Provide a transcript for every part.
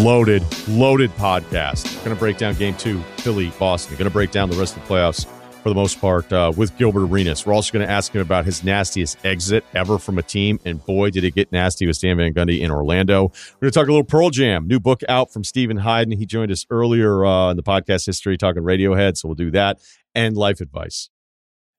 Loaded, loaded podcast. We're Going to break down game two, Philly, Boston. Going to break down the rest of the playoffs for the most part uh, with Gilbert Arenas. We're also going to ask him about his nastiest exit ever from a team. And boy, did it get nasty with Stan Van Gundy in Orlando. We're going to talk a little Pearl Jam, new book out from Steven Hyden. He joined us earlier uh, in the podcast history talking Radiohead. So we'll do that and life advice.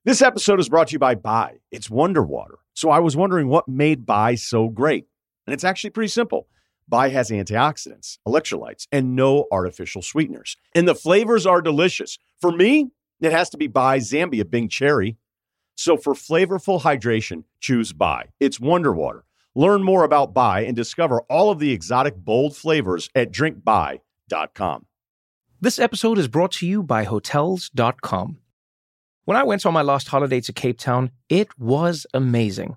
This episode is brought to you by Bai. It's Wonder Water. So I was wondering what made Bai so great. And it's actually pretty simple. Bai has antioxidants, electrolytes, and no artificial sweeteners. And the flavors are delicious. For me, it has to be Bai Zambia Bing Cherry. So for flavorful hydration, choose Bai. It's Wonder Water. Learn more about Bai and discover all of the exotic, bold flavors at drinkbai.com. This episode is brought to you by Hotels.com. When I went on my last holiday to Cape Town, it was amazing.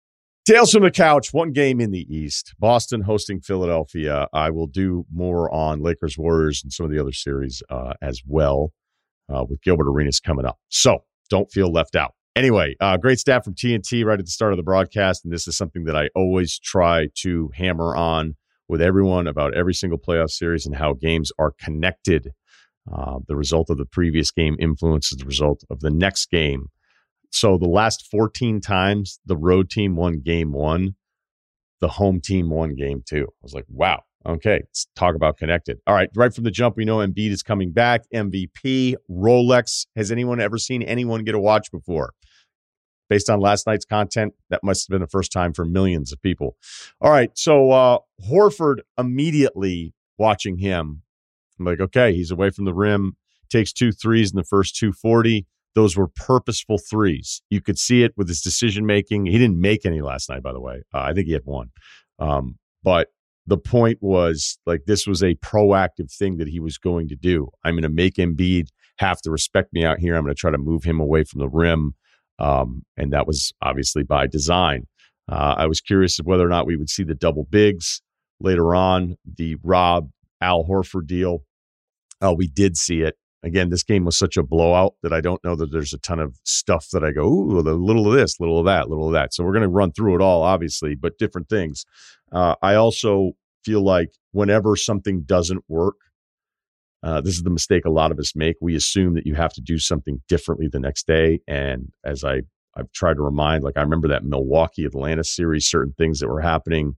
Tales from the couch, one game in the East. Boston hosting Philadelphia. I will do more on Lakers Warriors and some of the other series uh, as well uh, with Gilbert Arenas coming up. So don't feel left out. Anyway, uh, great staff from TNT right at the start of the broadcast. And this is something that I always try to hammer on with everyone about every single playoff series and how games are connected. Uh, the result of the previous game influences the result of the next game. So the last 14 times the road team won game one, the home team won game two. I was like, wow. Okay, let's talk about connected. All right, right from the jump, we know Embiid is coming back. MVP, Rolex. Has anyone ever seen anyone get a watch before? Based on last night's content, that must have been the first time for millions of people. All right, so uh, Horford immediately watching him. I'm like, okay, he's away from the rim, takes two threes in the first 240 those were purposeful threes. You could see it with his decision making. He didn't make any last night, by the way. Uh, I think he had one. Um, but the point was like this was a proactive thing that he was going to do. I'm going to make Embiid have to respect me out here. I'm going to try to move him away from the rim. Um, and that was obviously by design. Uh, I was curious of whether or not we would see the double bigs later on, the Rob Al Horford deal. Uh, we did see it again, this game was such a blowout that I don't know that there's a ton of stuff that I go, ooh, a little of this, little of that, little of that. So we're going to run through it all, obviously, but different things. Uh, I also feel like whenever something doesn't work, uh, this is the mistake a lot of us make. We assume that you have to do something differently the next day. And as I, I've tried to remind, like I remember that Milwaukee Atlanta series, certain things that were happening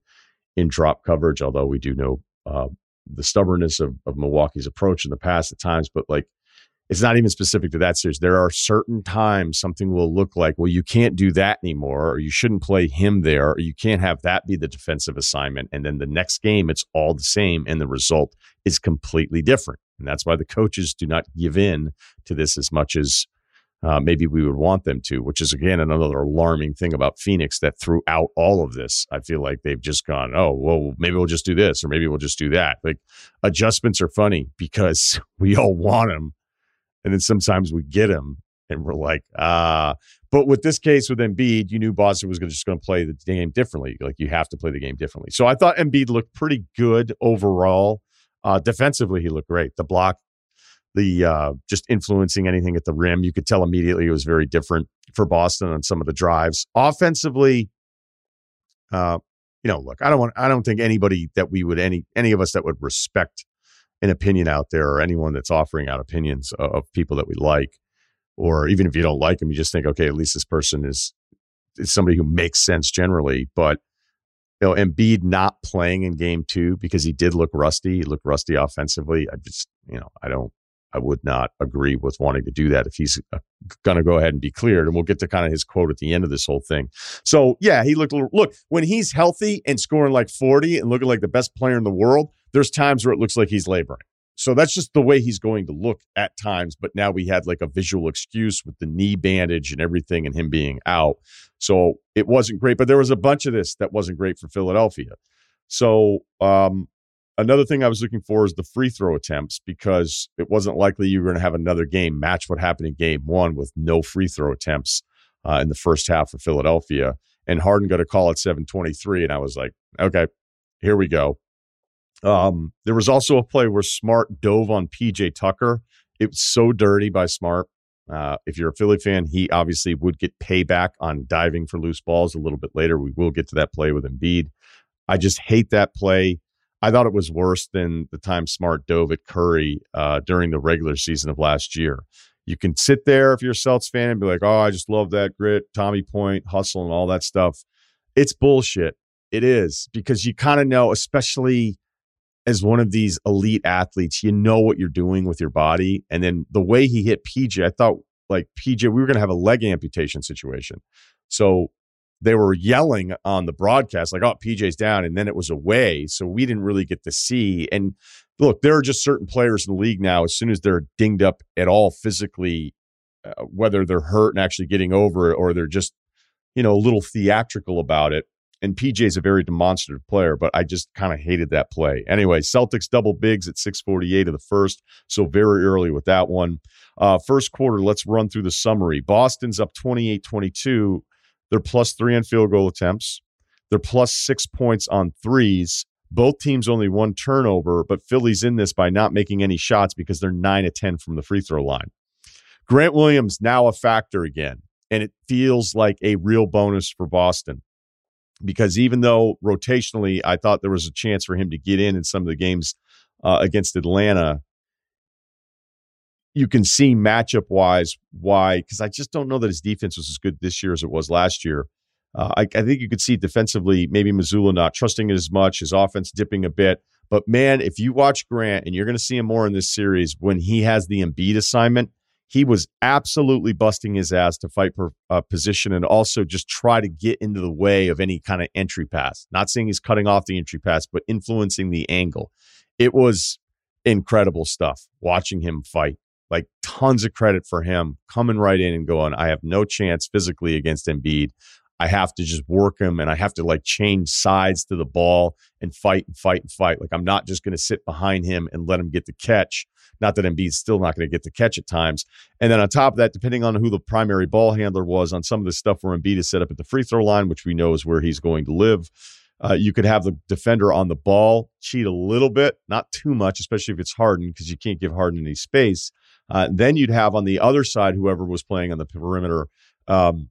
in drop coverage, although we do know uh, the stubbornness of, of Milwaukee's approach in the past at times, but like it's not even specific to that series. There are certain times something will look like, well, you can't do that anymore, or you shouldn't play him there, or you can't have that be the defensive assignment. And then the next game, it's all the same, and the result is completely different. And that's why the coaches do not give in to this as much as uh, maybe we would want them to, which is again another alarming thing about Phoenix that throughout all of this, I feel like they've just gone, oh, well, maybe we'll just do this or maybe we'll just do that. Like adjustments are funny because we all want them. And then sometimes we get them and we're like, ah. But with this case with Embiid, you knew Boston was just going to play the game differently. Like you have to play the game differently. So I thought Embiid looked pretty good overall. Uh, defensively, he looked great. The block the uh, just influencing anything at the rim. You could tell immediately it was very different for Boston on some of the drives. Offensively, uh, you know, look, I don't want, I don't think anybody that we would any any of us that would respect an opinion out there or anyone that's offering out opinions of, of people that we like, or even if you don't like them, you just think, okay, at least this person is is somebody who makes sense generally, but. You know, Embiid not playing in game two because he did look rusty. He looked rusty offensively. I just, you know, I don't, I would not agree with wanting to do that if he's uh, going to go ahead and be cleared. And we'll get to kind of his quote at the end of this whole thing. So, yeah, he looked, look, when he's healthy and scoring like 40 and looking like the best player in the world, there's times where it looks like he's laboring. So that's just the way he's going to look at times. But now we had like a visual excuse with the knee bandage and everything and him being out. So it wasn't great. But there was a bunch of this that wasn't great for Philadelphia. So um, another thing I was looking for is the free throw attempts because it wasn't likely you were going to have another game match what happened in game one with no free throw attempts uh, in the first half for Philadelphia. And Harden got a call at 723. And I was like, okay, here we go. Um, there was also a play where Smart dove on PJ Tucker. It was so dirty by Smart. Uh, if you're a Philly fan, he obviously would get payback on diving for loose balls a little bit later. We will get to that play with Embiid. I just hate that play. I thought it was worse than the time Smart dove at Curry uh, during the regular season of last year. You can sit there if you're a Celtics fan and be like, "Oh, I just love that grit, Tommy Point, hustle, and all that stuff." It's bullshit. It is because you kind of know, especially as one of these elite athletes, you know what you're doing with your body. And then the way he hit PJ, I thought like PJ, we were going to have a leg amputation situation. So they were yelling on the broadcast, like, oh, PJ's down. And then it was away. So we didn't really get to see. And look, there are just certain players in the league now, as soon as they're dinged up at all physically, uh, whether they're hurt and actually getting over it or they're just, you know, a little theatrical about it. And PJ is a very demonstrative player, but I just kind of hated that play. Anyway, Celtics double bigs at 648 of the first. So very early with that one. Uh, first quarter, let's run through the summary. Boston's up 28 22 they're plus three on field goal attempts. They're plus six points on threes. Both teams only one turnover, but Philly's in this by not making any shots because they're nine to 10 from the free throw line. Grant Williams now a factor again, and it feels like a real bonus for Boston because even though rotationally I thought there was a chance for him to get in in some of the games uh, against Atlanta, you can see matchup wise why because I just don't know that his defense was as good this year as it was last year. Uh, I, I, think you could see defensively maybe Mazzulla not trusting it as much, his offense dipping a bit. But man, if you watch Grant and you're going to see him more in this series when he has the Embiid assignment, he was absolutely busting his ass to fight for position and also just try to get into the way of any kind of entry pass. Not saying he's cutting off the entry pass, but influencing the angle. It was incredible stuff watching him fight like tons of credit for him coming right in and going, I have no chance physically against Embiid. I have to just work him and I have to like change sides to the ball and fight and fight and fight. Like I'm not just going to sit behind him and let him get the catch. Not that Embiid's still not going to get the catch at times. And then on top of that, depending on who the primary ball handler was on some of the stuff where Embiid is set up at the free throw line, which we know is where he's going to live, uh, you could have the defender on the ball cheat a little bit, not too much, especially if it's Harden, because you can't give Harden any space. Uh, then you'd have on the other side whoever was playing on the perimeter um,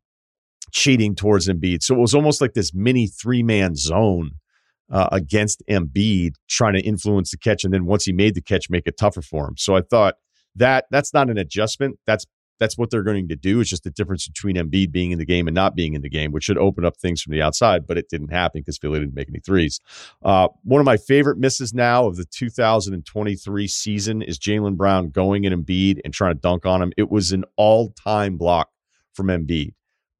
cheating towards Embiid. So it was almost like this mini three man zone uh, against Embiid, trying to influence the catch, and then once he made the catch, make it tougher for him. So I thought that that's not an adjustment. That's that's what they're going to do. It's just the difference between Embiid being in the game and not being in the game, which should open up things from the outside, but it didn't happen because Philly didn't make any threes. Uh, one of my favorite misses now of the 2023 season is Jaylen Brown going in Embiid and trying to dunk on him. It was an all time block from Embiid.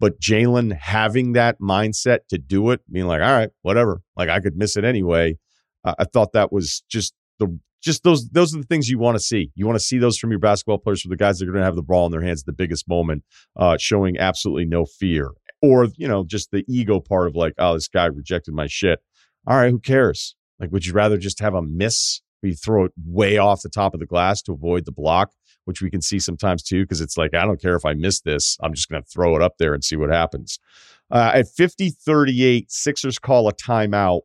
But Jaylen having that mindset to do it, being like, all right, whatever, like I could miss it anyway. Uh, I thought that was just the just those those are the things you want to see. You want to see those from your basketball players, for the guys that are going to have the ball in their hands, at the biggest moment, uh, showing absolutely no fear, or you know, just the ego part of like, oh, this guy rejected my shit. All right, who cares? Like, would you rather just have a miss? Where you throw it way off the top of the glass to avoid the block, which we can see sometimes too, because it's like, I don't care if I miss this. I'm just going to throw it up there and see what happens. Uh, at 50 38, Sixers call a timeout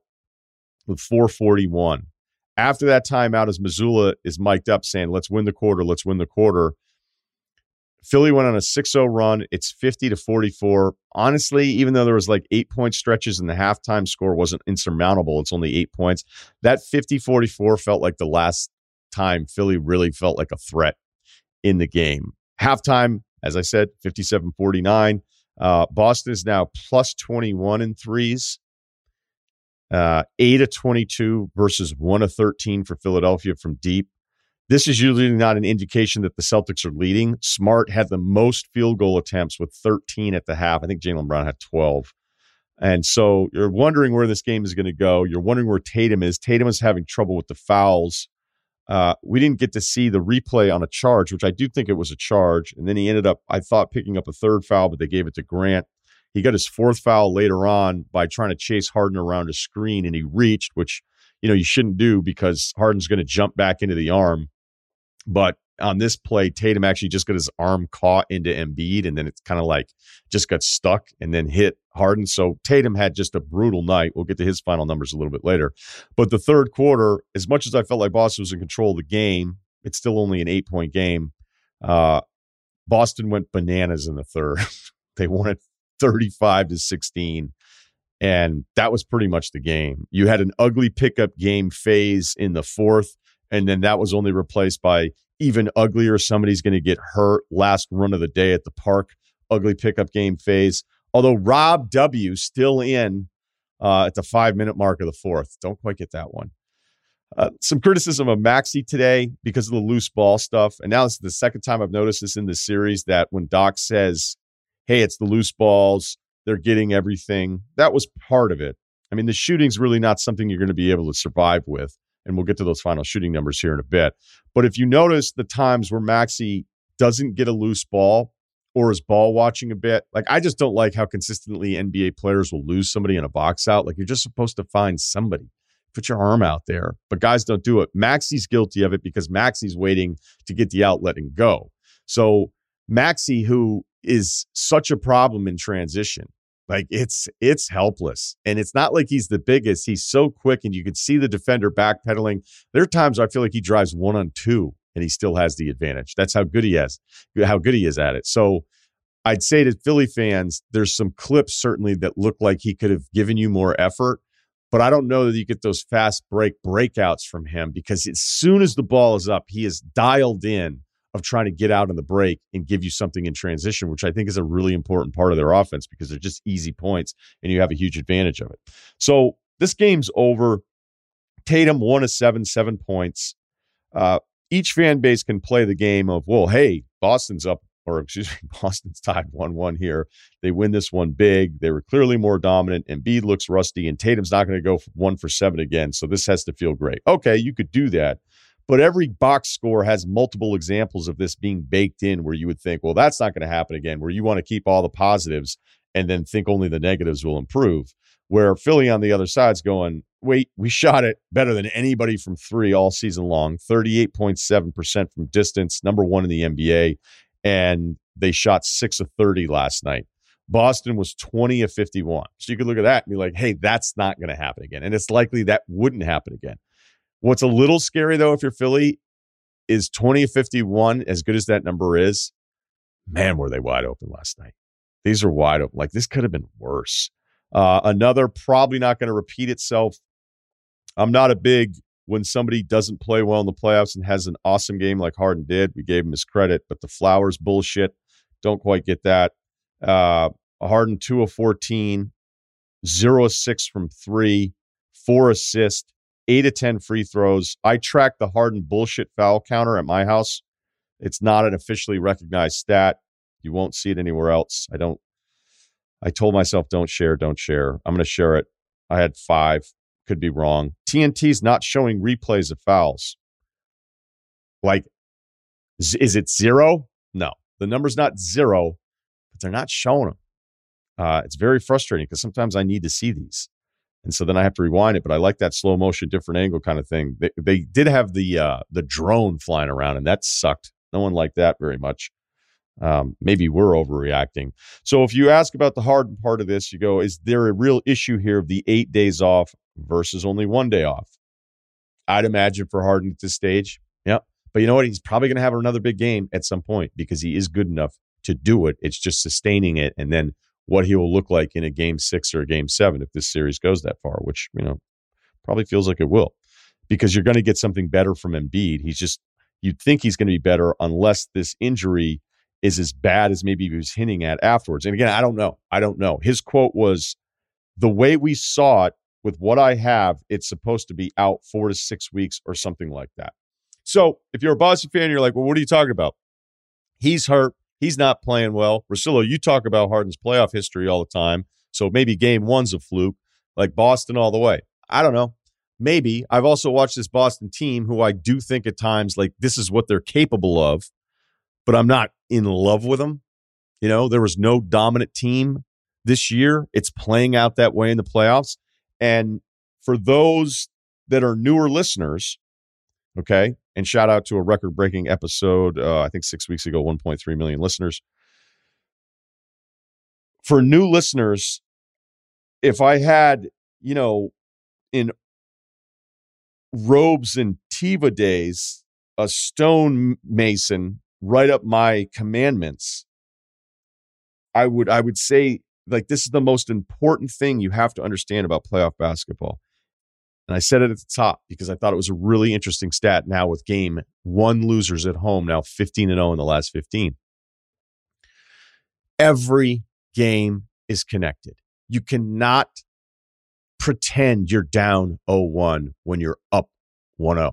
with 441. After that timeout, as Mazzulla is mic'd up saying, let's win the quarter, let's win the quarter. Philly went on a 6 0 run. It's 50 to 44. Honestly, even though there was like eight point stretches and the halftime score wasn't insurmountable, it's only eight points. That 50 44 felt like the last time Philly really felt like a threat in the game. Halftime, as I said, 57 49. Uh, Boston is now plus 21 in threes uh, 8 of 22 versus 1 of 13 for Philadelphia from deep. This is usually not an indication that the Celtics are leading. Smart had the most field goal attempts with 13 at the half. I think Jaylen Brown had 12. And so you're wondering where this game is going to go. You're wondering where Tatum is. Tatum is having trouble with the fouls. Uh, we didn't get to see the replay on a charge, which I do think it was a charge. And then he ended up, I thought, picking up a third foul, but they gave it to Grant. He got his fourth foul later on by trying to chase Harden around a screen, and he reached, which you know you shouldn't do because Harden's going to jump back into the arm. But on this play, Tatum actually just got his arm caught into Embiid, and then it's kind of like just got stuck and then hit Harden. So Tatum had just a brutal night. We'll get to his final numbers a little bit later. But the third quarter, as much as I felt like Boston was in control of the game, it's still only an eight point game. Uh, Boston went bananas in the third. they won it 35 to 16. And that was pretty much the game. You had an ugly pickup game phase in the fourth, and then that was only replaced by even uglier. Somebody's going to get hurt last run of the day at the park. Ugly pickup game phase. Although Rob W still in uh, at the five minute mark of the fourth. Don't quite get that one. Uh, some criticism of Maxey today because of the loose ball stuff. And now this is the second time I've noticed this in the series that when Doc says, hey, it's the loose balls, they're getting everything, that was part of it. I mean, the shooting's really not something you're going to be able to survive with and we'll get to those final shooting numbers here in a bit. But if you notice the times where Maxey doesn't get a loose ball or is ball watching a bit, like I just don't like how consistently NBA players will lose somebody in a box out. Like you're just supposed to find somebody. Put your arm out there. But guys don't do it. Maxey's guilty of it because Maxey's waiting to get the outlet and go. So Maxey, who is such a problem in transition, like it's it's helpless. And it's not like he's the biggest. He's so quick and you can see the defender backpedaling. There are times I feel like he drives one on two and he still has the advantage. That's how good he is, how good he is at it. So I'd say to Philly fans, there's some clips certainly that look like he could have given you more effort, but I don't know that you get those fast break breakouts from him because as soon as the ball is up, he is dialed in of trying to get out in the break and give you something in transition, which I think is a really important part of their offense because they're just easy points and you have a huge advantage of it. So this game's over. Tatum one of seven, seven points. Uh, each fan base can play the game of, well, hey, Boston's up, or excuse me, Boston's tied 1 1 here. They win this one big. They were clearly more dominant. And Embiid looks rusty, and Tatum's not going to go one for seven again. So this has to feel great. Okay, you could do that. But every box score has multiple examples of this being baked in where you would think, well, that's not going to happen again, where you want to keep all the positives and then think only the negatives will improve. Where Philly on the other side's going, wait, we shot it better than anybody from three all season long, 38.7% from distance, number one in the NBA. And they shot six of 30 last night. Boston was 20 of 51. So you could look at that and be like, hey, that's not going to happen again. And it's likely that wouldn't happen again. What's a little scary though, if you're Philly, is 20 51, as good as that number is, man, were they wide open last night. These are wide open. Like this could have been worse. Uh, another probably not going to repeat itself. I'm not a big when somebody doesn't play well in the playoffs and has an awesome game like Harden did. We gave him his credit, but the Flowers bullshit. Don't quite get that. Uh, Harden two of 14, zero of six from three, four assists, eight to 10 free throws. I track the Harden bullshit foul counter at my house. It's not an officially recognized stat. You won't see it anywhere else. I don't, I told myself, don't share, don't share. I'm going to share it. I had five, could be wrong. TNT's not showing replays of fouls. Like, is it zero? No, the number's not zero, but they're not showing them. Uh, it's very frustrating because sometimes I need to see these and so then I have to rewind it. But I like that slow motion, different angle kind of thing. They, they did have the uh, the drone flying around, and that sucked. No one liked that very much. Um, maybe we're overreacting. So if you ask about the hard part of this, you go, is there a real issue here of the eight days off versus only one day off? I'd imagine for Harden at this stage, yeah. But you know what? He's probably going to have another big game at some point because he is good enough to do it. It's just sustaining it and then what he will look like in a game six or a game seven if this series goes that far, which, you know, probably feels like it will. Because you're going to get something better from Embiid. He's just you'd think he's going to be better unless this injury is as bad as maybe he was hinting at afterwards. And again, I don't know. I don't know. His quote was the way we saw it with what I have, it's supposed to be out four to six weeks or something like that. So if you're a Boston fan, you're like, well, what are you talking about? He's hurt. He's not playing well. Russillo, you talk about Harden's playoff history all the time. So maybe game one's a fluke, like Boston all the way. I don't know. Maybe. I've also watched this Boston team who I do think at times like this is what they're capable of, but I'm not in love with them. You know, there was no dominant team this year. It's playing out that way in the playoffs. And for those that are newer listeners, okay, and shout out to a record breaking episode, uh, I think six weeks ago, 1.3 million listeners. For new listeners, if I had, you know, in robes and Tiva days, a stone mason write up my commandments, I would I would say like this is the most important thing you have to understand about playoff basketball. And I said it at the top because I thought it was a really interesting stat now with game one losers at home, now 15 and 0 in the last 15. Every game is connected. You cannot pretend you're down 0-1 when you're up 1-0.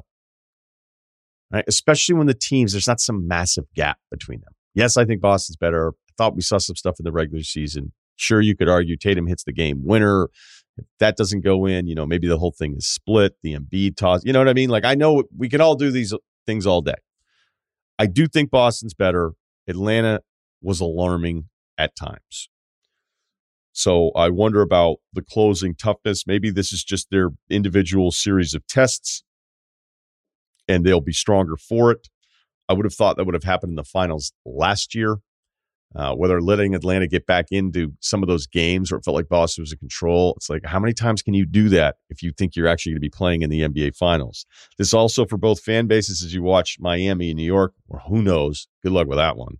Right? Especially when the teams, there's not some massive gap between them. Yes, I think Boston's better. I thought we saw some stuff in the regular season. Sure, you could argue Tatum hits the game winner. If that doesn't go in, you know, maybe the whole thing is split, the Embiid toss. You know what I mean? Like I know we can all do these things all day. I do think Boston's better. Atlanta was alarming at times. So I wonder about the closing toughness. Maybe this is just their individual series of tests and they'll be stronger for it. I would have thought that would have happened in the finals last year. Uh, whether letting Atlanta get back into some of those games where it felt like Boston was in control. It's like, how many times can you do that if you think you're actually going to be playing in the NBA Finals? This also for both fan bases as you watch Miami and New York, or who knows? Good luck with that one.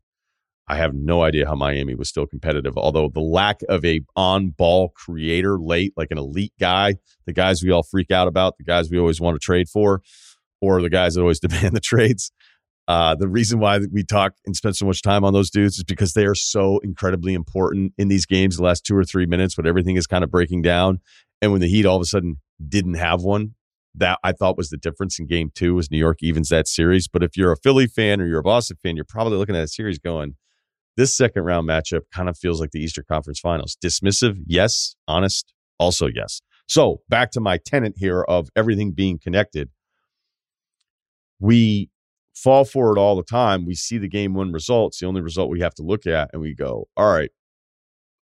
I have no idea how Miami was still competitive. Although the lack of a on-ball creator late, like an elite guy, the guys we all freak out about, the guys we always want to trade for, or the guys that always demand the trades, uh, the reason why we talk and spend so much time on those dudes is because they are so incredibly important in these games, the last two or three minutes when everything is kind of breaking down. And when the Heat all of a sudden didn't have one, that I thought was the difference in game two was New York evens that series. But if you're a Philly fan or you're a Boston fan, you're probably looking at that series going, this second round matchup kind of feels like the Eastern Conference Finals. Dismissive, yes. Honest, also yes. So back to my tenant here of everything being connected. We fall for it all the time. We see the game one results, the only result we have to look at, and we go, all right,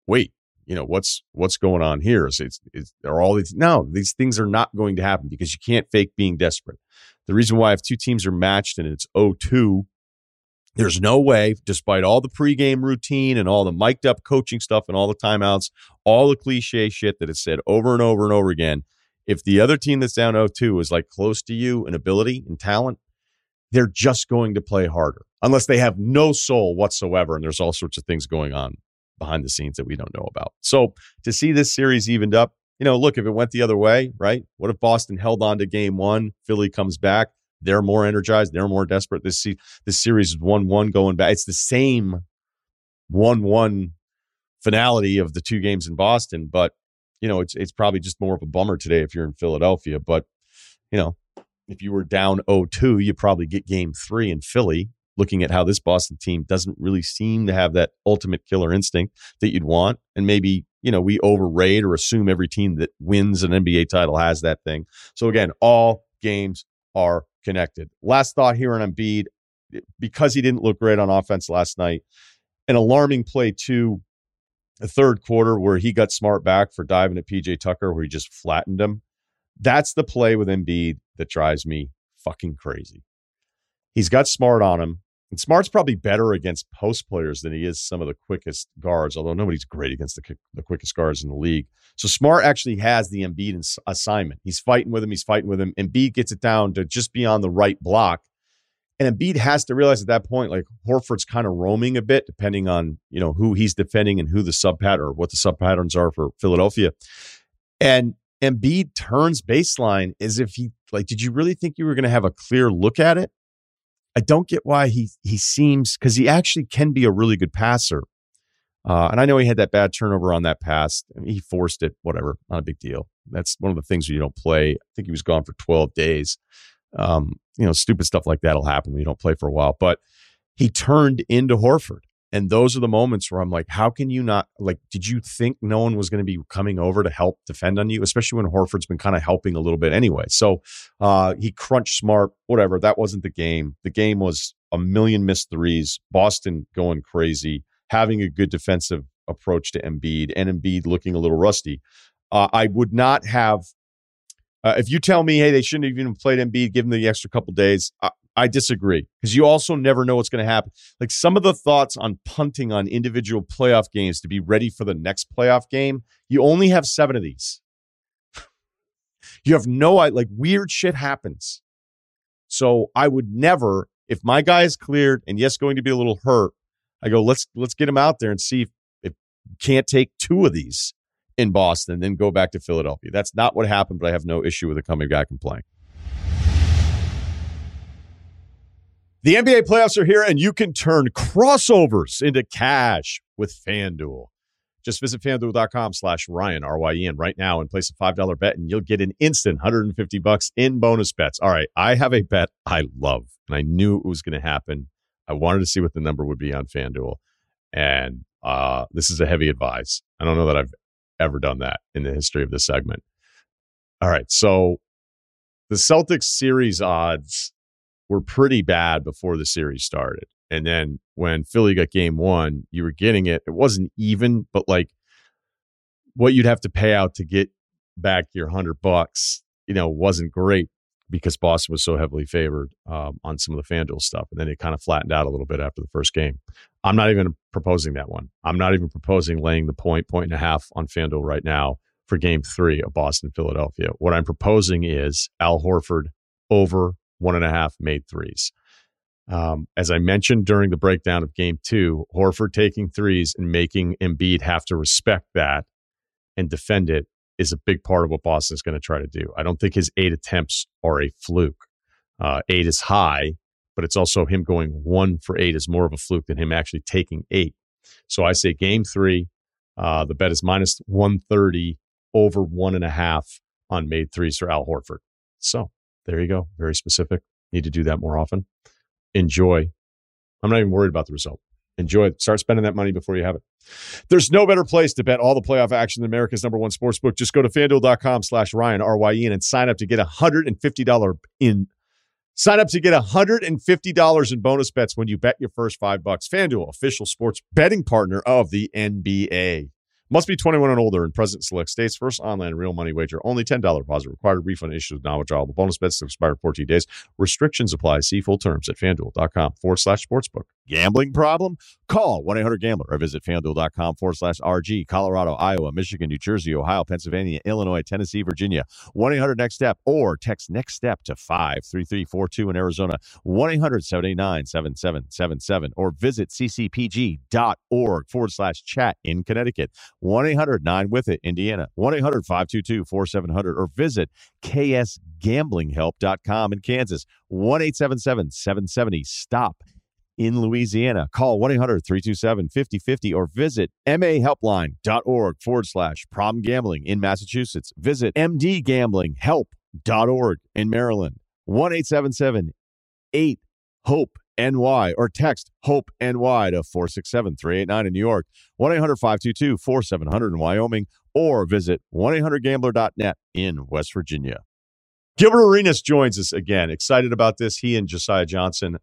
wait, you know what's what's going on here? It's, it's are all these no these things are not going to happen because you can't fake being desperate. The reason why if two teams are matched and it's 0-2, there's no way, despite all the pregame routine and all the mic'd up coaching stuff and all the timeouts, all the cliche shit that is said over and over and over again. If the other team that's down 0-2 is like close to you in ability and talent, they're just going to play harder unless they have no soul whatsoever. And there's all sorts of things going on behind the scenes that we don't know about. So to see this series evened up, you know, look, if it went the other way, right? What if Boston held on to game one? Philly comes back. They're more energized. They're more desperate. This, this series is 1 1 going back. It's the same 1 1 finality of the two games in Boston, but, you know, it's, it's probably just more of a bummer today if you're in Philadelphia. But, you know, if you were down 0-2, you probably get game three in Philly. Looking at how this Boston team doesn't really seem to have that ultimate killer instinct that you'd want, and maybe you know we overrate or assume every team that wins an NBA title has that thing. So again, all games are connected. Last thought here on Embiid, eh, because he didn't look great on offense last night, an alarming play too. The third quarter where he got smart back for diving at PJ Tucker, where he just flattened him. That's the play with Embiid that drives me fucking crazy. He's got Smart on him. And Smart's probably better against post players than he is some of the quickest guards, although nobody's great against the, the quickest guards in the league. So Smart actually has the Embiid assignment. He's fighting with him. He's fighting with him. Embiid gets it down to just beyond the right block. And Embiid has to realize at that point, like Horford's kind of roaming a bit, depending on, you know, who he's defending and who the sub pattern or what the sub patterns are for Philadelphia. And Embiid turns baseline as if he like, did you really think you were going to have a clear look at it? I don't get why he he seems because he actually can be a really good passer. Uh, and I know he had that bad turnover on that pass. I mean, he forced it, whatever, not a big deal. That's one of the things you don't play. I think he was gone for 12 days. Um, you know, stupid stuff like that'll happen when you don't play for a while. But he turned into Horford. And those are the moments where I'm like, how can you not like did you think no one was going to be coming over to help defend on you, especially when Horford's been kind of helping a little bit anyway. So uh he crunched smart, whatever. That wasn't the game. The game was a million missed threes, Boston going crazy, having a good defensive approach to Embiid, and Embiid looking a little rusty. Uh, I would not have uh, if you tell me, hey, they shouldn't have even played Embiid, give him the extra couple days. I disagree because you also never know what's going to happen. Like some of the thoughts on punting on individual playoff games to be ready for the next playoff game, you only have seven of these. you have no like weird shit happens. So I would never, if my guy is cleared and yes, going to be a little hurt, I go let's let's get him out there and see if, if can't take two of these in Boston, then go back to Philadelphia. That's not what happened, but I have no issue with it coming back and playing. The NBA playoffs are here, and you can turn crossovers into cash with FanDuel. Just visit fanduel.com slash Ryan, R Y E N, right now and place a $5 bet, and you'll get an instant 150 bucks in bonus bets. All right, I have a bet I love, and I knew it was going to happen. I wanted to see what the number would be on FanDuel, and uh, this is a heavy advice. I don't know that I've ever done that in the history of this segment. All right, so the Celtics series odds were pretty bad before the series started. And then when Philly got game one, you were getting it. It wasn't even, but like what you'd have to pay out to get back your hundred bucks, you know, wasn't great because Boston was so heavily favored um, on some of the FanDuel stuff. And then it kind of flattened out a little bit after the first game. I'm not even proposing that one. I'm not even proposing laying the point, point and a half on FanDuel right now for game three of Boston, Philadelphia. What I'm proposing is Al Horford over one and a half made threes. Um, as I mentioned during the breakdown of game two, Horford taking threes and making Embiid have to respect that and defend it is a big part of what Boston is going to try to do. I don't think his eight attempts are a fluke. Uh, eight is high, but it's also him going one for eight is more of a fluke than him actually taking eight. So I say game three, uh, the bet is minus 130 over one and a half on made threes for Al Horford. So there you go. Very specific. Need to do that more often. Enjoy. I'm not even worried about the result. Enjoy. Start spending that money before you have it. There's no better place to bet all the playoff action than America's number one sports book. Just go to fanduel.com slash Ryan, R-Y-E-N, and sign up to get $150 in Sign up to get $150 in bonus bets when you bet your first five bucks. FanDuel, official sports betting partner of the NBA. Must be 21 and older and present select states. First online real money wager. Only $10 deposit required. Refund issued not withdrawable. Bonus bets expire 14 days. Restrictions apply. See full terms at fanduel.com forward slash sportsbook. Gambling problem? Call 1 800 Gambler or visit fanduel.com forward slash RG. Colorado, Iowa, Michigan, New Jersey, Ohio, Pennsylvania, Illinois, Tennessee, Virginia. 1 800 Next Step or text Next Step to 53342 in Arizona. 1 800 789 7777 or visit ccpg.org forward slash chat in Connecticut. 1 800 9 with it, Indiana. 1 800 522 4700 or visit ksgamblinghelp.com in Kansas. 1 877 770 STOP in Louisiana. Call 1 800 327 5050 or visit mahelpline.org forward slash problem gambling in Massachusetts. Visit mdgamblinghelp.org in Maryland. 1 877 8 HOPE NY or text HOPE NY to 467 389 in New York, 1 800 522 4700 in Wyoming, or visit 1 800 gambler.net in West Virginia. Gilbert Arenas joins us again. Excited about this. He and Josiah Johnson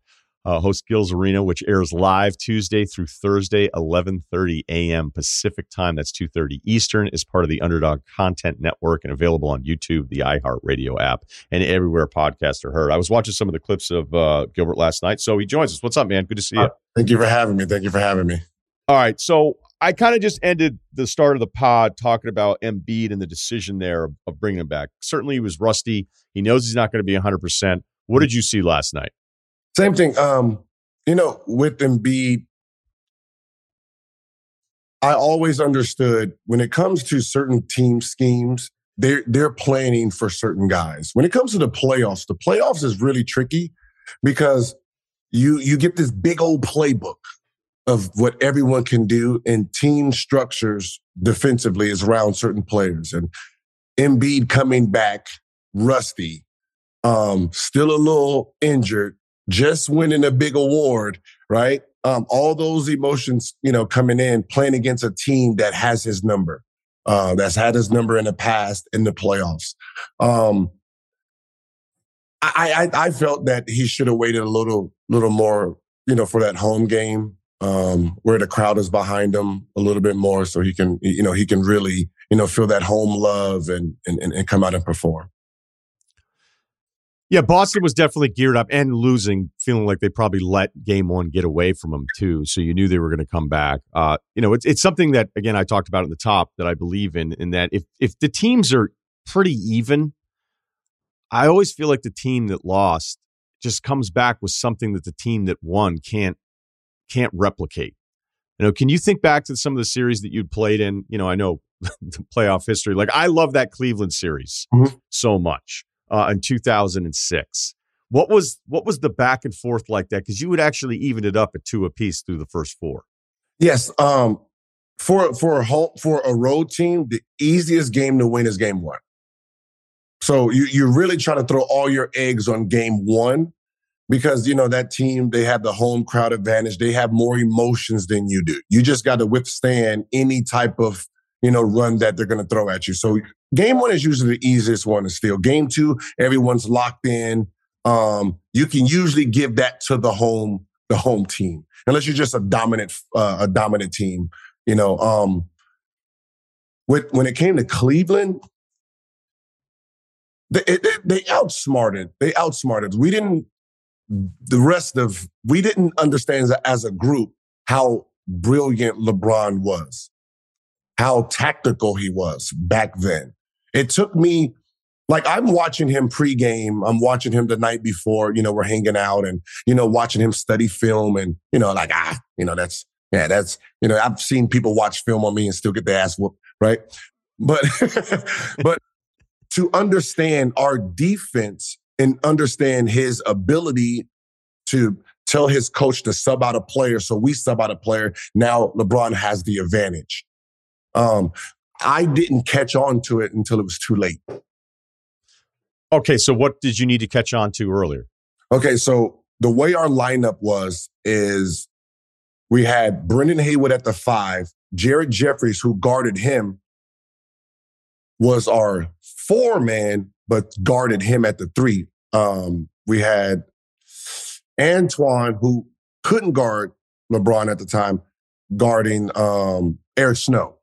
uh, host Gil's Arena, which airs live Tuesday through Thursday, 11:30 a.m. Pacific time. That's 2:30 Eastern. Is part of the Underdog Content Network and available on YouTube, the iHeartRadio app, and everywhere podcasts are heard. I was watching some of the clips of uh, Gilbert last night, so he joins us. What's up, man? Good to see you. Uh, thank you for having me. Thank you for having me. All right, so I kind of just ended the start of the pod talking about Embiid and the decision there of, of bringing him back. Certainly, he was rusty. He knows he's not going to be 100. percent What did you see last night? Same thing. Um, you know, with Embiid, I always understood when it comes to certain team schemes, they're they're planning for certain guys. When it comes to the playoffs, the playoffs is really tricky because you you get this big old playbook of what everyone can do, and team structures defensively is around certain players. And Embiid coming back rusty um, still a little injured, just winning a big award, right? Um, all those emotions, you know, coming in, playing against a team that has his number, uh, that's had his number in the past in the playoffs. Um, I, I, I felt that he should have waited a little, little more, you know, for that home game um, where the crowd is behind him a little bit more, so he can, you know, he can really, you know, feel that home love and and, and come out and perform. Yeah, Boston was definitely geared up and losing, feeling like they probably let game one get away from them too. So you knew they were going to come back. Uh, you know, it's it's something that again I talked about at the top that I believe in, in that if if the teams are pretty even, I always feel like the team that lost just comes back with something that the team that won can't can't replicate. You know, can you think back to some of the series that you'd played in? You know, I know the playoff history. Like I love that Cleveland series mm-hmm. so much uh, in 2006. What was what was the back and forth like that? Because you would actually even it up at two apiece through the first four. Yes, um, for for a for a road team, the easiest game to win is game one. So you you really try to throw all your eggs on game one because you know that team they have the home crowd advantage. They have more emotions than you do. You just got to withstand any type of you know run that they're going to throw at you. So Game one is usually the easiest one to steal. Game two, everyone's locked in. Um, you can usually give that to the home, the home team, unless you're just a dominant, uh, a dominant team. You know, um, with, when it came to Cleveland, they, they, they outsmarted. They outsmarted. We didn't. The rest of we didn't understand as a group how brilliant LeBron was, how tactical he was back then. It took me like I'm watching him pregame. I'm watching him the night before. You know, we're hanging out and you know watching him study film and you know like ah you know that's yeah that's you know I've seen people watch film on me and still get their ass whooped right, but but to understand our defense and understand his ability to tell his coach to sub out a player, so we sub out a player. Now LeBron has the advantage. Um, I didn't catch on to it until it was too late. Okay, so what did you need to catch on to earlier? Okay, so the way our lineup was is we had Brendan Haywood at the five, Jared Jeffries, who guarded him, was our four man, but guarded him at the three. Um, we had Antoine, who couldn't guard LeBron at the time, guarding um, Eric Snow.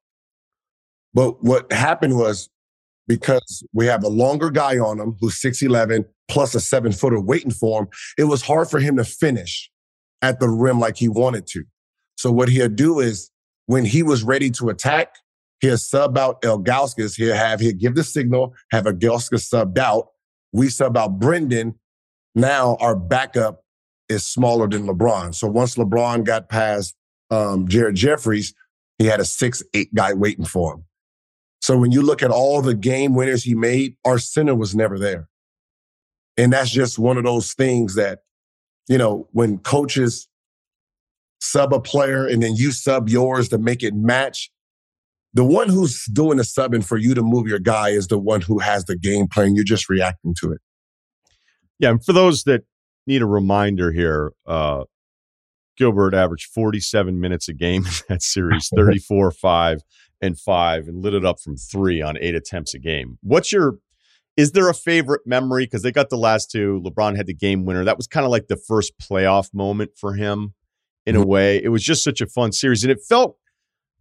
But what happened was because we have a longer guy on him who's 6'11 plus a seven footer waiting for him, it was hard for him to finish at the rim like he wanted to. So what he'll do is when he was ready to attack, he'll sub out Ilgauskas. He'll have, he'll give the signal, have Ilgauskas subbed out. We sub out Brendan. Now our backup is smaller than LeBron. So once LeBron got past um, Jared Jeffries, he had a six, eight guy waiting for him. So when you look at all the game winners he made, our center was never there. And that's just one of those things that, you know, when coaches sub a player and then you sub yours to make it match, the one who's doing the subbing for you to move your guy is the one who has the game plan. You're just reacting to it. Yeah. And for those that need a reminder here, uh, Gilbert averaged 47 minutes a game in that series, 34 5 and five and lit it up from three on eight attempts a game. What's your is there a favorite memory? Because they got the last two. LeBron had the game winner. That was kind of like the first playoff moment for him in mm-hmm. a way. It was just such a fun series. And it felt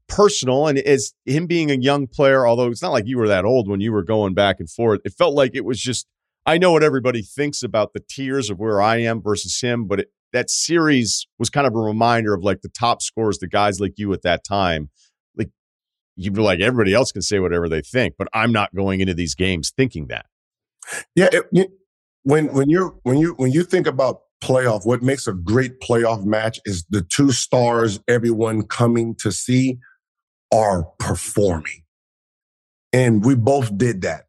personal. And as him being a young player, although it's not like you were that old when you were going back and forth, it felt like it was just I know what everybody thinks about the tiers of where I am versus him, but it, that series was kind of a reminder of like the top scores, the guys like you at that time you'd be like everybody else can say whatever they think, but I'm not going into these games thinking that. Yeah, it, when when you're when you when you think about playoff, what makes a great playoff match is the two stars everyone coming to see are performing, and we both did that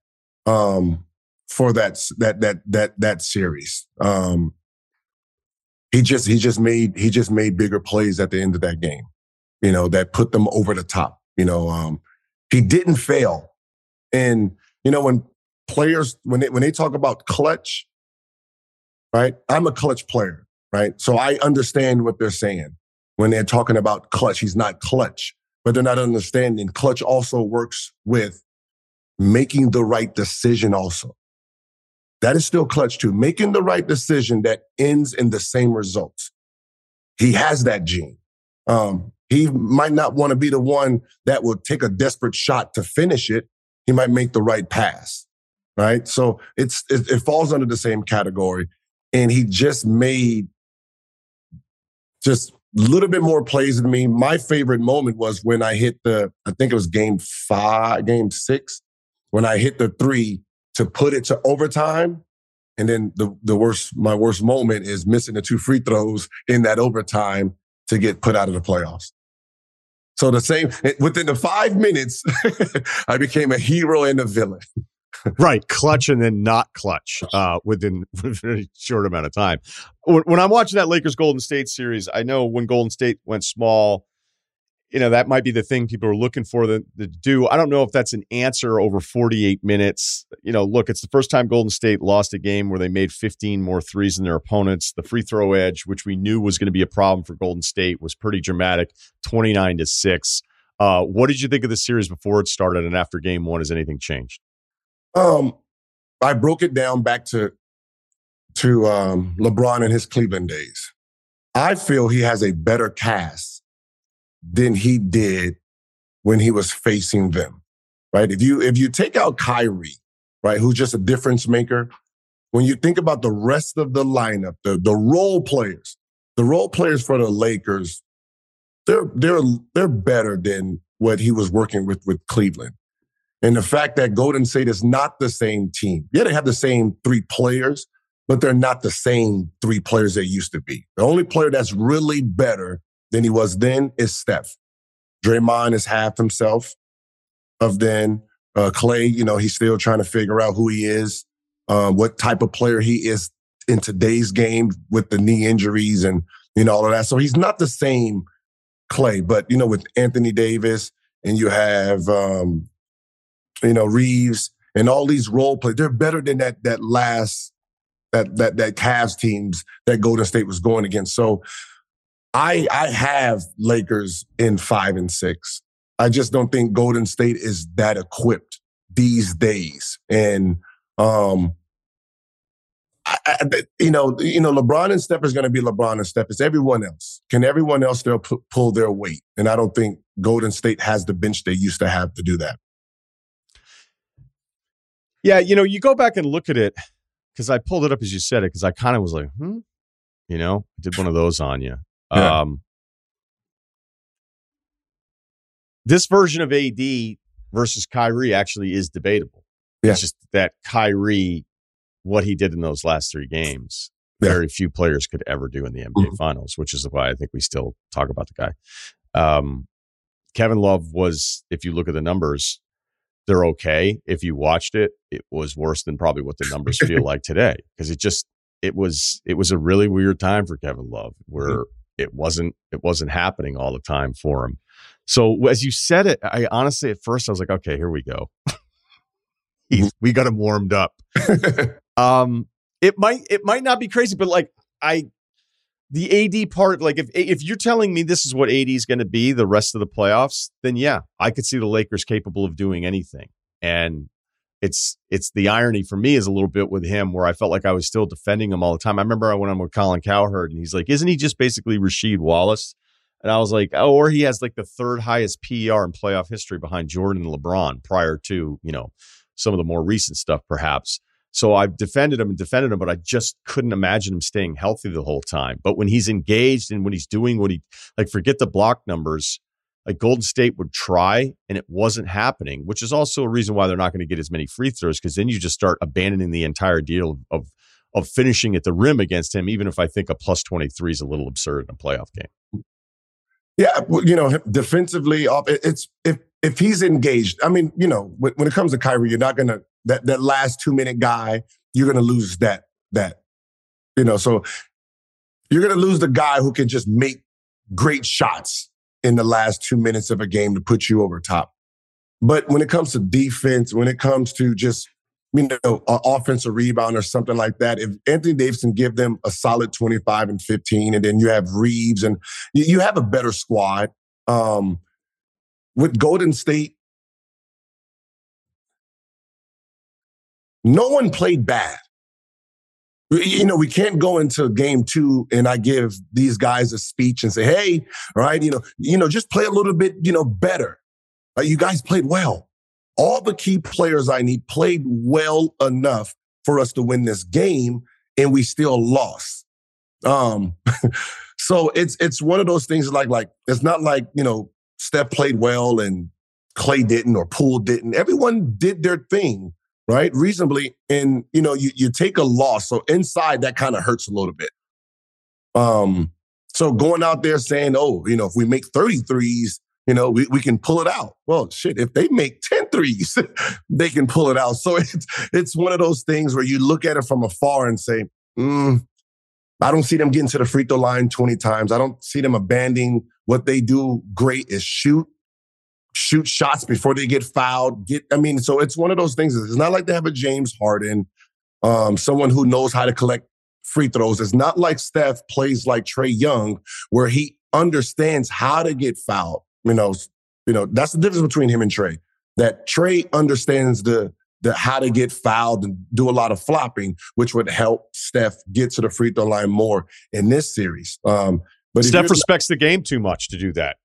um, for that that that that that series. Um, he just he just made he just made bigger plays at the end of that game, you know, that put them over the top. You know, um, he didn't fail. And, you know, when players, when they, when they talk about clutch, right? I'm a clutch player, right? So I understand what they're saying when they're talking about clutch. He's not clutch, but they're not understanding clutch also works with making the right decision also. That is still clutch too. Making the right decision that ends in the same results. He has that gene. Um, he might not want to be the one that will take a desperate shot to finish it. He might make the right pass, right? So it's it, it falls under the same category. And he just made just a little bit more plays than me. My favorite moment was when I hit the, I think it was game five, game six, when I hit the three to put it to overtime. And then the, the worst, my worst moment is missing the two free throws in that overtime to get put out of the playoffs. So the same within the five minutes, I became a hero and a villain. right, clutch and then not clutch uh, within, within a short amount of time. When, when I'm watching that Lakers Golden State series, I know when Golden State went small, you know that might be the thing people are looking for to, to do. I don't know if that's an answer over 48 minutes. You know, look, it's the first time Golden State lost a game where they made 15 more threes than their opponents. The free throw edge, which we knew was going to be a problem for Golden State, was pretty dramatic, 29 to six. Uh, what did you think of the series before it started and after game one? Has anything changed? Um, I broke it down back to to um, LeBron and his Cleveland days. I feel he has a better cast than he did when he was facing them. Right? If you if you take out Kyrie, right, who's just a difference maker, when you think about the rest of the lineup, the the role players, the role players for the Lakers, they're they're they're better than what he was working with with Cleveland. And the fact that Golden State is not the same team. Yeah, they have the same three players, but they're not the same three players they used to be. The only player that's really better than he was then is Steph. Draymond is half himself of then. Uh, Klay, you know, he's still trying to figure out who he is, uh, what type of player he is in today's game with the knee injuries and, you know, all of that. So he's not the same Klay, but, you know, with Anthony Davis and you have, um, you know, Reeves and all these role players, they're better than that, that last, that, that, that Cavs teams that Golden State was going against. So I I have Lakers in five and six. I just don't think Golden State is that equipped these days. And um, I, I, you know, you know, LeBron and Steph is going to be LeBron and Steph. It's everyone else. Can everyone else still p- pull their weight? And I don't think Golden State has the bench they used to have to do that. Yeah, you know, you go back and look at it because I pulled it up as you said it because I kind of was like, hmm, you know, did one of those on you. Yeah. Um, this version of AD versus Kyrie actually is debatable. Yeah. It's just that Kyrie, what he did in those last three games, yeah. very few players could ever do in the NBA mm-hmm. Finals, which is why I think we still talk about the guy. Um, Kevin Love was, if you look at the numbers, they're okay. If you watched it, it was worse than probably what the numbers feel like today because it just it was it was a really weird time for Kevin Love where mm-hmm it wasn't it wasn't happening all the time for him. So as you said it, I honestly at first I was like, okay, here we go. we got him warmed up. um, it might it might not be crazy, but like I the AD part, like if if you're telling me this is what AD is going to be the rest of the playoffs, then yeah, I could see the Lakers capable of doing anything. And it's it's the irony for me is a little bit with him where I felt like I was still defending him all the time. I remember I went on with Colin Cowherd and he's like, "Isn't he just basically Rasheed Wallace?" And I was like, "Oh, or he has like the third highest PER in playoff history behind Jordan and LeBron prior to you know some of the more recent stuff, perhaps." So I've defended him and defended him, but I just couldn't imagine him staying healthy the whole time. But when he's engaged and when he's doing what he like, forget the block numbers like Golden State would try and it wasn't happening, which is also a reason why they're not going to get as many free throws because then you just start abandoning the entire deal of, of, finishing at the rim against him. Even if I think a plus twenty three is a little absurd in a playoff game. Yeah, you know, defensively, it's if if he's engaged. I mean, you know, when, when it comes to Kyrie, you're not gonna that that last two minute guy. You're gonna lose that that, you know. So you're gonna lose the guy who can just make great shots in the last two minutes of a game to put you over top. But when it comes to defense, when it comes to just you know, an offensive rebound or something like that. If Anthony Davis can give them a solid 25 and 15, and then you have Reeves and you, you have a better squad. Um, with Golden State, no one played bad. You know, we can't go into game two and I give these guys a speech and say, hey, right, you know, you know, just play a little bit, you know, better. You guys played well. All the key players I need played well enough for us to win this game, and we still lost. Um, so it's it's one of those things like like it's not like you know Steph played well and Klay didn't or Poole didn't. Everyone did their thing right reasonably, and you know you you take a loss, so inside that kind of hurts a little bit. Um, so going out there saying, oh, you know, if we make 33s, you know, we, we can pull it out. Well, shit, if they make 10 threes, they can pull it out. So it's it's one of those things where you look at it from afar and say, mm, I don't see them getting to the free throw line 20 times. I don't see them abandoning what they do great is shoot, shoot shots before they get fouled. Get, I mean, so it's one of those things. It's not like they have a James Harden, um, someone who knows how to collect free throws. It's not like Steph plays like Trae Young, where he understands how to get fouled you know, you know, that's the difference between him and Trae. That Trae understands the the how to get fouled and do a lot of flopping, which would help Steph get to the free throw line more in this series. Um, but Steph respects the game too much to do that.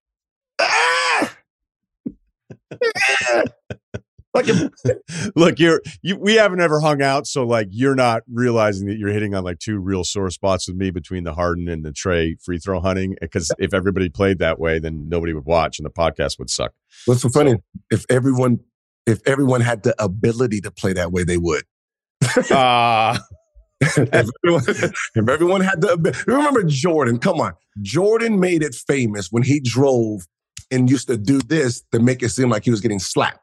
Look you're you, we haven't ever hung out so like you're not realizing that you're hitting on like two real sore spots with me between the harden and the Trae free throw hunting because if everybody played that way then nobody would watch and the podcast would suck. What's so funny if everyone if everyone had the ability to play that way they would. Uh if, everyone, if everyone had the remember jordan come on. Jordan made it famous when he drove and used to do this to make it seem like he was getting slapped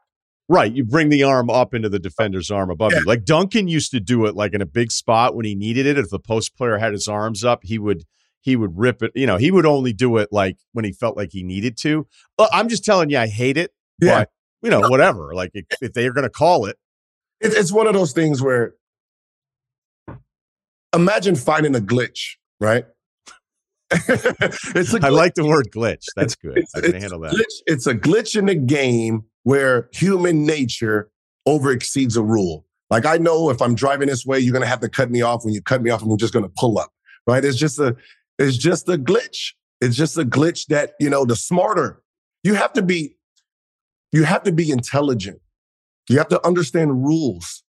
Right. You bring the arm up into the defender's arm above yeah. you. Like Duncan used to do it like in a big spot when he needed it. If the post player had his arms up, he would he would rip it. You know, he would only do it like when he felt like he needed to. I'm just telling you, I hate it. Yeah. But, you know, whatever. Like if, if they're going to call it. It's one of those things where imagine finding a glitch, right? it's a glitch. I like the word glitch. That's good. It's, I can handle that. Glitch, it's a glitch in the game where human nature over exceeds a rule. Like I know if I'm driving this way, you're gonna have to cut me off. When you cut me off, I'm just gonna pull up. Right? It's just a it's just a glitch. It's just a glitch that, you know, the smarter. You have to be you have to be intelligent. You have to understand rules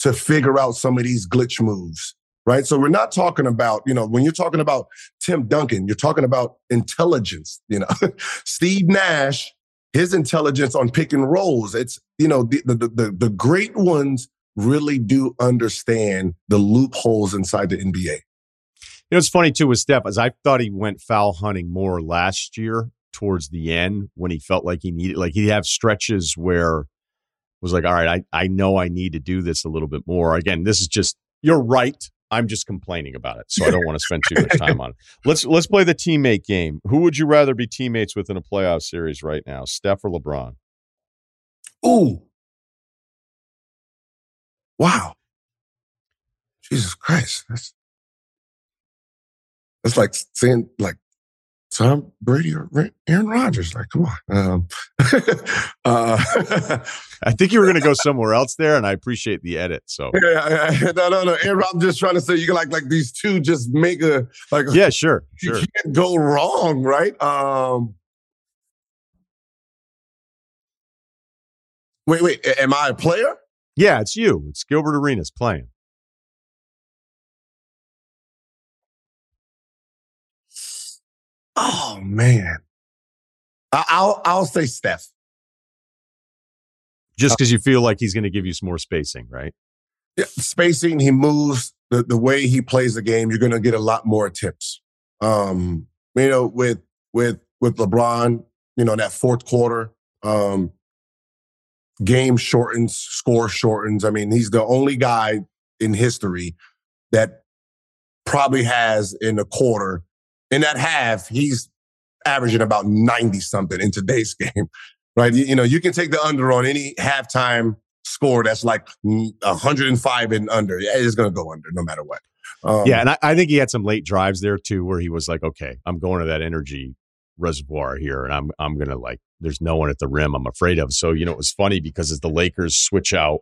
to figure out some of these glitch moves. Right. So we're not talking about, you know, when you're talking about Tim Duncan, you're talking about intelligence. You know, Steve Nash his intelligence on pick and rolls. It's, you know, the, the, the, the great ones really do understand the loopholes inside the NBA. You know, it's funny too with Steph, as I thought he went foul hunting more last year towards the end when he felt like he needed, like he'd have stretches where was like, all right, I, I know I need to do this a little bit more. Again, this is just, you're right. I'm just complaining about it, so I don't want to spend too much time on it. Let's let's play the teammate game. Who would you rather be teammates with in a playoff series right now, Steph or LeBron? Ooh, wow, Jesus Christ, that's that's like saying like Tom Brady or Aaron Rodgers. Like, come on. Um, uh, I think you were going to go somewhere else there, and I appreciate the edit. So, yeah, no, no, no. Aaron, I'm just trying to say you can like like these two just make a like. Yeah, sure, you sure. can't go wrong, right? Um, wait, wait. Am I a player? Yeah, it's you. It's Gilbert Arenas playing. Man, I'll I'll say Steph. Just because uh, you feel like he's going to give you some more spacing, right? Yeah, spacing. He moves the the way he plays the game. You're going to get a lot more tips. Um, you know, with with with LeBron, you know that fourth quarter, um, game shortens, score shortens. I mean, he's the only guy in history that probably has in a quarter in that half, he's averaging about 90 something in today's game, right? You, you, know, you can take the under on any halftime score that's like 105 and under, it's going to go under no matter what. Um, yeah, and I, I, think he had some late drives there too, where he was like, "Okay, I'm going to that energy reservoir here, and I'm I'm gonna like, there's no one at the rim I'm afraid of." So you know, it was funny because as the Lakers switch out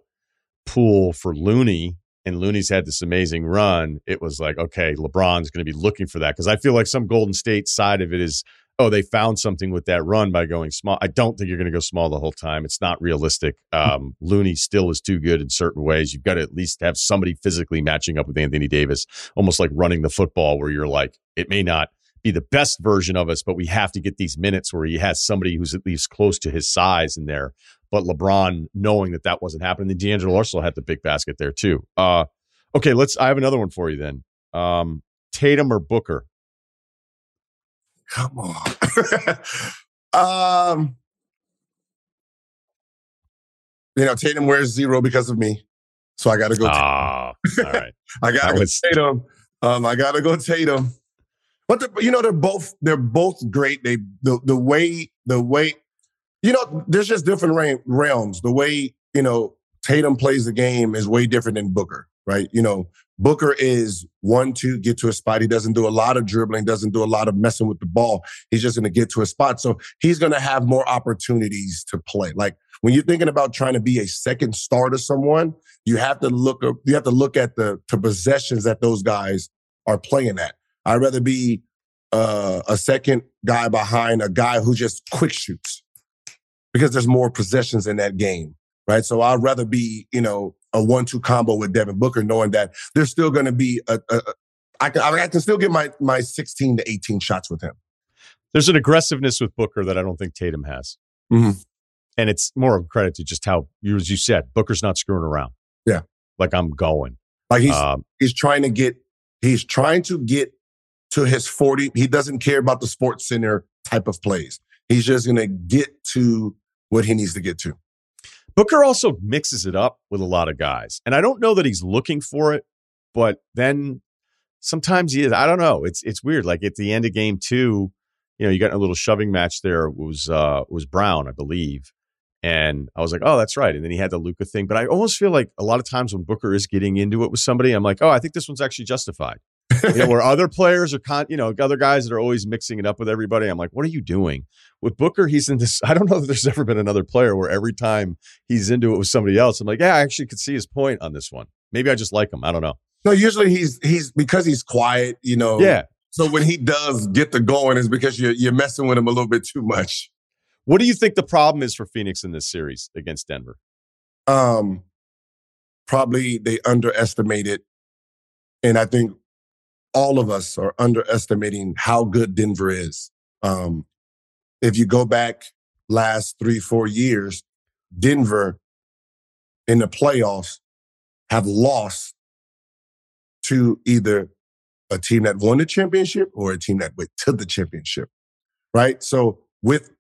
Poole for Looney, and Looney's had this amazing run, it was like, okay, LeBron's going to be looking for that because I feel like some Golden State side of it is oh, they found something with that run by going small. I don't think you're going to go small the whole time. It's not realistic. Um, Looney still is too good in certain ways. You've got to at least have somebody physically matching up with Anthony Davis, almost like running the football, where you're like, it may not be the best version of us, but we have to get these minutes where he has somebody who's at least close to his size in there. But LeBron, knowing that that wasn't happening, then D'Angelo also had the big basket there too. Uh, okay, let's. I have another one for you then. Um, Tatum or Booker? Come on. um, you know, Tatum wears zero because of me. So I got to go. Oh, all right. I got to go Tatum. Um, I got to go Tatum. But the, you know, they're both they're both great. They the the way the way you know, there's just different realms. The way you know Tatum plays the game is way different than Booker, right? You know, Booker is one, two, get to a spot. He doesn't do a lot of dribbling, doesn't do a lot of messing with the ball. He's just going to get to a spot. So he's going to have more opportunities to play. Like when you're thinking about trying to be a second star to someone, you have to look, you have to look at the, to possessions that those guys are playing at. I'd rather be uh, a second guy behind a guy who just quick shoots because there's more possessions in that game right? So I'd rather be, you know, a one-two combo with Devin Booker, knowing that there's still going to be a, a, a I can I can still get my my 16 to 18 shots with him. There's an aggressiveness with Booker that I don't think Tatum has, mm-hmm. and it's more of a credit to just how you as you said, Booker's not screwing around. Yeah, like I'm going. Like he's um, he's trying to get he's trying to get to his 40. He doesn't care about the sports center type of plays. He's just going to get to what he needs to get to. Booker also mixes it up with a lot of guys. And I don't know that he's looking for it, but then sometimes he is. I don't know. It's it's weird. Like at the end of game two, you know, you got a little shoving match there. It was uh was Brown, I believe. And I was like, oh, that's right. And then he had the Luka thing. But I almost feel like a lot of times when Booker is getting into it with somebody, I'm like, oh, I think this one's actually justified. you know, where other players are, con- you know, other guys that are always mixing it up with everybody. I'm like, what are you doing? With Booker, he's in this. I don't know that there's ever been another player where every time he's into it with somebody else, I'm like, yeah, I actually could see his point on this one. Maybe I just like him. I don't know. No, usually he's he's because he's quiet, you know. Yeah. So when he does get the going, is because you're you're messing with him a little bit too much. What do you think the problem is for Phoenix in this series against Denver? Um, probably they underestimated, and I think all of us are underestimating how good Denver is. Um, if you go back last three, four years, Denver in the playoffs have lost to either a team that won the championship or a team that went to the championship, right? So with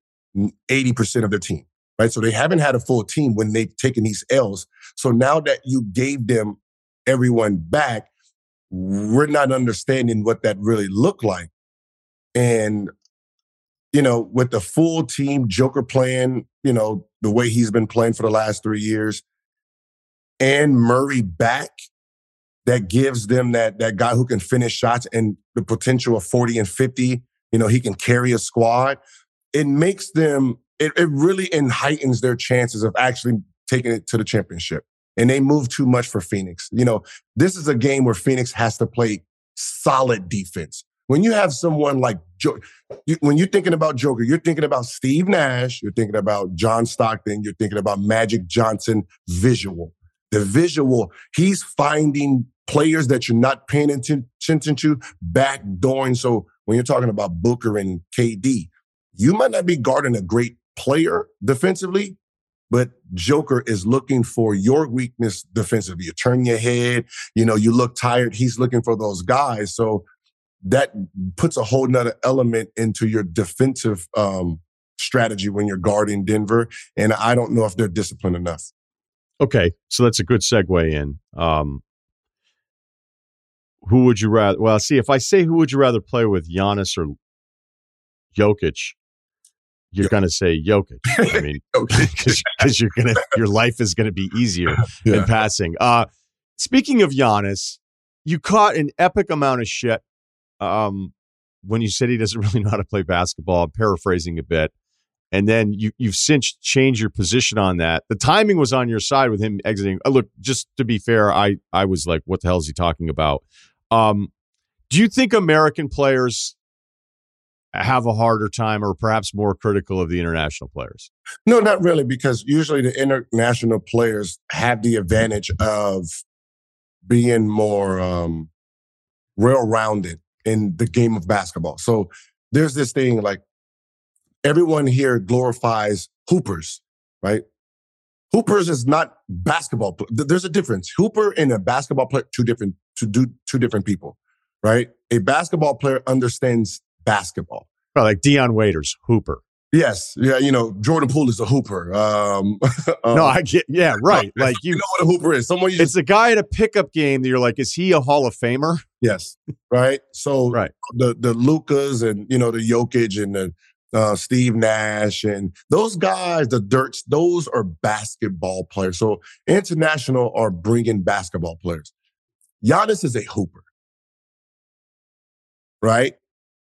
80% of their team, right? So they haven't had a full team when they've taken these L's. So now that you gave them everyone back, we're not understanding what that really looked like. And, you know, with the full team, Joker playing, you know, the way he's been playing for the last three years, and Murray back, that gives them that that guy who can finish shots and the potential of 40 and 50. You know, he can carry a squad. It makes them, it, it really heightens their chances of actually taking it to the championship and they move too much for Phoenix. You know, this is a game where Phoenix has to play solid defense. When you have someone like Joe, when you're thinking about Joker, you're thinking about Steve Nash, you're thinking about John Stockton, you're thinking about Magic Johnson visual. The visual, he's finding players that you're not paying attention to, backdooring. So when you're talking about Booker and KD, you might not be guarding a great player defensively, but Joker is looking for your weakness defensively. You turn your head, you know, you look tired. He's looking for those guys. So that puts a whole nother element into your defensive um, strategy when you're guarding Denver. And I don't know if they're disciplined enough. Okay. So that's a good segue in. Um, who would you rather? Well, see, if I say who would you rather play with, Giannis or Jokic, you're yeah. going to say Jokic. I mean, because you're going to your life is going to be easier yeah. in passing. Uh, speaking of Giannis, you caught an epic amount of shit um, when you said he doesn't really know how to play basketball. I'm paraphrasing a bit. And then you, you've since changed your position on that. The timing was on your side with him exiting. Uh, look, just to be fair, I, I was like, what the hell is he talking about? Um, do you think American players have a harder time or perhaps more critical of the international players? No, not really, because usually the international players have the advantage of being more um, well rounded in the game of basketball. So there's this thing like everyone here glorifies hoopers, right? Hoopers is not basketball. There's a difference. Hooper and a basketball player, two different, to do two different people, right? A basketball player understands basketball. Like Dion Waiters, Hooper. Yes, yeah, you know Jordan Poole is a hooper. Um, um, no, I get, yeah, right. Like you, you, know what a hooper is. Someone it's a guy in a pickup game that you're like, is he a Hall of Famer? Yes, right. So right. the the Lukas and you know the Jokic and the uh, Steve Nash and those guys, the Dirks, those are basketball players. So international are bringing basketball players. Giannis is a hooper, right?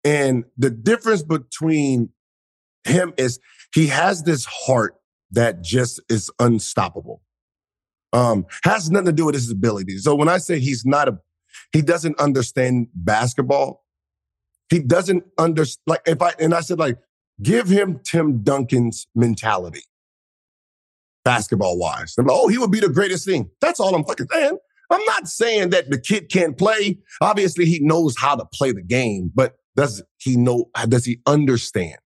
And the difference between him is he has this heart that just is unstoppable. Um, has nothing to do with his abilities. So when I say he's not a, he doesn't understand basketball. He doesn't understand. Like if I and I said like, give him Tim Duncan's mentality, basketball wise. Like, oh, he would be the greatest thing. That's all I'm fucking saying. I'm not saying that the kid can't play. Obviously, he knows how to play the game, but does he know? Does he understand?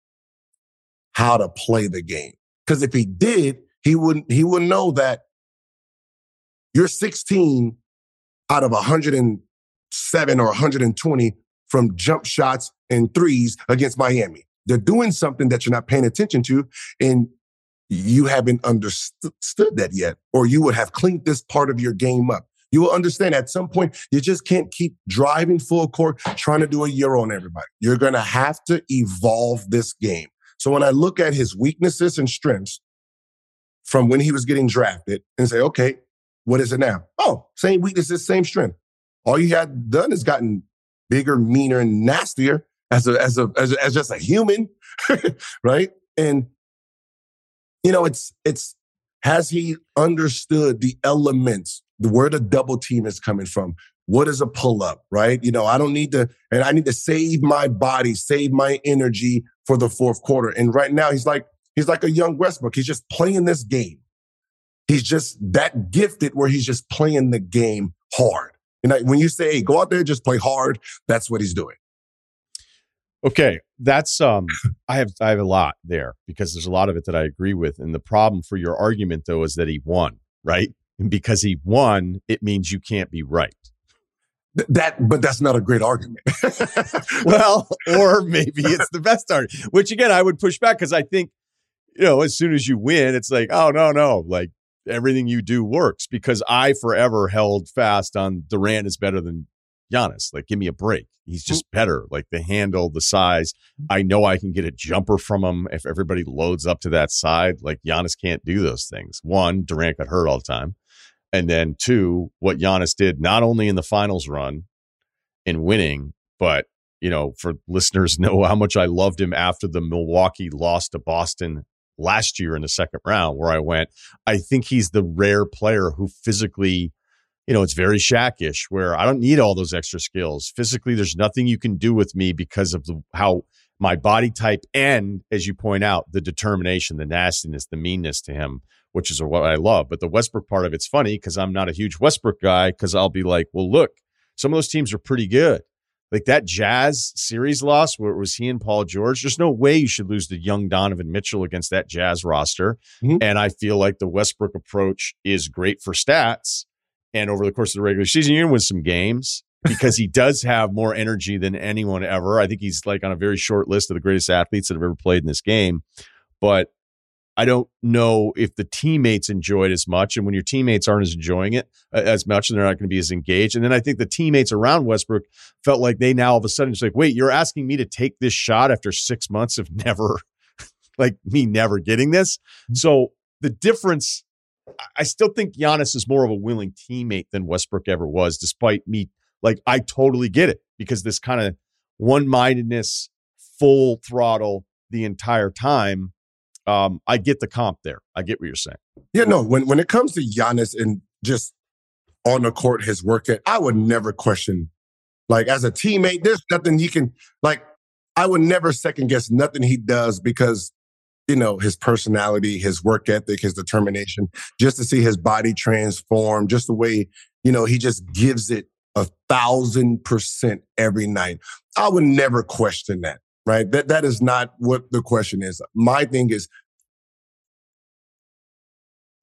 how to play the game. Because if he did, he wouldn't he wouldn't know that you're 16 out of 107 or 120 from jump shots and threes against Miami. They're doing something that you're not paying attention to, and you haven't understood that yet, or you would have cleaned this part of your game up. You will understand at some point, you just can't keep driving full court, trying to do a euro on everybody. You're going to have to evolve this game. So when I look at his weaknesses and strengths from when he was getting drafted and say, okay, what is it now? Oh, same weaknesses, same strength. All you had done is gotten bigger, meaner, and nastier as a as a as, a, as just a human, right? And you know, it's it's has he understood the elements, where the double team is coming from? What is a pull up, right? You know, I don't need to, and I need to save my body, save my energy for the fourth quarter. And right now, he's like, he's like a young Westbrook. He's just playing this game. He's just that gifted where he's just playing the game hard. And when you say, hey, go out there, just play hard, that's what he's doing. Okay, that's um I have I have a lot there because there's a lot of it that I agree with and the problem for your argument though is that he won, right? And because he won, it means you can't be right that but that's not a great argument well or maybe it's the best argument which again i would push back because i think you know as soon as you win it's like oh no no like everything you do works because i forever held fast on durant is better than Giannis. Like, give me a break. He's hmm. just better. Like the handle, the size. Hmm. I know I can get a jumper from him if everybody loads up to that side. Like Giannis can't do those things. One, Durant got hurt all the time. And then two, what Giannis did not only in the finals run in winning, but you know, for listeners know how much I loved him after the Milwaukee lost to Boston last year in the second round, where I went, I think he's the rare player who physically, you know, it's very Shakish, where I don't need all those extra skills. Physically, there's nothing you can do with me because of the how my body type and, as you point out, the determination, the nastiness, the meanness to him which is what I love. But the Westbrook part of it's funny because I'm not a huge Westbrook guy because I'll be like, well, look, some of those teams are pretty good. Like that Jazz series loss where it was he and Paul George. There's no way you should lose to young Donovan Mitchell against that Jazz roster. Mm-hmm. And I feel like the Westbrook approach is great for stats. And over the course of the regular season, you win some games because he does have more energy than anyone ever. I think he's like on a very short list of the greatest athletes that have ever played in this game. But I don't know if the teammates enjoy it as much. And when your teammates aren't as enjoying it uh, as much, and they're not going to be as engaged. And then I think the teammates around Westbrook felt like they now all of a sudden it's like, wait, you're asking me to take this shot after six months of never like me never getting this. Mm-hmm. So the difference, I still think Giannis is more of a willing teammate than Westbrook ever was, despite me. Like, I totally get it because this kind of one mindedness, full throttle the entire time. Um, I get the comp there. I get what you're saying. Yeah, no, when, when it comes to Giannis and just on the court, his work, I would never question. Like, as a teammate, there's nothing he can, like, I would never second guess nothing he does because you know, his personality, his work ethic, his determination, just to see his body transform, just the way, you know, he just gives it a thousand percent every night. I would never question that, right? That that is not what the question is. My thing is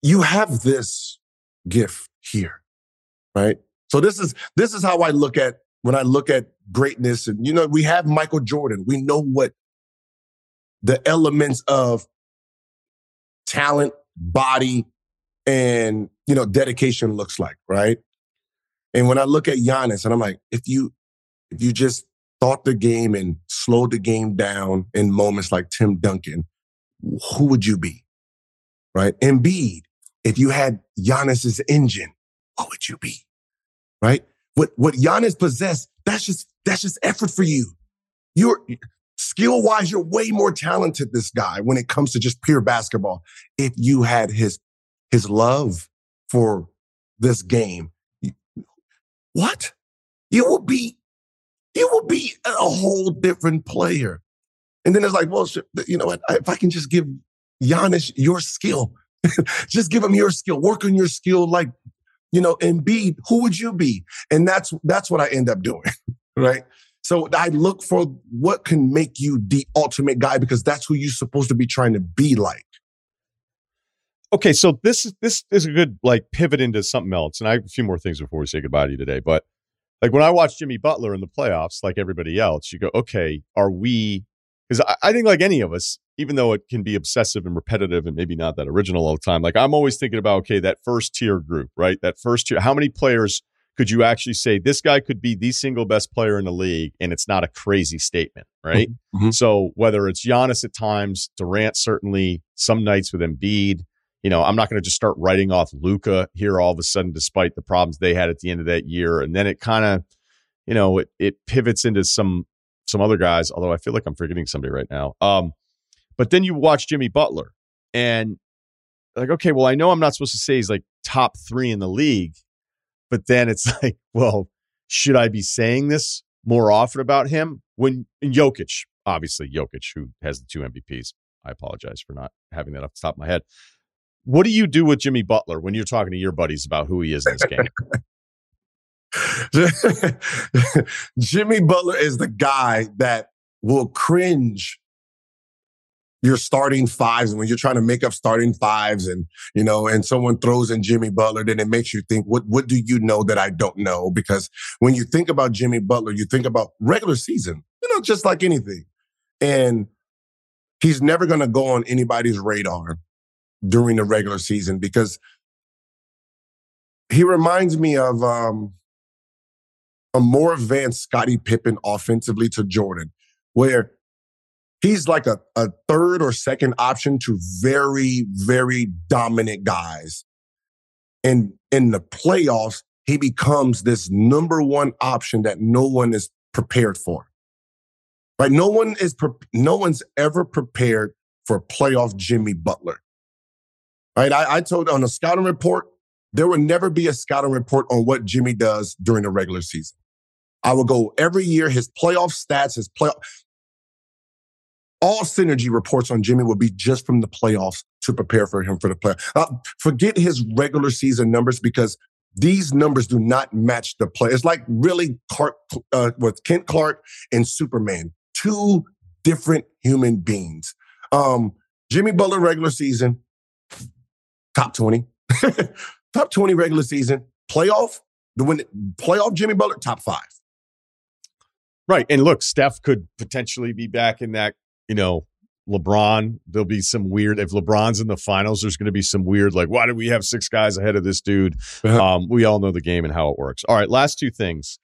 you have this gift here, right? So this is this is how I look at when I look at greatness and you know, we have Michael Jordan. We know what the elements of talent, body, and you know, dedication looks like, right? And when I look at Giannis, and I'm like, if you if you just thought the game and slowed the game down in moments like Tim Duncan, who would you be? Right? Embiid, if you had Giannis's engine, what would you be? Right? What what Giannis possessed, that's just that's just effort for you. You're skill wise, you're way more talented, this guy, when it comes to just pure basketball. If you had his, his love for this game, what? You will be, you will be a whole different player. And then it's like, well, you know what? If I can just give Giannis your skill, just give him your skill, work on your skill like, you know, Embiid, who would you be? And that's, that's what I end up doing, right? So I look for what can make you the ultimate guy because that's who you're supposed to be trying to be like. Okay, so this is this is a good like pivot into something else, and I have a few more things before we say goodbye to you today. But like when I watch Jimmy Butler in the playoffs, like everybody else, you go, okay, are we? Because I, I think like any of us, even though it can be obsessive and repetitive and maybe not that original all the time, like I'm always thinking about okay, that first tier group, right? That first tier, how many players could you actually say this guy could be the single best player in the league and it's not a crazy statement, right? Mm-hmm. mm-hmm. So whether it's Giannis at times, Durant certainly, some nights with Embiid, you know, I'm not going to just start writing off Luka here all of a sudden, despite the problems they had at the end of that year. And then it kind of, you know, it, it pivots into some some other guys, although I feel like I'm forgetting somebody right now. Um, but then you watch Jimmy Butler and like, okay, well, I know I'm not supposed to say he's like top three in the league, but then it's like, well, should I be saying this more often about him? When Jokic, obviously Jokic, who has the two MVPs. I apologize for not having that off the top of my head. What do you do with Jimmy Butler when you're talking to your buddies about who he is in this game? Jimmy Butler is the guy that will cringe your starting fives and when you're trying to make up starting fives and you know and someone throws in Jimmy Butler then it makes you think what what do you know that I don't know? Because when you think about Jimmy Butler you think about regular season you know just like anything. And he's never going to go on anybody's radar during the regular season because he reminds me of um, a more advanced Scottie Pippen offensively to Jordan where he's like a, a third or second option to very, very dominant guys. And in the playoffs, he becomes this number one option that no one is prepared for. Right? No one is, pre- no one's ever prepared for playoff Jimmy Butler. Right? I, I told on a scouting report, there will never be a scouting report on what Jimmy does during the regular season. I will go every year, his playoff stats, his playoff all synergy reports on Jimmy will be just from the playoffs to prepare for him for the play. Uh, forget his regular season numbers because these numbers do not match the play. It's like really Clark, uh, with Kent Clark and Superman, two different human beings. Um, Jimmy Butler regular season, top 20. top 20 regular season. Playoff, the win playoff Jimmy Butler, top five. Right. And look, Steph could potentially be back in that you know, LeBron, there'll be some weird. If LeBron's in the finals, there's going to be some weird, like, why do we have six guys ahead of this dude? Uh-huh. Um, we all know the game and how it works. All right, last two things.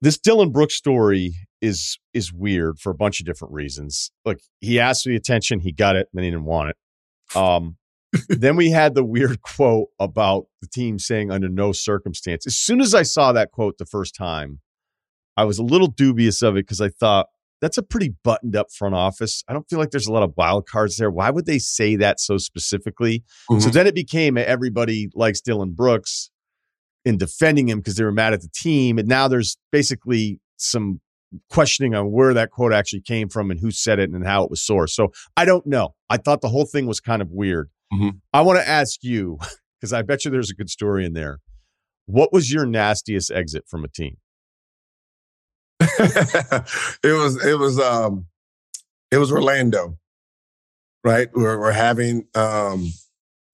this Dillon Brooks story is is weird for a bunch of different reasons. Like he asked for the attention, he got it, then he didn't want it. Um, then we had the weird quote about the team saying under no circumstance. As soon as I saw that quote the first time, I was a little dubious of it because I thought that's a pretty buttoned up front office. I don't feel like there's a lot of wild cards there. Why would they say that so specifically? Mm-hmm. So then it became everybody likes Dillon Brooks in defending him because they were mad at the team. And now there's basically some questioning on where that quote actually came from and who said it and how it was sourced. So I don't know. I thought the whole thing was kind of weird. Mm-hmm. I want to ask you, because I bet you there's a good story in there. What was your nastiest exit from a team? it was it was um it was Orlando, right? We're we're having um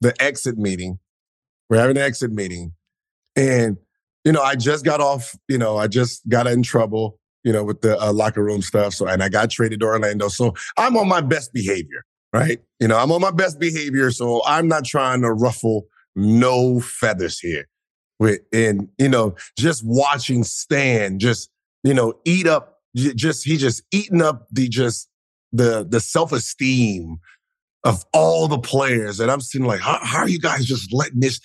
the exit meeting. We're having an exit meeting, and you know I just got off. You know I just got in trouble. You know with the uh, locker room stuff. So and I got traded to Orlando. So I'm on my best behavior, right? You know I'm on my best behavior. So I'm not trying to ruffle no feathers here. With and you know just watching Stan just you know, eat up just he just eating up the just the the self-esteem of all the players. And I'm sitting like, how, how, are you guys just letting this?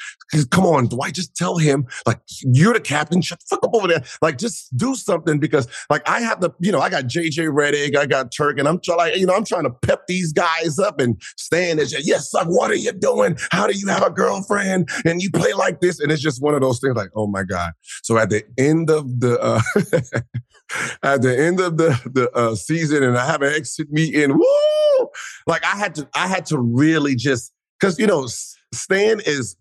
Come on, Dwight, just tell him, like, you're the captain. Shut the fuck up over there. Like, just do something because, like, I have the, you know, I got JJ Redick, I got Turk, and I'm trying, like, you know, I'm trying to pep these guys up and stand as, yes, like, what are you doing? How do you have a girlfriend? And you play like this. And it's just one of those things like, oh my God. So at the end of the, uh, at the end of the, the uh, season and I have an exit meeting, woo! Like I had to, I had to really just, cause you know, Stan is,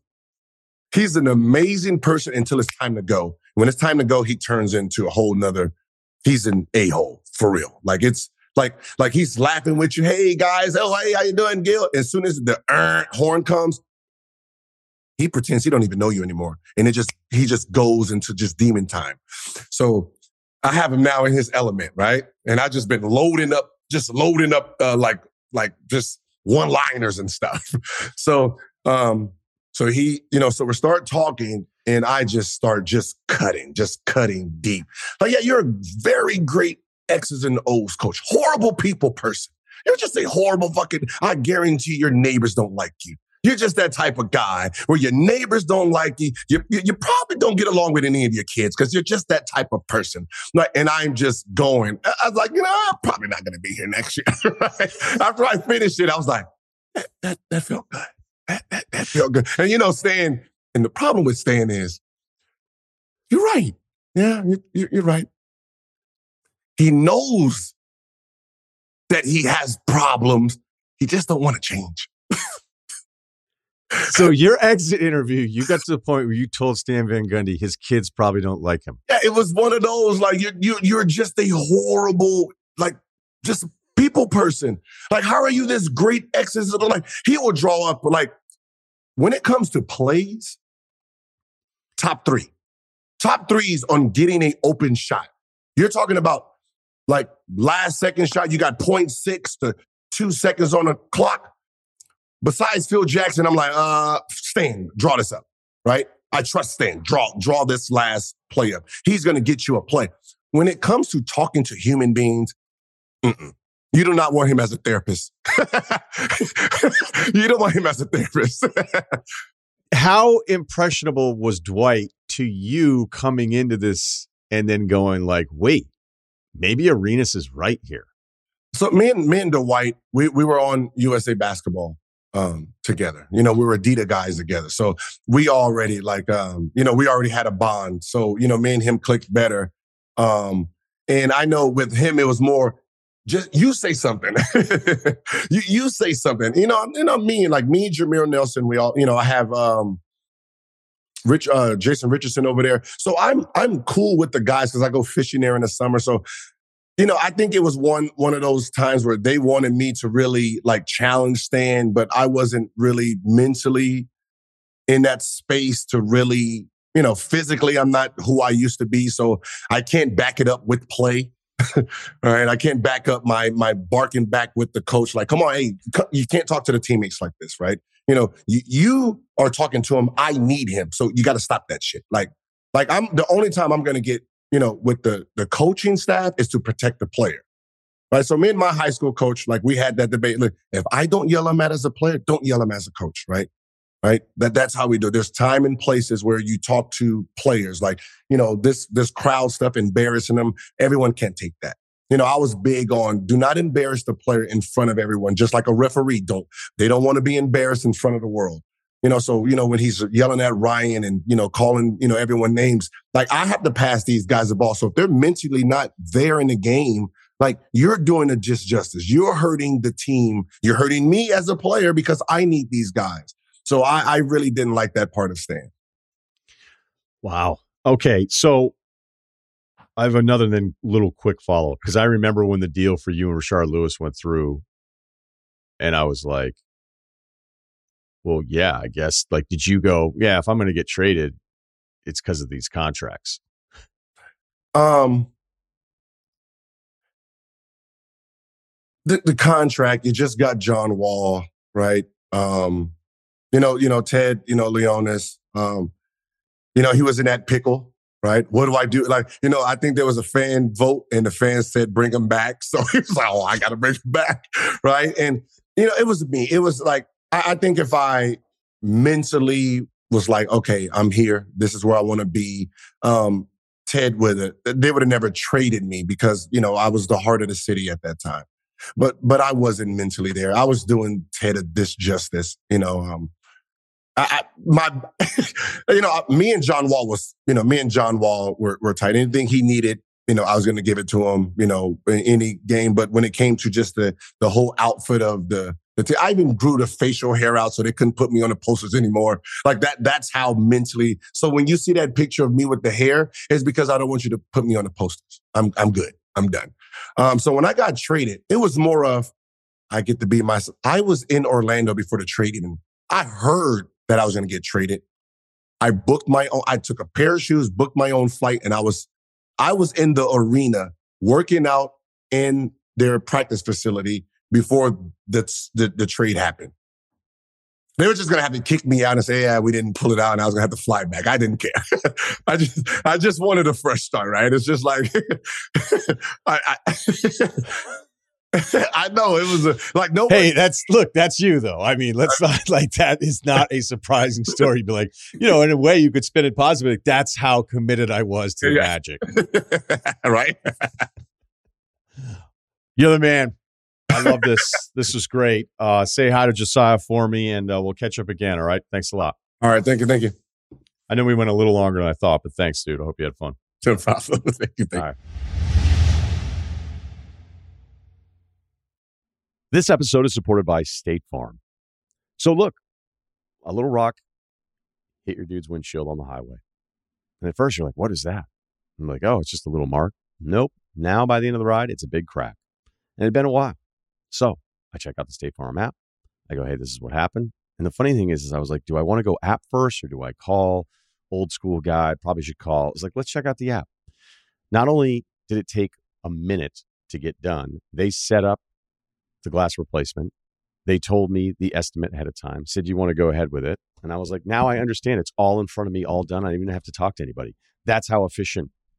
he's an amazing person until it's time to go. When it's time to go, he turns into a whole nother, he's an a-hole for real. Like it's, like, like he's laughing with you. Hey guys, oh hey, how you doing, Gil? As soon as the er, horn comes, he pretends he don't even know you anymore, and it just he just goes into just demon time. So I have him now in his element, right? And I just been loading up, just loading up uh, like like just one liners and stuff. so um, so he, you know, so we start talking and I just start just cutting, just cutting deep. Like, yeah, you're a very great X's and O's coach, horrible people person. You're just a horrible fucking, I guarantee your neighbors don't like you. You're just that type of guy where your neighbors don't like you. You, you, probably don't get along with any of your kids because you're just that type of person. Like, and I'm just going. I was like, you know, I'm probably not going to be here next year. After I finished it, I was like, that, that, that felt good. That, that, that felt good. And you know, Stan, and the problem with Stan is, you're right. Yeah, you, you're right. He knows that he has problems. He just don't want to change so your exit interview, you got to the point where you told Stan Van Gundy his kids probably don't like him. Yeah, it was one of those like you you you're just a horrible like just people person. Like how are you this great exit? Like he will draw up like when it comes to plays, top three, top threes on getting a open shot. You're talking about like last second shot. You got 0.6 to two seconds on the clock besides Phil Jackson, I'm like, uh, Stan, draw this up, right? I trust Stan. Draw, draw this last play up. He's going to get you a play. When it comes to talking to human beings, you do not want him as a therapist. you don't want him as a therapist. How impressionable was Dwight to you coming into this and then going like, wait, maybe Arenas is right here? So me and me and Dwight, we, we were on USA basketball um, together. You know, we were Adidas guys together. So we already like, um, you know, we already had a bond. So, you know, me and him clicked better. Um, and I know with him, it was more just you say something. you you say something. You know, you know, me and like me, and Jameer Nelson, we all, you know, I have um Rich uh Jason Richardson over there. So I'm I'm cool with the guys because I go fishing there in the summer. So you know, I think it was one one of those times where they wanted me to really like challenge Stan, but I wasn't really mentally in that space to really, you know, physically I'm not who I used to be, so I can't back it up with play. All right, I can't back up my my barking back with the coach like, "Come on, hey, you can't talk to the teammates like this, right?" You know, you, you are talking to him, I need him. So you got to stop that shit. Like like I'm the only time I'm to get you know, with the the coaching staff is to protect the player. Right. So me and my high school coach, like we had that debate. Look, if I don't yell him at as a player, don't yell him as a coach. Right. Right. That that's how we do. There's time and places where you talk to players. Like, you know, this this crowd stuff embarrassing them. Everyone can't take that. You know, I was big on do not embarrass the player in front of everyone, just like a referee don't. They don't want to be embarrassed in front of the world. You know, so, you know, when he's yelling at Ryan and, you know, calling, you know, everyone names, like I have to pass these guys the ball. So if they're mentally not there in the game, like you're doing a just justice. You're hurting the team. You're hurting me as a player because I need these guys. So I, I really didn't like that part of Stan. Wow. Okay. So I have another then little quick follow up because I remember when the deal for you and Rashard Lewis went through, and I was like, well, yeah, I guess. Like, did you go, yeah, if I'm going to get traded, it's because of these contracts? Um, the, the contract, you just got John Wall, right? Um, you know, you know, Ted, you know, Leonsis, um, you know, he was in that pickle, right? What do I do? Like, you know, I think there was a fan vote and the fans said, bring him back. So he was like, oh, I got to bring him back, right? And, you know, it was me. It was like, I, I think if I mentally was like, okay, I'm here. This is where I want to be. Um, Ted would have, they would have never traded me because, you know, I was the heart of the city at that time. But, but I wasn't mentally there. I was doing Ted a disjustice, you know, um, I, I, my, you know, me and John Wall was, you know, me and John Wall were, were tight. Anything he needed, you know, I was going to give it to him, you know, in any game. But when it came to just the the whole outfit of the I even grew the facial hair out so they couldn't put me on the posters anymore. Like that, that's how mentally. So when you see that picture of me with the hair, it's because I don't want you to put me on the posters. I'm, I'm good. I'm done. Um, so when I got traded, it was more of, I get to be myself. I was in Orlando before the trade even. I heard that I was going to get traded. I booked my own, I took a pair of shoes, booked my own flight, and I was, I was in the arena working out in their practice facility before the, the, the trade happened. They were just gonna have to kick me out and say, "Yeah, we didn't pull it out," and I was gonna have to fly back. I didn't care. I just, I just wanted a fresh start, right? It's just like, I, I, I, know it was a, like no. Hey, that's look, that's you though. I mean, let's not like that is not a surprising story. Be like, you know, in a way, you could spin it positively. That's how committed I was to the yeah. magic, right? You're the man. I love this. this was great. Uh, say hi to Josiah for me, and uh, we'll catch up again. All right. Thanks a lot. All right. Thank you. Thank you. I know we went a little longer than I thought, but thanks, dude. I hope you had fun. No problem. thank you. Thank All right. This episode is supported by State Farm. So look, a little rock hit your dude's windshield on the highway. And at first you're like, what is that? I'm like, oh, it's just a little mark. Nope. Now by the end of the ride, it's a big crack. And it had been a while. So I check out the State Farm app. I go, hey, this is what happened. And the funny thing is, is I was like, do I want to go app first or do I call old school guy? Probably should call. It's like, let's check out the app. Not only did it take a minute to get done, they set up the glass replacement. They told me the estimate ahead of time, said, you want to go ahead with it? And I was like, now I understand. It's all in front of me, all done. I didn't even have to talk to anybody. That's how efficient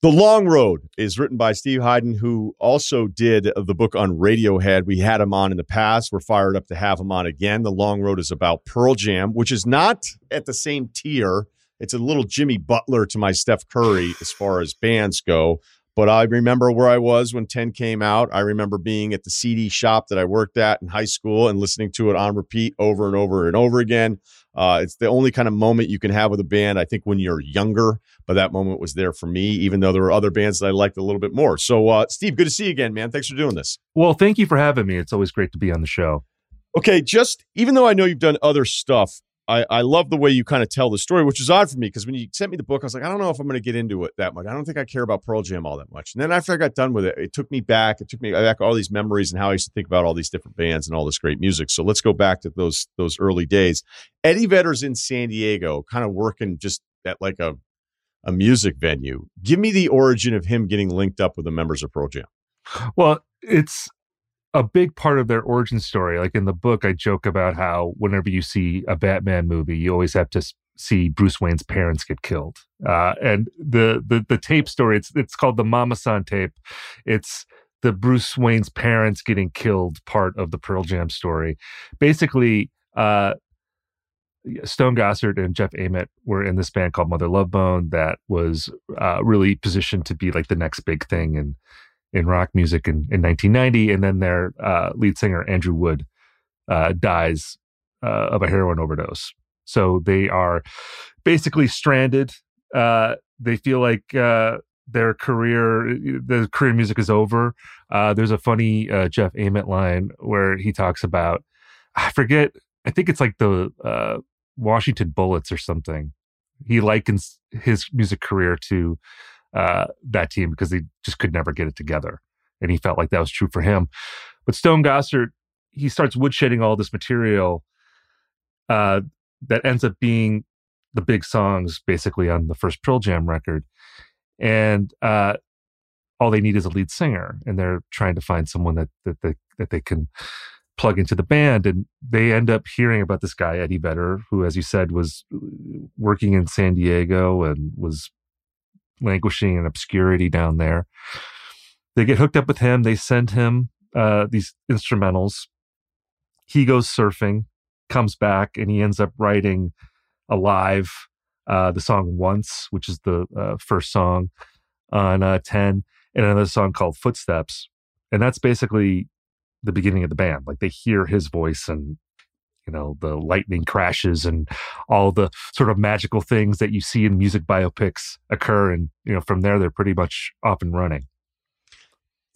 The Long Road is written by Steve Hyden, who also did uh, the book on Radiohead. We had him on in the past. We're fired up to have him on again. The Long Road is about Pearl Jam, which is not at the same tier. It's a little Jimmy Butler to my Steph Curry as far as bands go. But I remember where I was when 10 came out. I remember being at the CD shop that I worked at in high school and listening to it on repeat over and over and over again. Uh, it's the only kind of moment you can have with a band, I think, when you're younger. But that moment was there for me, even though there were other bands that I liked a little bit more. So, uh, Steve, good to see you again, man. Thanks for doing this. Well, thank you for having me. It's always great to be on the show. Okay, just even though I know you've done other stuff, I, I love the way you kind of tell the story, which is odd for me because when you sent me the book, I was like, I don't know if I'm going to get into it that much. I don't think I care about Pearl Jam all that much. And then after I got done with it, it took me back. It took me back all these memories and how I used to think about all these different bands and all this great music. So let's go back to those those early days. Eddie Vedder's in San Diego, kind of working just at like a a music venue. Give me the origin of him getting linked up with the members of Pearl Jam. Well, it's a big part of their origin story. Like in the book, I joke about how whenever you see a Batman movie, you always have to see Bruce Wayne's parents get killed. Uh, and the, the the tape story, it's it's called the Mama San tape. It's the Bruce Wayne's parents getting killed part of the Pearl Jam story. Basically, uh, Stone Gossard and Jeff Ament were in this band called Mother Love Bone that was uh, really positioned to be like the next big thing in in rock music in, in 1990. And then their uh, lead singer Andrew Wood uh, dies uh, of a heroin overdose. So they are basically stranded. Uh, they feel like uh, their career, the career music is over. there's a funny Jeff Ament line where he talks about, I forget, I think it's like the Washington Bullets or something. He likens his music career to uh, that team because they just could never get it together. And he felt like that was true for him. But Stone Gossard, he starts woodshedding all this material uh, that ends up being the big songs basically on the first Pearl Jam record. And uh, all they need is a lead singer, and they're trying to find someone that that they, that they can plug into the band and they end up hearing about this guy eddie vedder who as you said was working in san diego and was languishing in obscurity down there. They get hooked up with him. They send him uh, these instrumentals. He goes surfing comes back and he ends up writing alive uh, the song once which is the uh, first song on uh, 10 and another song called footsteps. And that's basically the beginning of the band. Like they hear his voice and you know the lightning crashes and all the sort of magical things that you see in music biopics occur and you know from there they're pretty much off and running.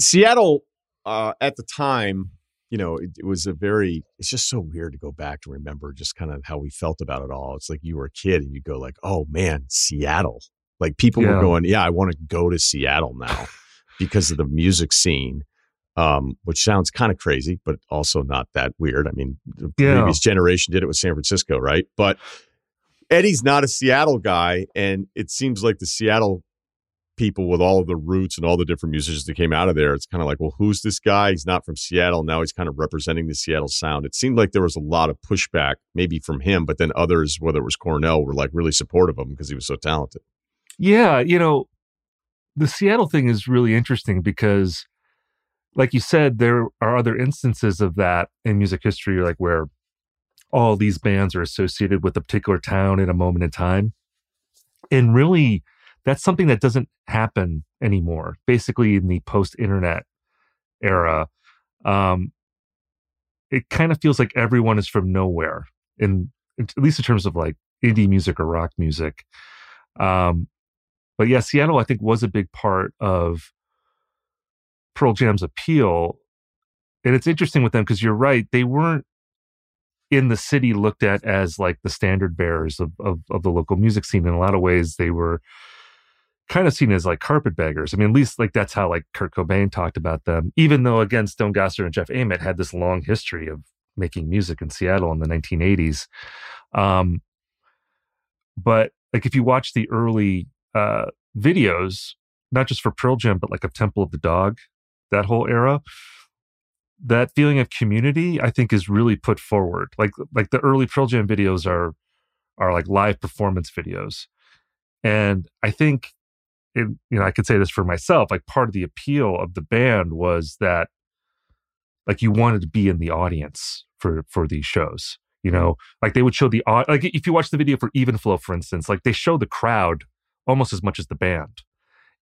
Seattle uh, at the time you know it, it, was a very it's just so weird to go back to remember just kind of how we felt about it all. It's like you were a kid and you go like oh man seattle. Like people yeah. were going yeah i want to go to seattle now because of the music scene um, which sounds kind of crazy, but also not that weird. I mean, the yeah. previous generation did it with San Francisco, right? But Eddie's not a Seattle guy, and it seems like the Seattle people with all of the roots and all the different musicians that came out of there, it's kind of like, well, who's this guy? He's not from Seattle. Now he's kind of representing the Seattle sound. It seemed like there was a lot of pushback, maybe from him, but then others, whether it was Cornell, were like really supportive of him because he was so talented. Yeah, you know, the Seattle thing is really interesting because like you said, there are other instances of that in music history, like where all these bands are associated with a particular town in a moment in time. And really, that's something that doesn't happen anymore. Basically, in the post internet era, um, it kind of feels like everyone is from nowhere, in, at least in terms of like indie music or rock music. Um, but yeah, Seattle, I think, was a big part of Pearl Jam's appeal. And it's interesting with them because you're right, they weren't in the city looked at as like the standard bearers of, of, of the local music scene. In a lot of ways, they were kind of seen as like carpetbaggers. I mean, at least like that's how like Kurt Cobain talked about them, even though again, Stone Gossard and Jeff Ament had this long history of making music in Seattle in the 1980s. Um, but like if you watch the early uh, videos, not just for Pearl Jam, but like of Temple of the Dog, that whole era that feeling of community i think is really put forward. Like like the early pearl jam videos are are like live performance videos. And i think it, you know i could say this for myself like part of the appeal of the band was that like you wanted to be in the audience for for these shows you know? Like they would show the like if you watch the video for even flow for instance like they show the crowd almost as much as the band.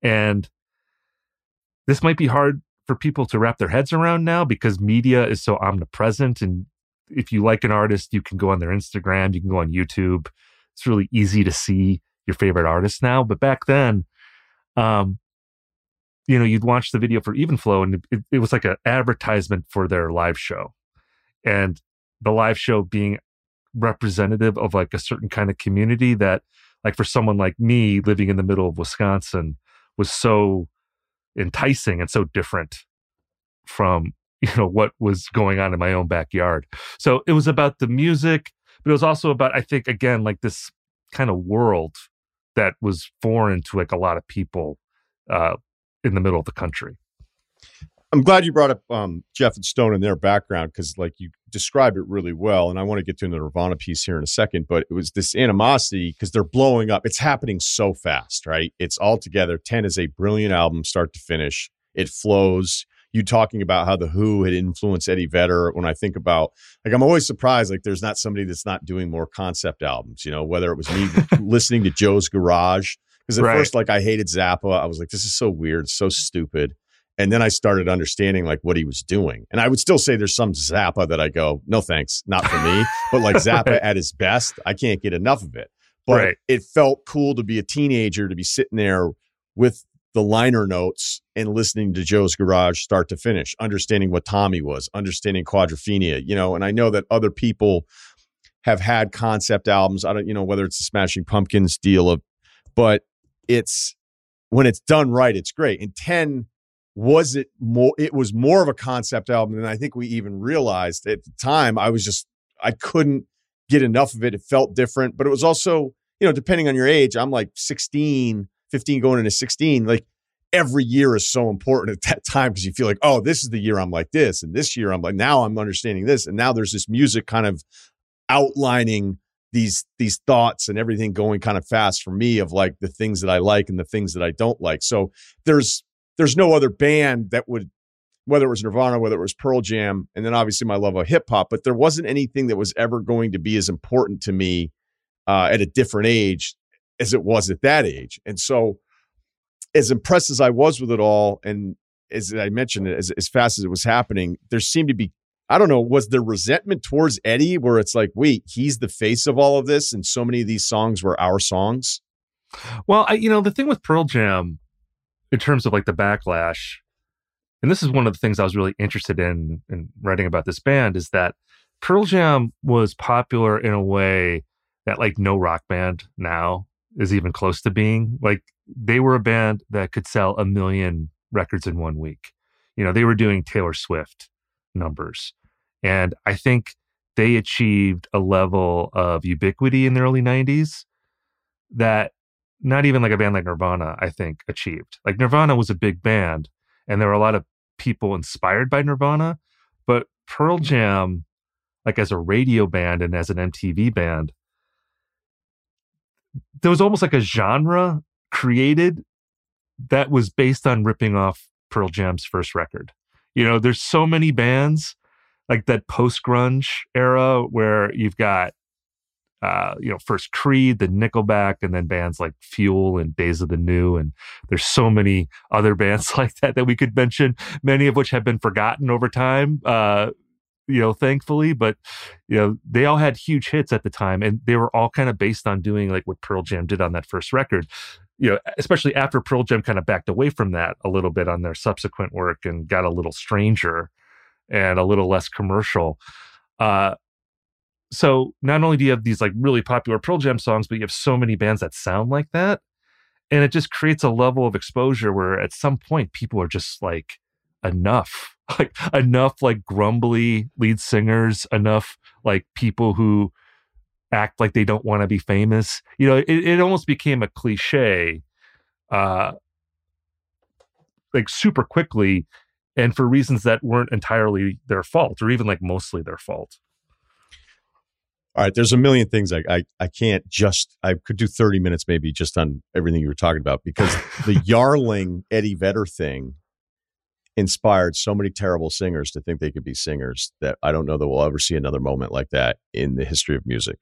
And this might be hard for people to wrap their heads around now because media is so omnipresent. And if you like an artist, you can go on their Instagram, you can go on YouTube. It's really easy to see your favorite artist now. But back then, um, you know, you'd watch the video for Even Flow and it, it was like an advertisement for their live show. And the live show being representative of like a certain kind of community that like for someone like me living in the middle of Wisconsin was so enticing and so different from you know what was going on in my own backyard. So it was about the music, but it was also about I think again like this kind of world that was foreign to like a lot of people uh, in the middle of the country. I'm glad you brought up um, Jeff and Stone and their background because, like, you described it really well. And I want to get to the Nirvana piece here in a second, but it was this animosity because they're blowing up. It's happening so fast, right? It's all together. 10 is a brilliant album, start to finish. It flows. You talking about how the Who had influenced Eddie Vedder. When I think about, like, I'm always surprised, like, there's not somebody that's not doing more concept albums, you know, whether it was me listening to Joe's Garage. Because at right. first, like, I hated Zappa. I was like, this is so weird, so stupid and then I started understanding like what he was doing. And I would still say there's some Zappa that I go, no thanks, not for me. but like Zappa right. at his best, I can't get enough of it. But right. it felt cool to be a teenager to be sitting there with the liner notes and listening to Joe's Garage start to finish, understanding what Tommy was, understanding Quadrophenia, you know, and I know that other people have had concept albums. I don't, you know, whether it's the Smashing Pumpkins deal of, but it's when it's done right, it's great. And 10 was it more it was more of a concept album than I think we even realized at the time. I was just I couldn't get enough of it. It felt different, but it was also, you know, depending on your age, I'm like 16, 15 going into 16, like every year is so important at that time because you feel like, oh, this is the year I'm like this and this year I'm like now I'm understanding this and now there's this music kind of outlining these these thoughts and everything going kind of fast for me of like the things that I like and the things that I don't like. So there's there's no other band that would whether it was Nirvana, whether it was Pearl Jam, and then obviously my love of hip hop, but there wasn't anything that was ever going to be as important to me uh, at a different age as it was at that age. And so, as impressed as I was with it all, and as I mentioned, as, as fast as it was happening, there seemed to be, I don't know, was there resentment towards Eddie where it's like, wait, he's the face of all of this, and so many of these songs were our songs? Well, I, you know, the thing with Pearl Jam, in terms of like the backlash, and this is one of the things I was really interested in in writing about this band is that Pearl Jam was popular in a way that like no rock band now is even close to being. Like they were a band that could sell a million records in one week. You know, they were doing Taylor Swift numbers. And I think they achieved a level of ubiquity in the early 90s that not even like a band like Nirvana, I think, achieved. Like Nirvana was a big band, and there were a lot of people inspired by Nirvana, but Pearl Jam, like as a radio band and as an MTV band, there was almost like a genre created that was based on ripping off Pearl Jam's first record. You know, there's so many bands like that post grunge era where you've got uh, you know, first Creed, then Nickelback, and then bands like Fuel and Days of the New. And there's so many other bands like that that we could mention, many of which have been forgotten over time. Uh, you know, thankfully, but you know, they all had huge hits at the time, and they were all kind of based on doing like what Pearl Jam did on that first record. You know, especially after Pearl Jam kind of backed away from that a little bit on their subsequent work and got a little stranger and a little less commercial. Uh, so not only do you have these like really popular Pearl Jam songs, but you have so many bands that sound like that. And it just creates a level of exposure where at some point people are just like, enough. Like enough like grumbly lead singers, enough like people who act like they don't want to be famous. You know, it, it almost became a cliche uh like super quickly and for reasons that weren't entirely their fault or even like mostly their fault all right, there's a million things I, I, I can't just I could do 30 minutes maybe just on everything you were talking about because the Yarling Eddie Vedder thing inspired so many terrible singers to think they could be singers that I don't know that we'll ever see another moment like that in the history of music.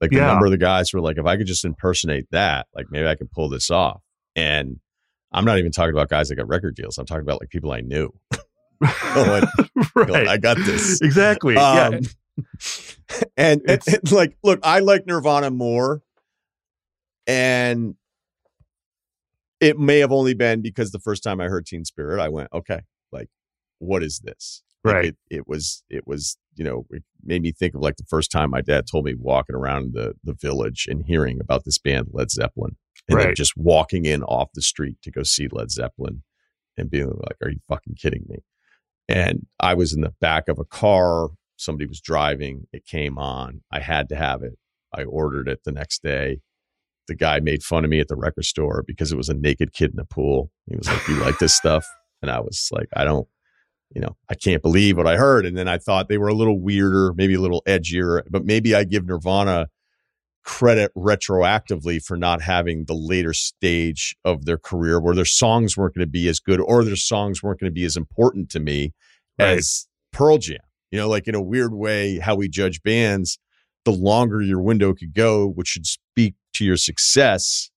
Like the number of the guys were like, if I could just impersonate that, like maybe I can pull this off. And I'm not even talking about guys that got record deals. I'm talking about like people I knew. like, right. I got this. Exactly. Um, yeah and, and, and like, look, I like Nirvana more, and it may have only been because the first time I heard Teen Spirit, I went, okay, like, what is this? Like right. It, it was, it was you know, it made me think of like the first time my dad told me walking around the the village and hearing about this band Led Zeppelin, and then just walking in off the street to go see Led Zeppelin, and being like, "Are you fucking kidding me?" And I was in the back of a car. Somebody was driving. It came on. I had to have it. I ordered it the next day. The guy made fun of me at the record store because it was a naked kid in a pool. He was like, "You like this stuff?" And I was like, "I don't." You know, I can't believe what I heard. And then I thought they were a little weirder, maybe a little edgier, but maybe I give Nirvana credit retroactively for not having the later stage of their career where their songs weren't going to be as good or their songs weren't going to be as important to me Right. as Pearl Jam. You know, like in a weird way, how we judge bands, the longer your window could go, which should speak to your success,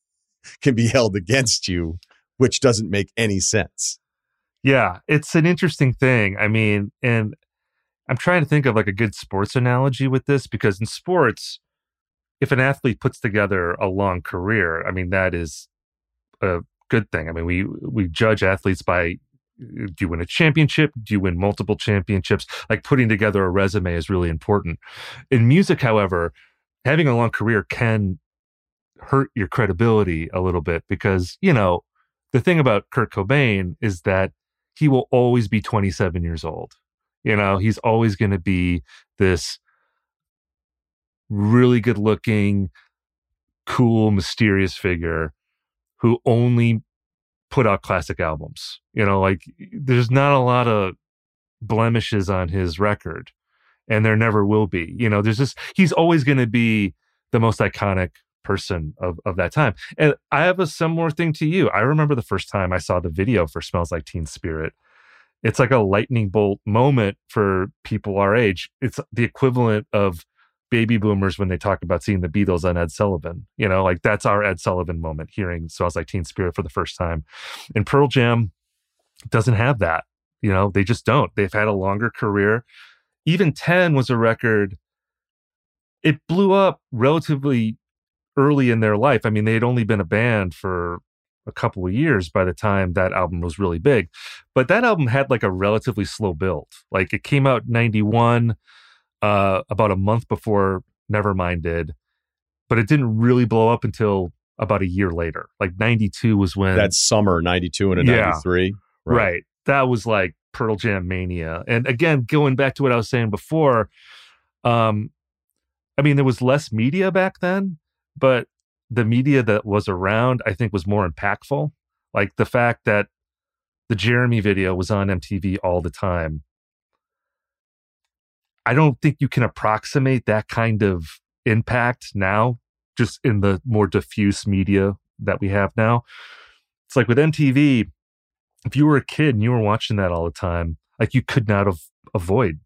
can be held against you, which doesn't make any sense. Yeah, it's an interesting thing. I mean, and I'm trying to think of like a good sports analogy with this because in sports, if an athlete puts together a long career, I mean that is a good thing. I mean, we we judge athletes by Uh, do you win a championship? Do you win multiple championships? Like putting together a resume is really important. In music, however, having a long career can hurt your credibility a little bit because, you know, the thing about Kurt Cobain is that he will always be 27 years old. You know, he's always going to be this really good looking, cool, mysterious figure who only put out classic albums. You know, like there's not a lot of blemishes on his record, and there never will be. You know, there's just he's always going to be the most iconic person of of that time. And I have a similar thing to you. I remember the first time I saw the video for Smells Like Teen Spirit. It's like a lightning bolt moment for people our age. It's the equivalent of baby boomers when they talk about seeing the Beatles on Ed Sullivan. You know, like that's our Ed Sullivan moment, hearing Smells Like Teen Spirit for the first time. And Pearl Jam doesn't have that. You know, they just don't. They've had a longer career. Even 10 was a record. It blew up relatively early in their life. I mean, they had only been a band for a couple of years by the time that album was really big. But that album had like a relatively slow build. Like it came out 91 uh, about a month before Nevermind did, but it didn't really blow up until about a year later. Like 92 was when That summer, 92 and a Yeah. 93. right. That was like Pearl Jam mania. And again, going back to what I was saying before, um, I mean, there was less media back then, but the media that was around, I think, was more impactful. Like the fact that the Jeremy video was on MTV all the time. I don't think you can approximate that kind of impact now, just in the more diffuse media that we have now. It's like with MTV, if you were a kid and you were watching that all the time, like you could not have avoid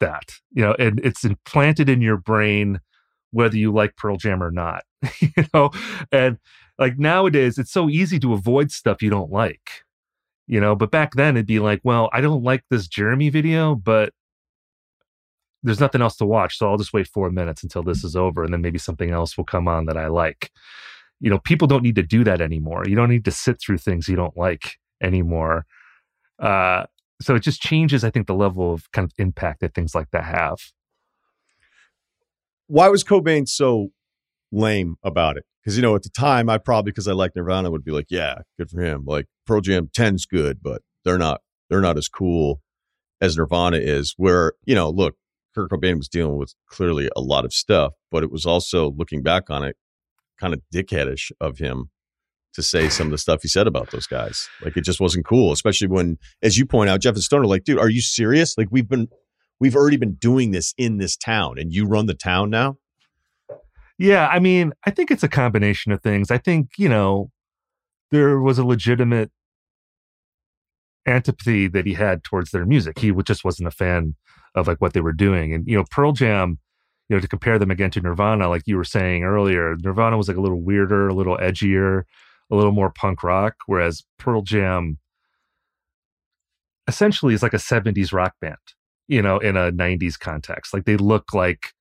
that, you know, and it's implanted in your brain whether you like Pearl Jam or not, you know, and like nowadays it's so easy to avoid stuff you don't like, you know, but back then it'd be like, well, I don't like this Jeremy video, but there's nothing else to watch, so I'll just wait four minutes until this is over, and then maybe something else will come on that I like. You know, people don't need to do that anymore. You don't need to sit through things you don't like anymore. Uh, so it just changes, I think, the level of kind of impact that things like that have. Why was Cobain so lame about it? Because, you know, at the time, I probably, because I like Nirvana, would be like, yeah, good for him. Like, Pearl Jam 10's good, but they're not, they're not as cool as Nirvana is. Where, you know, look, Kurt Cobain was dealing with clearly a lot of stuff, but it was also looking back on it, kind of dickheadish of him to say some of the stuff he said about those guys. Like it just wasn't cool, especially when, as you point out, Jeff and Stone are like, dude, are you serious? Like we've been, we've already been doing this in this town, and you run the town now. Yeah, I mean, I think it's a combination of things. I think, you know, there was a legitimate antipathy that he had towards their music. He just wasn't a fan of like what they were doing. And, you know, Pearl Jam, you know, to compare them again to Nirvana, like you were saying earlier, Nirvana was like a little weirder, a little edgier, a little more punk rock, whereas Pearl Jam essentially is like a 70s rock band, you know, in a 90s context. Like they look like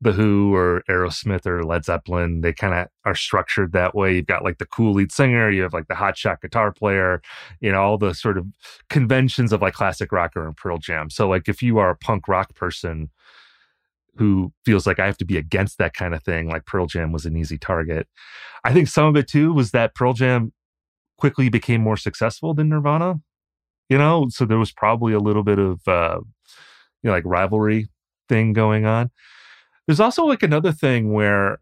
the Who or Aerosmith or Led Zeppelin. They kind of are structured that way. You've got like the cool lead singer, you have like the hotshot guitar player, you know, all the sort of conventions of like classic rocker and Pearl Jam. So like if you are a punk rock person who feels like I have to be against that kind of thing, like Pearl Jam was an easy target. I think some of it too was that Pearl Jam quickly became more successful than Nirvana. You know, so there was probably a little bit of uh, you know, like rivalry thing going on. There's also like another thing where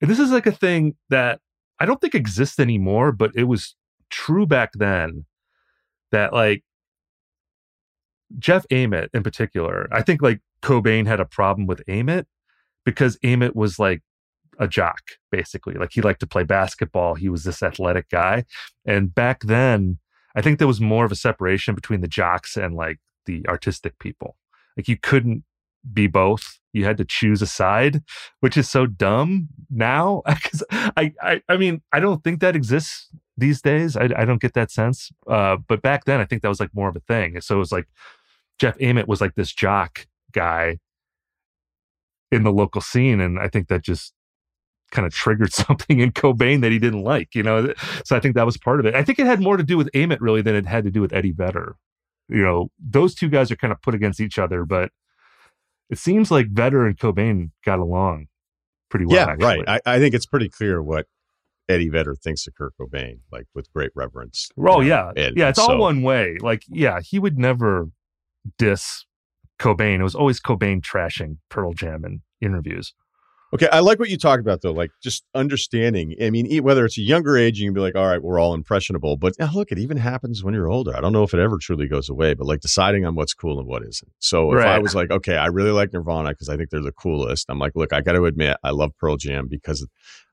this is like a thing that I don't think exists anymore, but it was true back then that like Jeff Ament in particular, I think like Cobain had a problem with Ament because Ament was like a jock, basically. Like he liked to play basketball. He was this athletic guy. And back then, I think there was more of a separation between the jocks and like the artistic people. Like you couldn't be both. You had to choose a side, which is so dumb now. Because I, I, I mean, I don't think that exists these days. I, I don't get that sense. Uh, but back then, I think that was like more of a thing. So it was like Jeff Ament was like this jock guy in the local scene, and I think that just kind of triggered something in Cobain that he didn't like. You know, so I think that was part of it. I think it had more to do with Ament really than it had to do with Eddie Vedder. You know, those two guys are kind of put against each other, but it seems like Vedder and Cobain got along pretty well. Yeah, actually. right. I, I think it's pretty clear what Eddie Vedder thinks of Kurt Cobain, like with great reverence. Oh you yeah, and yeah. It's so- all one way. Like yeah, he would never diss Cobain. It was always Cobain trashing Pearl Jam in interviews. Okay, I like what you talked about though, like just understanding. I mean, whether it's a younger age, you can be like, "All right, we're all impressionable," but uh, look, it even happens when you're older. I don't know if it ever truly goes away, but like deciding on what's cool and what isn't. So if I was like, "Okay, I really like Nirvana because I think they're the coolest," I'm like, "Look, I got to admit, I love Pearl Jam because,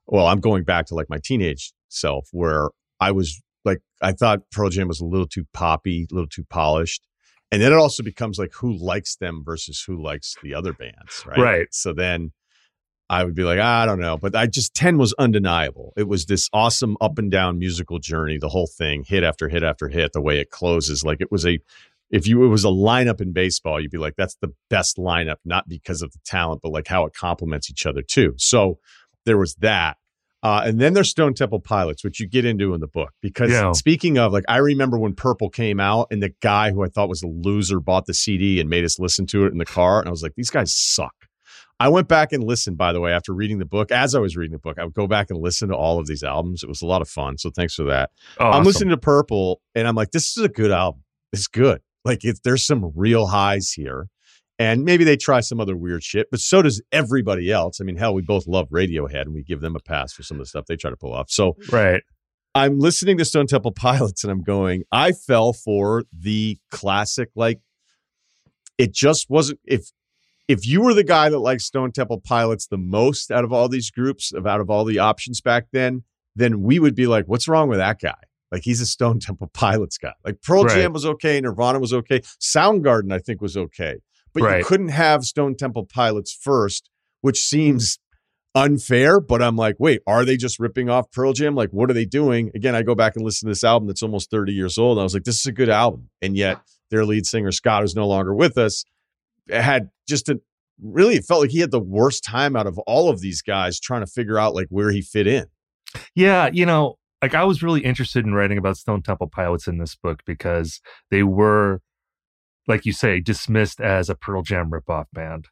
well, I'm going back to like my teenage self where I was like, I thought Pearl Jam was a little too poppy, a little too polished." And then it also becomes like who likes them versus who likes the other bands, right? Right. So then I would be like, I don't know. But I just 10 was undeniable. It was this awesome up and down musical journey, the whole thing, hit after hit after hit, the way it closes. Like it was a if you it was a lineup in baseball, you'd be like, that's the best lineup, not because of the talent, but like how it complements each other too. So there was that. Uh, and then there's Stone Temple Pilots, which you get into in the book. Because Yeah. speaking of, like, I remember when Purple came out and the guy who I thought was a loser bought the CD and made us listen to it in the car. And I was like, these guys suck. I went back and listened, by the way, after reading the book. As I was reading the book, I would go back and listen to all of these albums. It was a lot of fun. So thanks for that. Oh, I'm awesome. listening to Purple and I'm like, this is a good album. It's good. Like it's there's some real highs here. And maybe they try some other weird shit, but so does everybody else. I mean, hell, we both love Radiohead and we give them a pass for some of the stuff they try to pull off. So right. I'm listening to Stone Temple Pilots and I'm going, I fell for the classic, like it just wasn't if if you were the guy that liked Stone Temple Pilots the most out of all these groups, of out of all the options back then, then we would be like, what's wrong with that guy? Like he's a Stone Temple Pilots guy. Like Pearl Right. Jam was okay, Nirvana was okay, Soundgarden I think was okay, but Right. you couldn't have Stone Temple Pilots first, which seems unfair. But I'm like, wait, are they just ripping off Pearl Jam? Like, what are they doing? Again, I go back and listen to this album that's almost 30 years old. And I was like, this is a good album, and yet their lead singer Scott, is no longer with us, had just a really it felt like he had the worst time out of all of these guys trying to figure out like where he fit in. Yeah, you know, like I was really interested in writing about Stone Temple Pilots in this book because they were, like you say, dismissed as a Pearl Jam ripoff band.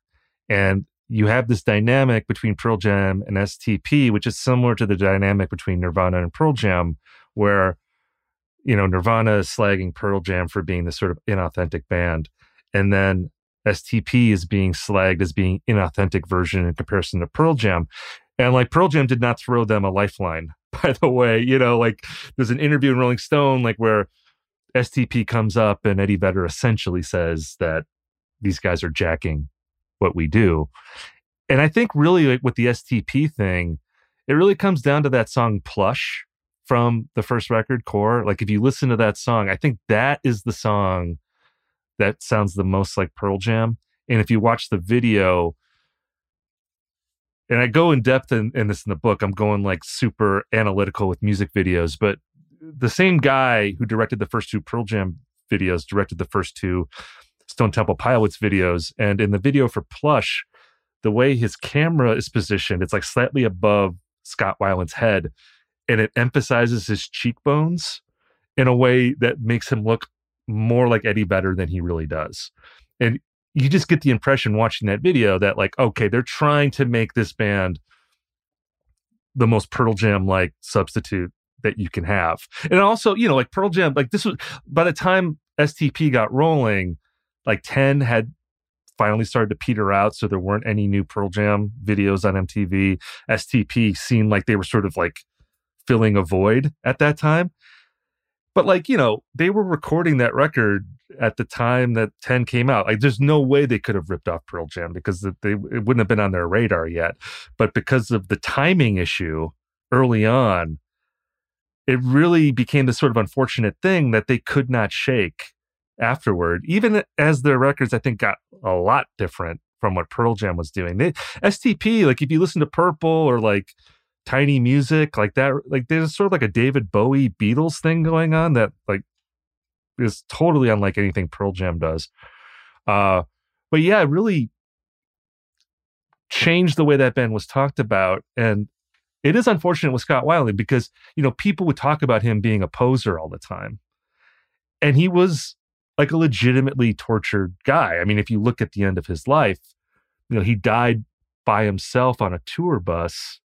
And you have this dynamic between Pearl Jam and STP, which is similar to the dynamic between Nirvana and Pearl Jam, where, you know, Nirvana is slagging Pearl Jam for being this sort of inauthentic band. And then STP is being slagged as being inauthentic version in comparison to Pearl Jam. And like Pearl Jam did not throw them a lifeline, by the way. You know, like there's an interview in Rolling Stone, like where STP comes up and Eddie Vedder essentially says that these guys are jacking what we do. And I think really like with the STP thing, it really comes down to that song Plush from the first record core. Like if you listen to that song, I think that is the song that sounds the most like Pearl Jam. And if you watch the video, and I go in depth in, in this in the book, I'm going like super analytical with music videos, but the same guy who directed the first two Pearl Jam videos directed the first two Stone Temple Pilots videos. And in the video for Plush, the way his camera is positioned, it's like slightly above Scott Weiland's head, and it emphasizes his cheekbones in a way that makes him look more like Eddie Vedder than he really does. And you just get the impression watching that video that like, okay, they're trying to make this band the most Pearl Jam like substitute that you can have. And also, you know, like Pearl Jam, like this was by the time STP got rolling, like 10 had finally started to peter out. So there weren't any new Pearl Jam videos on MTV. STP seemed like they were sort of like filling a void at that time. But like, you know, they were recording that record at the time that 10 came out. Like there's no way they could have ripped off Pearl Jam because they it wouldn't have been on their radar yet. But because of the timing issue early on, it really became this sort of unfortunate thing that they could not shake afterward, even as their records, I think, got a lot different from what Pearl Jam was doing. They, STP, like if you listen to Purple or like Tiny Music, like that, like there's sort of like a David Bowie Beatles thing going on that like is totally unlike anything Pearl Jam does. Uh, but yeah, it really changed the way that band was talked about. And it is unfortunate with Scott Weiland because, you know, people would talk about him being a poser all the time. And he was like a legitimately tortured guy. I mean, if you look at the end of his life, you know, he died by himself on a tour bus,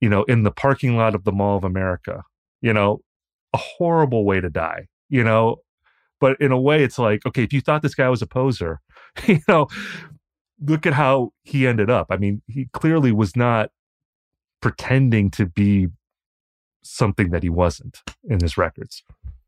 you know, in the parking lot of the Mall of America. You know, a horrible way to die, you know. But in a way, it's like, okay, if you thought this guy was a poser, you know, look at how he ended up. I mean, he clearly was not pretending to be something that he wasn't in his records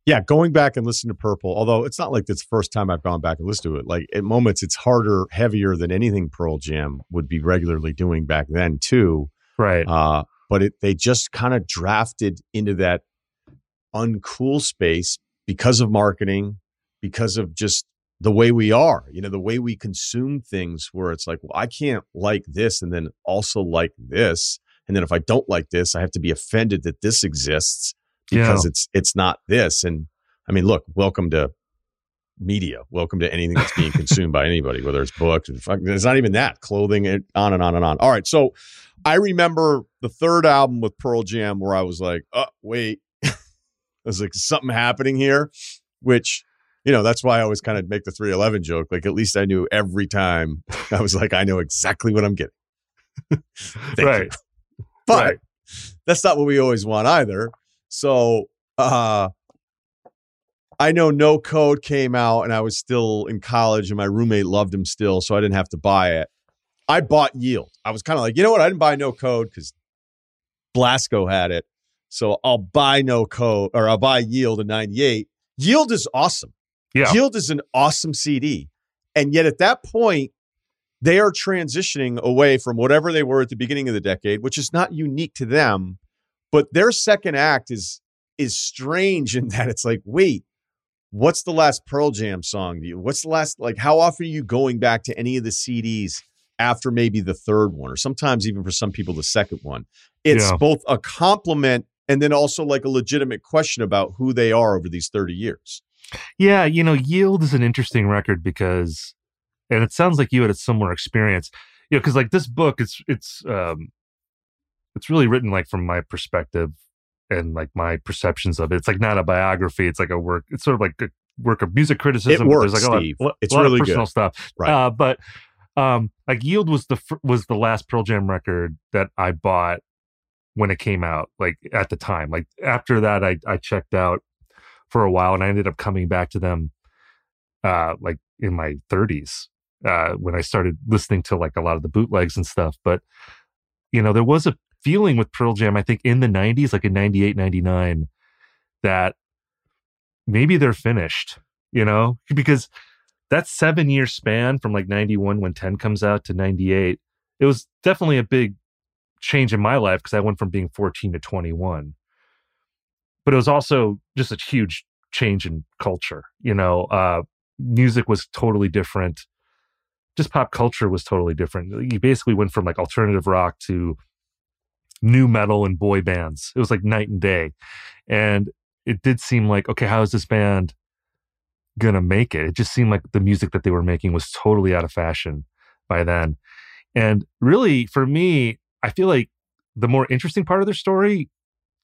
yeah, going back and listening to Purple, although it's not like it's the first time I've gone back and listened to it. Like at moments, it's harder, heavier than anything Pearl Jam would be regularly doing back then, too. Right. Uh, but it, they just kind of drafted into that uncool space because of marketing, because of just the way we are, you know, the way we consume things, where it's like, well, I can't like this and then also like this. And then if I don't like this, I have to be offended that this exists because yeah. it's it's not this. And I mean, look, welcome to media. Welcome to anything that's being consumed by anybody, whether it's books. It's not even that clothing. On and on and on. All right, so I remember the third album with Pearl Jam where I was like, oh wait, there's like something happening here, which. You know, that's why I always kind of make the 311 joke. Like, at least I knew every time I was like, I know exactly what I'm getting. right. You. But right. that's not what we always want either. So uh I know No Code came out and I was still in college and my roommate loved him still, so I didn't have to buy it. I bought Yield. I was kind of like, you know what? I didn't buy No Code because Blasco had it. So I'll buy No Code or I'll buy Yield in 98. Yield is awesome. Yeah. Yield is an awesome CD. And yet at that point, they are transitioning away from whatever they were at the beginning of the decade, which is not unique to them but their second act is is strange in that it's like, wait, what's the last Pearl Jam song? What's the last like? How often are you going back to any of the CDs after maybe the third one, or sometimes even for some people the second one? It's yeah. both a compliment and then also like a legitimate question about who they are over these thirty years. Yeah, you know, Yield is an interesting record because, and it sounds like you had a similar experience. You know, because like this book, it's it's um, it's really written like from my perspective and like my perceptions of it. It's like not a biography. It's like a work. It's sort of like a work of music criticism. It works, there's like Steve. a lot, it's a lot really personal good. stuff. Right. Uh, but um, like Yield was the was the last Pearl Jam record that I bought when it came out. Like at the time. Like after that, I I checked out for a while, and I ended up coming back to them, uh, like in my 30s. Uh, when I started listening to like a lot of the bootlegs and stuff, but you know, there was a feeling with Pearl Jam, I think in the 90s, like in 98, 99, that maybe they're finished, you know, because that seven year span from like 91 when 10 comes out to 98, it was definitely a big change in my life because I went from being 14 to 21. But it was also just a huge change in culture, you know, uh, music was totally different. Just pop culture was totally different. You basically went from like alternative rock to nu metal and boy bands. It was like night and day. And it did seem like, okay, how is this band gonna make it? It just seemed like the music that they were making was totally out of fashion by then. And really, for me, I feel like the more interesting part of their story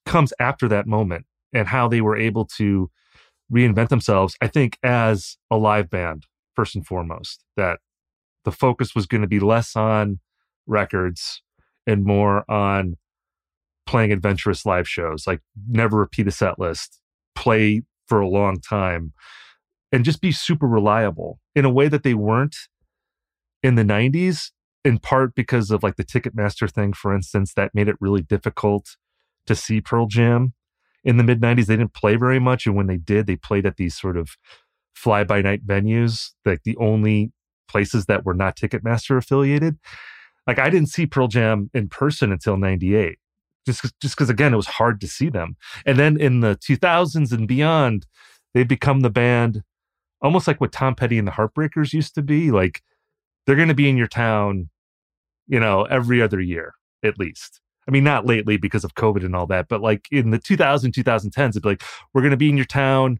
comes after that moment and how they were able to reinvent themselves. I think as a live band, first and foremost, that the focus was going to be less on records and more on playing adventurous live shows, like never repeat a set list, play for a long time, and just be super reliable in a way that they weren't in the 90s, in part because of like the Ticketmaster thing, for instance, that made it really difficult to see Pearl Jam. In the mid 90s, they didn't play very much. And when they did, they played at these sort of fly by night venues, like the only places that were not Ticketmaster affiliated. Like I didn't see Pearl Jam in person until 98 just just because again it was hard to see them and then in the 2000s and beyond they've become the band almost like what tom petty and the heartbreakers used to be like they're going to be in your town you know every other year at least i mean not lately because of covid and all that but like in the 2000 2010s it'd be like we're going to be in your town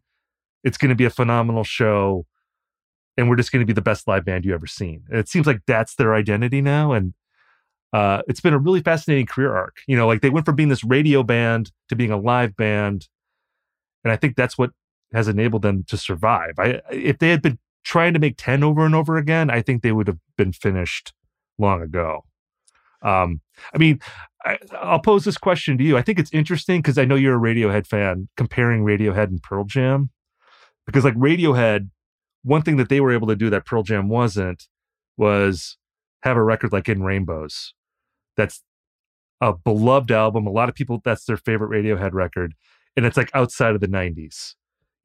it's going to be a phenomenal show and we're just going to be the best live band you've ever seen and it seems like that's their identity now and uh, it's been a really fascinating career arc. You know, like they went from being this radio band to being a live band, and I think that's what has enabled them to survive. I if they had been trying to make ten over and over again, I think they would have been finished long ago. Um, I mean, I, will pose this question to you. I think it's interesting because I know you're a Radiohead fan, comparing Radiohead and Pearl Jam, because like Radiohead, one thing that they were able to do that Pearl Jam wasn't was have a record like In Rainbows that's a beloved album. A lot of people, that's their favorite Radiohead record. And it's like outside of the 90s,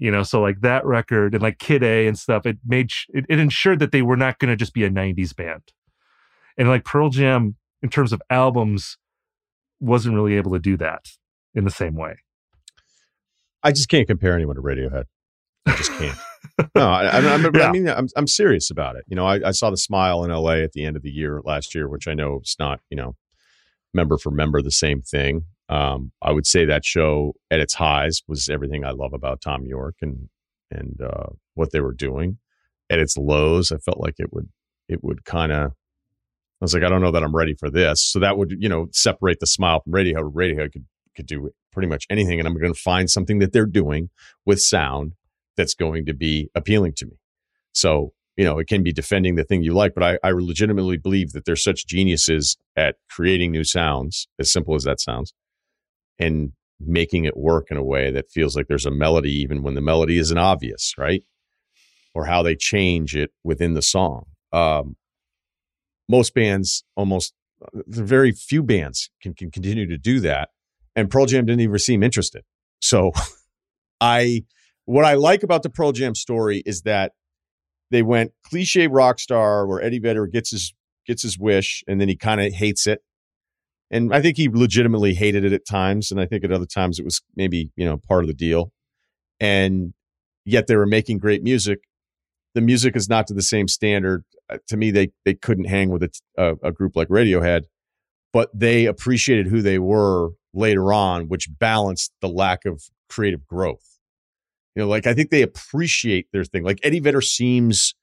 you know? So, like that record and like Kid A and stuff, it made, it, it ensured that they were not going to just be a 90s band. And like Pearl Jam, in terms of albums, wasn't really able to do that in the same way. I just can't compare anyone to Radiohead. I just can't. no, I, I, I, yeah. I mean, I'm, I'm serious about it. You know, I, I saw the smile in LA at the end of the year last year, which I know is not, you know, member for member the same thing. Um, I would say that show at its highs was everything I love about Thom Yorke and and uh, what they were doing. At its lows, I felt like it would it would kind of. I was like, I don't know that I'm ready for this. So that would you know separate the smile from Radiohead. Radiohead could could do pretty much anything, and I'm going to find something that they're doing with sound that's going to be appealing to me. So you know, it can be defending the thing you like, but I, I legitimately believe that they're such geniuses at creating new sounds, as simple as that sounds, and making it work in a way that feels like there's a melody, even when the melody isn't obvious, right? Or how they change it within the song. Um, most bands, almost very few bands, can, can continue to do that. And Pearl Jam didn't even seem interested. So I, what I like about the Pearl Jam story is that they went cliche rock star where Eddie Vedder gets his gets his wish and then he kind of hates it. And I think he legitimately hated it at times. And I think at other times it was maybe, you know, part of the deal. And yet they were making great music. The music is not to the same standard. Uh, to me, they they couldn't hang with a, group like Radiohead, but they appreciated who they were later on, which balanced the lack of creative growth. You know, like I think they appreciate their thing. Like Eddie Vedder seems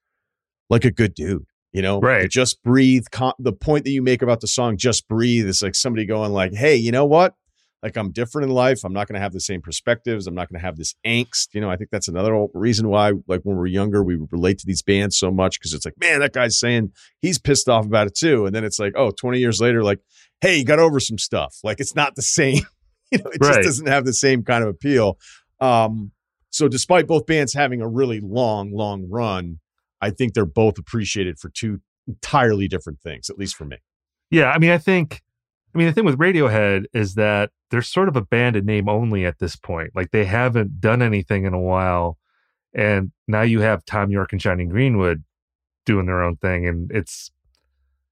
like a good dude. You know, right? Just breathe. the point that you make about the song "Just Breathe" is like somebody going like, "Hey, you know what? Like I'm different in life. I'm not going to have the same perspectives. I'm not going to have this angst." You know, I think that's another reason why, like when we're younger, we relate to these bands so much because it's like, man, that guy's saying he's pissed off about it too, and then it's like, oh, 20 years later, like, hey, you got over some stuff. Like it's not the same. you know, it right. just doesn't have the same kind of appeal. Um, so despite both bands having a really long, long run, I think they're both appreciated for two entirely different things, at least for me. Yeah, I mean, I think I mean, the thing with Radiohead is that they're sort of a band in name only at this point. Like they haven't done anything in a while. And now you have Thom Yorke and Jonny Greenwood doing their own thing. And it's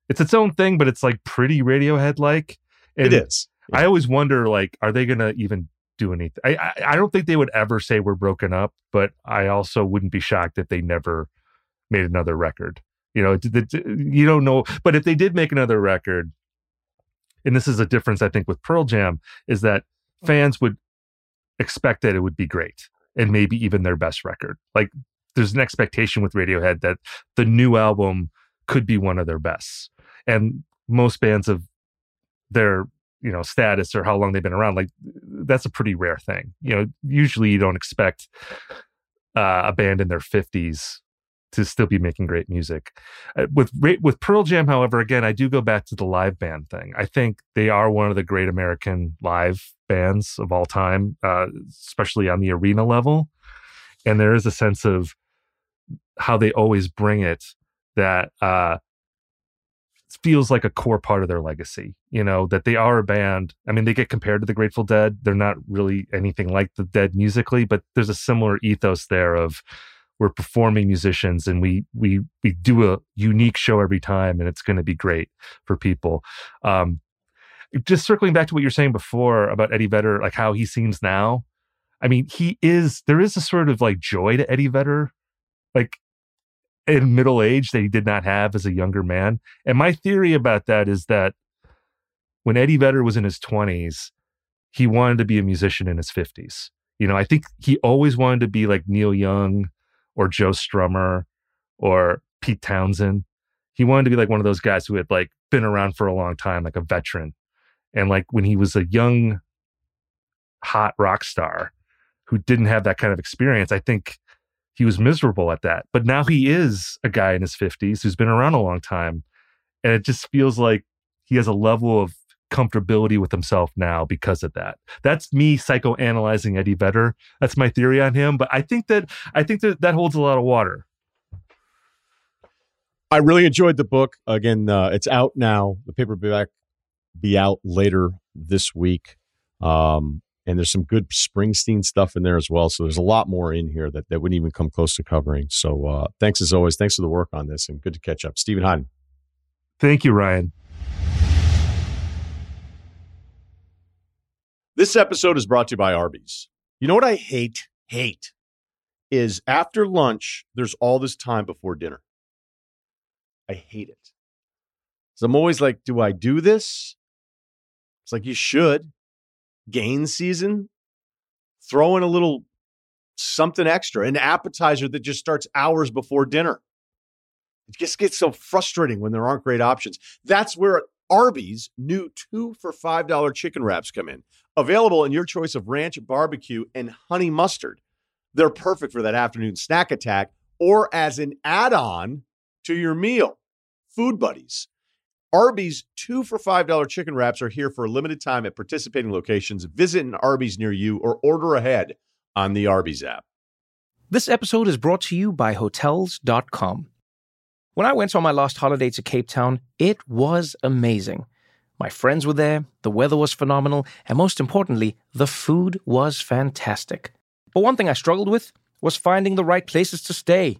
it's its own thing, but it's like pretty Radiohead like. It is. Yeah. I always wonder, like, are they gonna even do anything. I, I, I don't think they would ever say we're broken up, but I also wouldn't be shocked if they never made another record. You know, you don't know. But if they did make another record, and this is a difference I think with Pearl Jam, is that mm-hmm. fans would expect that it would be great and maybe even their best record. Like there's an expectation with Radiohead that the new album could be one of their bests. and most bands of their you know status or how long they've been around like that's a pretty rare thing you know usually you don't expect uh, a band in their 50s to still be making great music. Uh, with with pearl jam however again i do go back to the live band thing. I think they are one of the great american live bands of all time uh, especially on the arena level. And there is a sense of how they always bring it that uh, feels like a core part of their legacy. You know, that they are a band. I mean, they get compared to the Grateful Dead. They're not really anything like the Dead musically, but there's a similar ethos there of we're performing musicians and we we we do a unique show every time and it's going to be great for people. Um, just circling back to what you're saying before about Eddie Vedder, like how he seems now. I mean, he is there is a sort of like joy to Eddie Vedder. Like in middle age that he did not have as a younger man. And my theory about that is that when Eddie Vedder was in his 20s, he wanted to be a musician in his 50s. You know, I think he always wanted to be like Neil Young or Joe Strummer or Pete Townshend. He wanted to be like one of those guys who had like been around for a long time, like a veteran. And like when he was a young, hot rock star who didn't have that kind of experience, I think he was miserable at that. But now he is a guy in his 50s who's been around a long time. And it just feels like he has a level of comfortability with himself now because of that. That's me psychoanalyzing Eddie Vedder. That's my theory on him. But I think that I think that that holds a lot of water. I really enjoyed the book. Again, uh, it's out now. The paperback be out later this week. Um, and there's some good Springsteen stuff in there as well. So there's a lot more in here that, that wouldn't even come close to covering. So uh, thanks as always. Thanks for the work on this and good to catch up. Steven Hyden. Thank you, Ryen. This episode is brought to you by Arby's. You know what I hate? Hate is after lunch, there's all this time before dinner. I hate it. So I'm always like, do I do this? It's like, you should gain season, throw in a little something extra, an appetizer that just starts hours before dinner. It just gets so frustrating when there aren't great options. That's where Arby's new two for $5 chicken wraps come in. Available in your choice of ranch, barbecue, and honey mustard. They're perfect for that afternoon snack attack or as an add on to your meal. Food Buddies. Arby's two for $5 chicken wraps are here for a limited time at participating locations. Visit an Arby's near you or order ahead on the Arby's app. This episode is brought to you by Hotels.com. When I went on my last holiday to Cape Town, it was amazing. My friends were there, the weather was phenomenal, and most importantly, the food was fantastic. But one thing I struggled with was finding the right places to stay.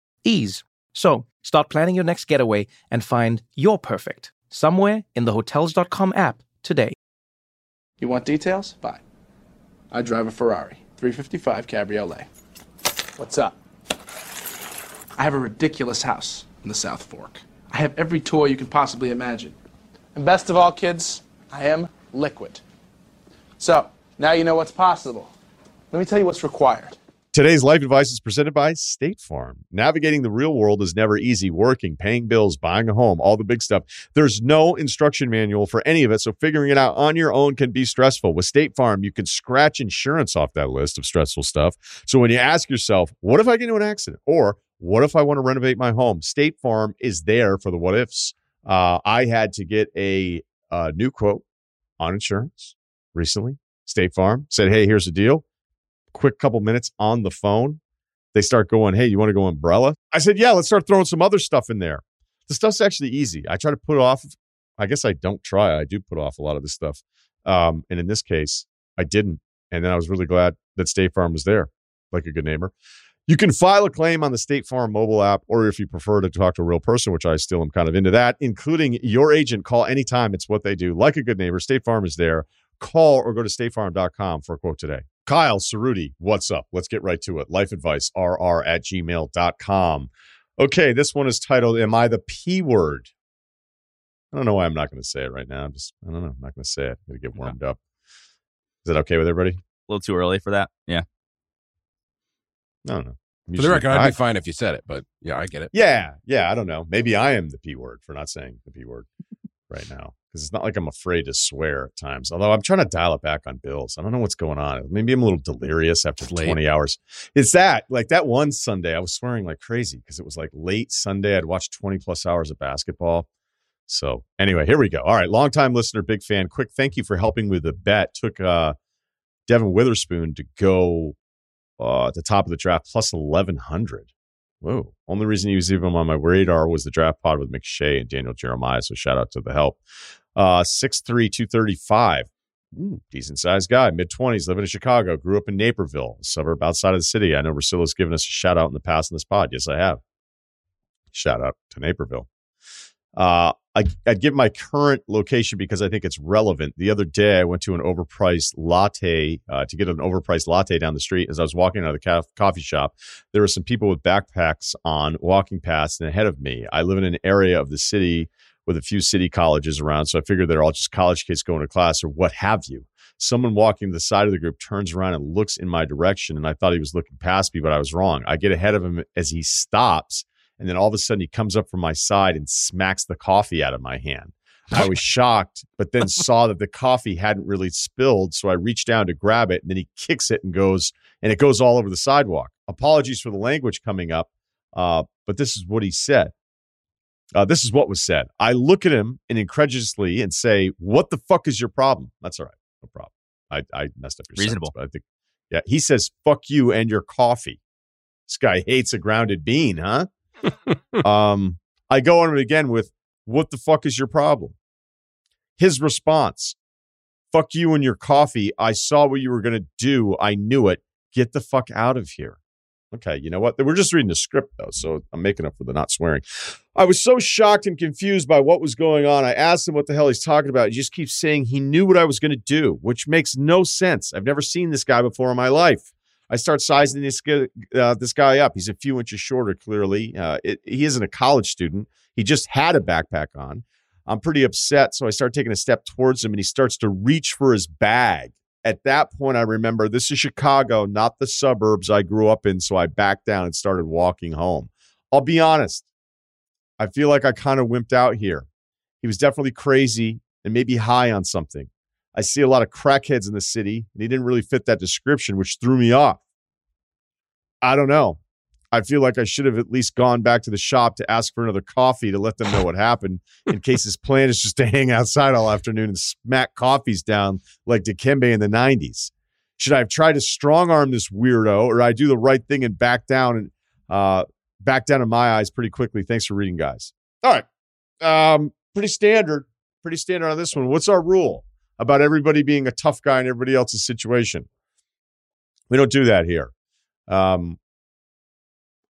Ease. So start planning your next getaway and find your perfect somewhere in the Hotels.com app today. You want details? Fine. I drive a Ferrari 355 Cabriolet. What's up? I have a ridiculous house in the South Fork. I have every toy you can possibly imagine. And best of all, kids, I am liquid. So, now you know what's possible. Let me tell you what's required. Today's life advice is presented by State Farm. Navigating the real world is never easy. Working, paying bills, buying a home, all the big stuff. There's no instruction manual for any of it, so figuring it out on your own can be stressful. With State Farm, you can scratch insurance off that list of stressful stuff. So when you ask yourself, what if I get into an accident? Or what if I want to renovate my home? State Farm is there for the what ifs. Uh, I had to get a, a new quote on insurance recently. State Farm said, hey, here's the deal quick couple minutes on the phone, they start going, Hey, you want to go umbrella? I said, Yeah, let's start throwing some other stuff in there. The stuff's actually easy. I try to put off, I guess I don't try. I do put off a lot of this stuff. Um, and in this case, I didn't. And then I was really glad that State Farm was there, like a good neighbor. You can file a claim on the State Farm mobile app, or if you prefer to talk to a real person, which I still am kind of into that, including your agent. Call anytime. It's what they do. Like a good neighbor, State Farm is there. Call or go to statefarm.com for a quote today. Kyle Ceruti, what's up? Let's get right to it. Life advice, rr at gmail.com. Okay, this one is titled, Am I the P word? I don't know why I'm not going to say it right now. I'm just, I don't know. I'm not going to say it. I'm going to get warmed up. Is that okay with everybody? A little too early for that. Yeah. I don't know. For the record, I'd I- be fine if you said it, but yeah, I get it. Yeah, yeah. I don't know. Maybe I am the P word for not saying the P word right now because it's not like I'm afraid to swear at times. Although I'm trying to dial it back on bills. I don't know what's going on. Maybe I'm a little delirious after late. 20 hours. It's that like that one Sunday I was swearing like crazy because it was like late Sunday. I'd watched 20 plus hours of basketball. So anyway, here we go. All right, longtime listener, big fan. Quick thank you for helping with the bet. Took uh Devon Witherspoon to go uh, at the top of the draft plus 1100. Whoa. Only reason he was even on my radar was the draft pod with McShay and Daniel Jeremiah. So shout out to the help. Uh, 6'3, 235. Ooh, decent sized guy, mid 20s, living in Chicago, grew up in Naperville, a suburb outside of the city. I know Russillo's given us a shout out in the past in this pod. Yes, I have. Shout out to Naperville. Uh, I, I'd give my current location because I think it's relevant. The other day, I went to an overpriced latte uh, to get an overpriced latte down the street. As I was walking out of the coffee shop, there were some people with backpacks on walking past and ahead of me. I live in an area of the city with a few city colleges around, so I figured they're all just college kids going to class or what have you. Someone walking to the side of the group turns around and looks in my direction, and I thought he was looking past me, but I was wrong. I get ahead of him as he stops, and then all of a sudden he comes up from my side and smacks the coffee out of my hand. I was shocked, but then saw that the coffee hadn't really spilled. So I reached down to grab it, and then he kicks it and goes, and it goes all over the sidewalk. Apologies for the language coming up, uh, but this is what he said. Uh, this is what was said. I look at him and incredulously and say, "What the fuck is your problem?" That's all right, no problem. I, I messed up your sentence, Reasonable. but I think, yeah. He says, "Fuck you and your coffee." This guy hates a grounded bean, huh? um, I go on it again with, "What the fuck is your problem?" His response, "Fuck you and your coffee. I saw what you were going to do. I knew it. Get the fuck out of here." Okay, you know what? We're just reading the script though, so I'm making up for the not swearing. I was so shocked and confused by what was going on. I asked him what the hell he's talking about. He just keeps saying he knew what I was going to do, which makes no sense. I've never seen this guy before in my life. I start sizing this uh, this guy up. He's a few inches shorter, clearly. Uh, it, he isn't a college student. He just had a backpack on. I'm pretty upset, so I start taking a step towards him, and he starts to reach for his bag. At that point, I remember this is Chicago, not the suburbs I grew up in, so I backed down and started walking home. I'll be honest. I feel like I kind of wimped out here. He was definitely crazy and maybe high on something. I see a lot of crackheads in the city, and he didn't really fit that description, which threw me off. I don't know. I feel like I should have at least gone back to the shop to ask for another coffee to let them know what happened in case his plan is just to hang outside all afternoon and smack coffees down like Dikembe in the 90s. Should I have tried to strong arm this weirdo or I do the right thing and back down and uh, back down in my eyes pretty quickly? Thanks for reading, guys. All right. Um, pretty standard. Pretty standard on this one. What's our rule about everybody being a tough guy in everybody else's situation? We don't do that here. Um,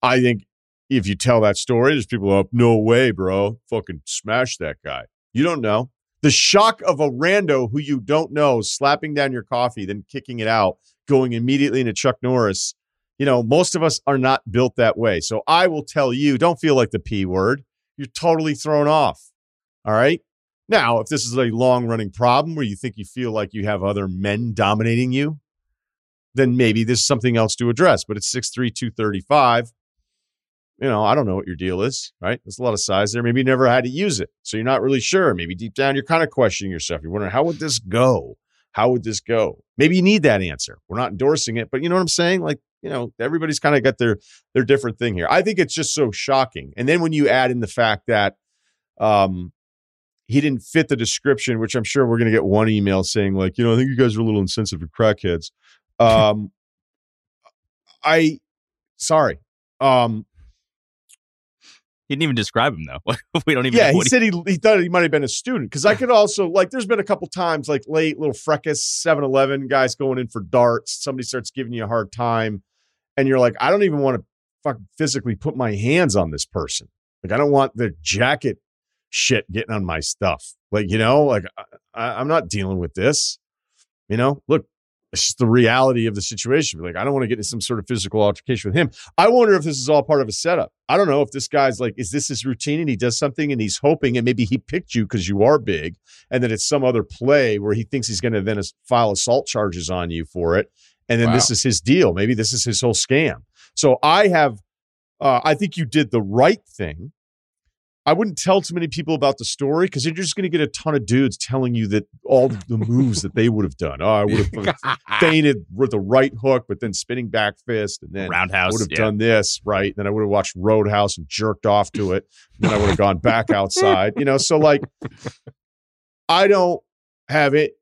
I think if you tell that story, there's people up, no way, bro. Fucking smash that guy. You don't know. The shock of a rando who you don't know slapping down your coffee, then kicking it out, going immediately into Chuck Norris. You know, most of us are not built that way. So I will tell you, don't feel like the P word. You're totally thrown off. All right. Now, if this is a long running problem where you think you feel like you have other men dominating you, then maybe there's something else to address. But it's 6'3, 235 you know, I don't know what your deal is, right? There's a lot of size there. Maybe you never had to use it. So you're not really sure. Maybe deep down, you're kind of questioning yourself. You're wondering, how would this go? How would this go? Maybe you need that answer. We're not endorsing it, but you know what I'm saying? Like, you know, everybody's kind of got their their different thing here. I think it's just so shocking. And then when you add in the fact that um he didn't fit the description, which I'm sure we're gonna get one email saying, like, you know, I think you guys are a little insensitive to crackheads. Um I sorry. Um He didn't even describe him though. we don't even. yeah, he said he, he thought he might have been a student because I could also like. There's been a couple times like late little fracas 7-Eleven guys going in for darts. Somebody starts giving you a hard time, and you're like, I don't even want to fuck physically put my hands on this person. Like, I don't want the jacket shit getting on my stuff. Like, you know, like I, I'm not dealing with this. You know, look, it's just the reality of the situation. Like, I don't want to get into some sort of physical altercation with him. I wonder if this is all part of a setup. I don't know if this guy's like, is this his routine and he does something and he's hoping and maybe he picked you because you are big and then it's some other play where he thinks he's going to then file assault charges on you for it. And then wow. this is his deal. Maybe this is his whole scam. So I have, uh, I think you did the right thing I wouldn't tell too many people about the story because you're just going to get a ton of dudes telling you that all the moves that they would have done. Oh, I would have fainted with the right hook, but then spinning back fist, and then roundhouse. would have yeah. done this right. Then I would have watched Roadhouse and jerked off to it. Then I would have gone back outside. You know, so like, I don't have it.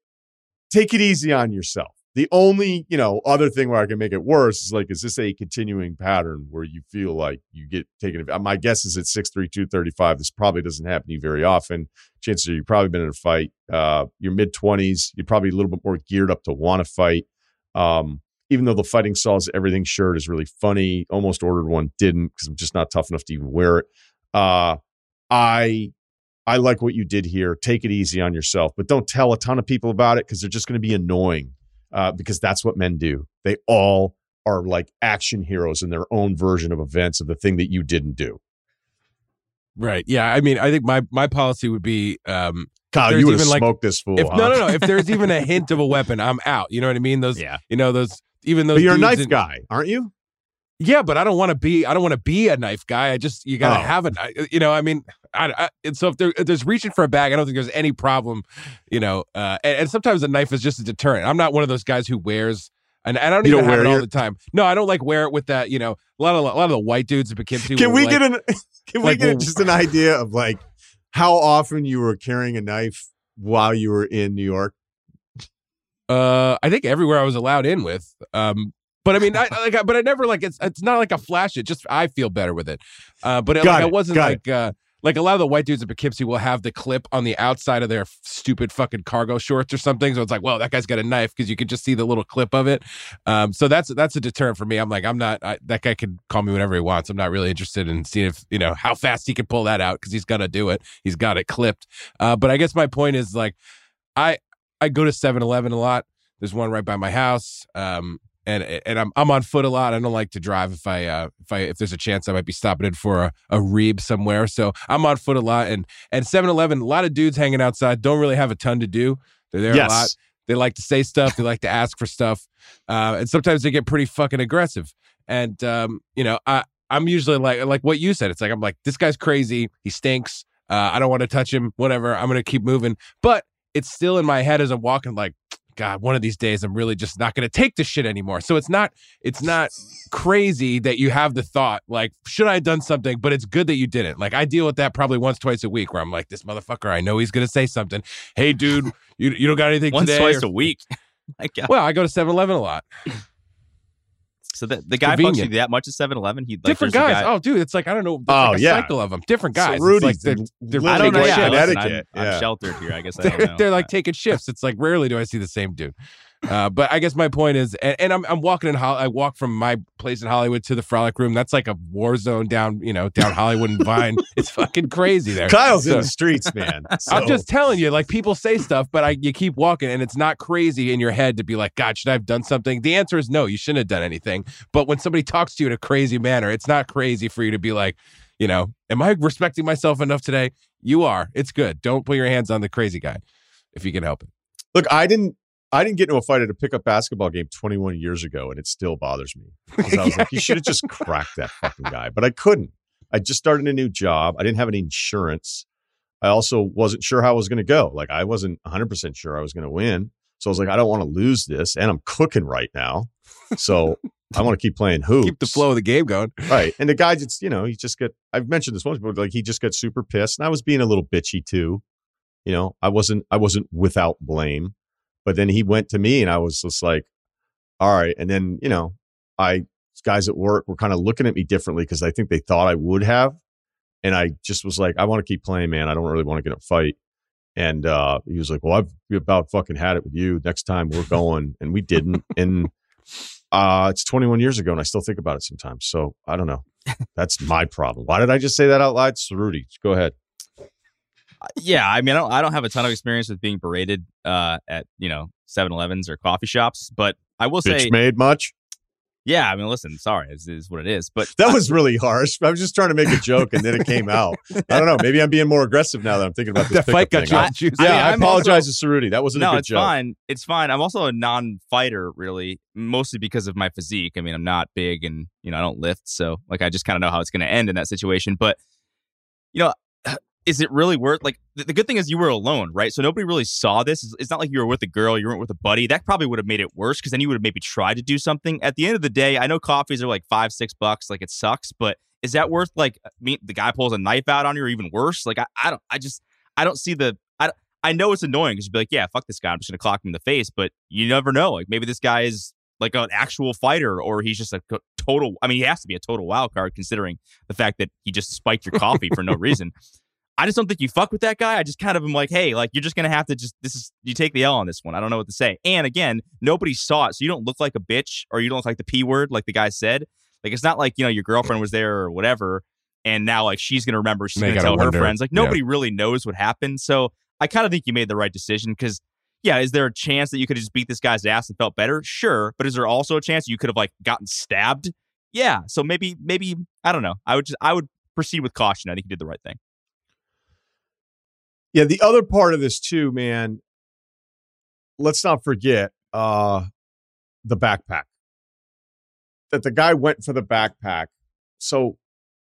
Take it easy on yourself. The only, you know, other thing where I can make it worse is like, is this a continuing pattern where you feel like you get taken? My guess is at 6'3, 235. This probably doesn't happen to you very often. Chances are you've probably been in a fight. Uh, your mid 20s, you're probably a little bit more geared up to want to fight. Um, even though the fighting saws everything shirt is really funny, almost ordered one, didn't because I'm just not tough enough to even wear it. Uh, I I like what you did here. Take it easy on yourself, but don't tell a ton of people about it because they're just going to be annoying uh, because that's what men do. They all are like action heroes in their own version of events of the thing that you didn't do. Right. Yeah. I mean, I think my my policy would be um Kyle, you would have smoked like, this fool. If, huh? No, no, no. If there's even a hint of a weapon, I'm out. You know what I mean? Those, yeah. You know those. Even those. But you're a knife in, guy, aren't you? Yeah, but I don't want to be. I don't want to be a knife guy. I just you got to oh. have a knife. You know, I mean, I, I, and so if, there, if, there's reaching for a bag, I don't think there's any problem. You know, uh, and, and, sometimes a knife is just a deterrent. I'm not one of those guys who wears. And, and I don't you even don't have it all your... the time. No, I don't like wear it with that. You know, a lot of a lot of the white dudes in Poughkeepsie. Can we like, get an? Can we like, get just an idea of like how often you were carrying a knife while you were in New York? Uh, I think everywhere I was allowed in with. Um, but I mean, I, like, but I never like it's. It's not like a flash it. Just I feel better with it. Uh, but it, like, it. I wasn't Got like. Uh, like a lot of the white dudes in Poughkeepsie will have the clip on the outside of their stupid fucking cargo shorts or something. So it's like, well, that guy's got a knife because you can just see the little clip of it. Um, so that's that's a deterrent for me. I'm like, I'm not. I, that guy can call me whenever he wants. I'm not really interested in seeing if you know how fast he can pull that out because he's gonna do it. He's got it clipped. Uh, but I guess my point is like, I I go to 7-Eleven a lot. There's one right by my house. Um, and and I'm I'm on foot a lot. I don't like to drive if I uh, if I if there's a chance I might be stopping in for a, a reeb somewhere. So I'm on foot a lot and and 7-Eleven, a lot of dudes hanging outside don't really have a ton to do. They're there yes. a lot. They like to say stuff. They like to ask for stuff, uh, and sometimes they get pretty fucking aggressive. And um, you know, I I'm usually like like what you said. It's like I'm like this guy's crazy. He stinks. Uh, I don't want to touch him. Whatever. I'm gonna keep moving. But it's still in my head as I'm walking. Like God, one of these days I'm really just not going to take this shit anymore. So it's not it's not crazy that you have the thought like should I have done something, but it's good that you didn't. Like I deal with that probably once twice a week where I'm like this motherfucker, I know he's going to say something. Hey dude, you you don't got anything once today? twice or, a week. well, I go to 7-Eleven a lot. So the, the guy fucks you that much at 7-Eleven? He like, different guys. Guy. Oh, dude, it's like I don't know. oh like yeah, cycle of them. Different guys. So Rudy, like they're, they're I don't know. Yeah, listen, I'm, yeah. I'm, sheltered here. I guess I they're, they're like taking shifts. It's like rarely do I see the same dude. Uh, but I guess my point is, and, and I'm I'm walking in. Ho- I walk from my place in Hollywood to the Frolic Room. That's like a war zone down, you know, down Hollywood and Vine. It's fucking crazy there. Kyle's so, in the streets, man. So. I'm just telling you, like people say stuff, but I you keep walking, and it's not crazy in your head to be like, God, should I have done something? The answer is no. You shouldn't have done anything. But when somebody talks to you in a crazy manner, it's not crazy for you to be like, you know, am I respecting myself enough today? You are. It's good. Don't put your hands on the crazy guy if you can help it. Look, I didn't I didn't get into a fight at a pickup basketball game 21 years ago, and it still bothers me. I was like, you should have just cracked that fucking guy. But I couldn't. I just started a new job. I didn't have any insurance. I also wasn't sure how I was going to go. Like, I wasn't 100% sure I was going to win. So I was like, I don't want to lose this. And I'm cooking right now. So I want to keep playing hoops. Keep the flow of the game going. Right. And the guy just, you know, he just got, I've mentioned this once, but like he just got super pissed. And I was being a little bitchy too. You know, I wasn't, I wasn't without blame. But then he went to me and I was just like, all right. And then, you know, I, guys at work were kind of looking at me differently because I think they thought I would have. And I just was like, I want to keep playing, man. I don't really want to get in a fight. And uh, he was like, Well, I've about fucking had it with you. Next time we're going. And we didn't. and Uh, it's 21 years ago, and I still think about it sometimes. So I don't know. That's my problem. Why did I just say that out loud? Rudy, go ahead. Yeah, I mean, I don't, I don't have a ton of experience with being berated uh, at you know 7-Elevens or coffee shops, but I will say, Bitch say, made much. yeah, I mean, listen, sorry, is is what it is, but That was really harsh. I was just trying to make a joke, and then it came out. I don't know. Maybe I'm being more aggressive now that I'm thinking about this. that fight got thing. you I- yeah, I mean, I, I'm apologize to Ceruti. That wasn't a no, good it's joke. fine. It's fine. I'm also a non-fighter, really, mostly because of my physique. I mean, I'm not big, and you know, I don't lift, so like, I just kind of know how it's going to end in that situation. But you know, is it really worth? Like, the, the good thing is you were alone, right? So nobody really saw this. It's, it's not like you were with a girl, you weren't with a buddy. That probably would have made it worse because then you would have maybe tried to do something. At the end of the day, I know coffees are like five, six bucks. Like, it sucks, but is that worth like uh, me? The guy pulls a knife out on you, or even worse? Like, I, I don't. I just, I don't see the. I, I know it's annoying because you'd be like, yeah, fuck this guy. I'm just gonna clock him in the face. But you never know. Like maybe this guy is like an actual fighter, or he's just a total. I mean, he has to be a total wild card considering the fact that he just spiked your coffee for no reason. I just don't think you fuck with that guy. I just kind of am like, hey, like you're just gonna have to just this is you take the L on this one. I don't know what to say. And again, nobody saw it, so you don't look like a bitch or you don't look like the p word, like the guy said. Like it's not like you know your girlfriend was there or whatever, and now like she's gonna remember. She's They gonna tell her friends. Like Yeah. nobody really knows what happened. So I kind of think you made the right decision because. Yeah, is there a chance that you could have just beat this guy's ass and felt better? Sure, but is there also a chance you could have like gotten stabbed? Yeah, so maybe maybe I don't know. I would just I would proceed with caution. I think you did the right thing. Yeah, the other part of this too, man. Let's not forget uh the backpack. That the guy went for the backpack. So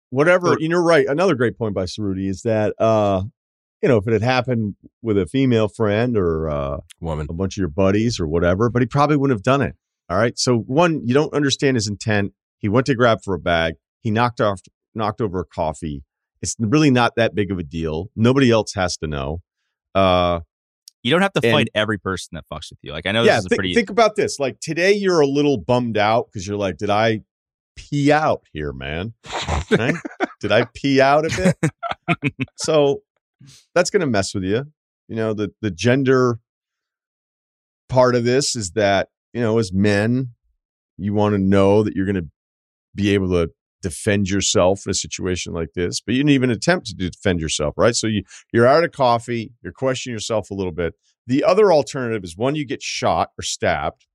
whatever, and you're right. Another great point by Ceruti is that uh, you know, if it had happened with a female friend or uh Woman. a bunch of your buddies or whatever, but he probably wouldn't have done it. All right. So one, you don't understand his intent. He went to grab for a bag. He knocked off, knocked over a coffee. It's really not that big of a deal. Nobody else has to know. Uh, You don't have to And- fight every person that fucks with you. Like I know yeah. this is a pretty. think about this. Like today, you're a little bummed out because you're like, did I pee out here, man? Right? did I pee out a bit? so that's going to mess with you. You know, the the gender part of this is that you know, as men, you want to know that you're going to be able to defend yourself in a situation like this, but you didn't even attempt to defend yourself, right? So you you're out of coffee, you're questioning yourself a little bit. The other alternative is one you get shot or stabbed.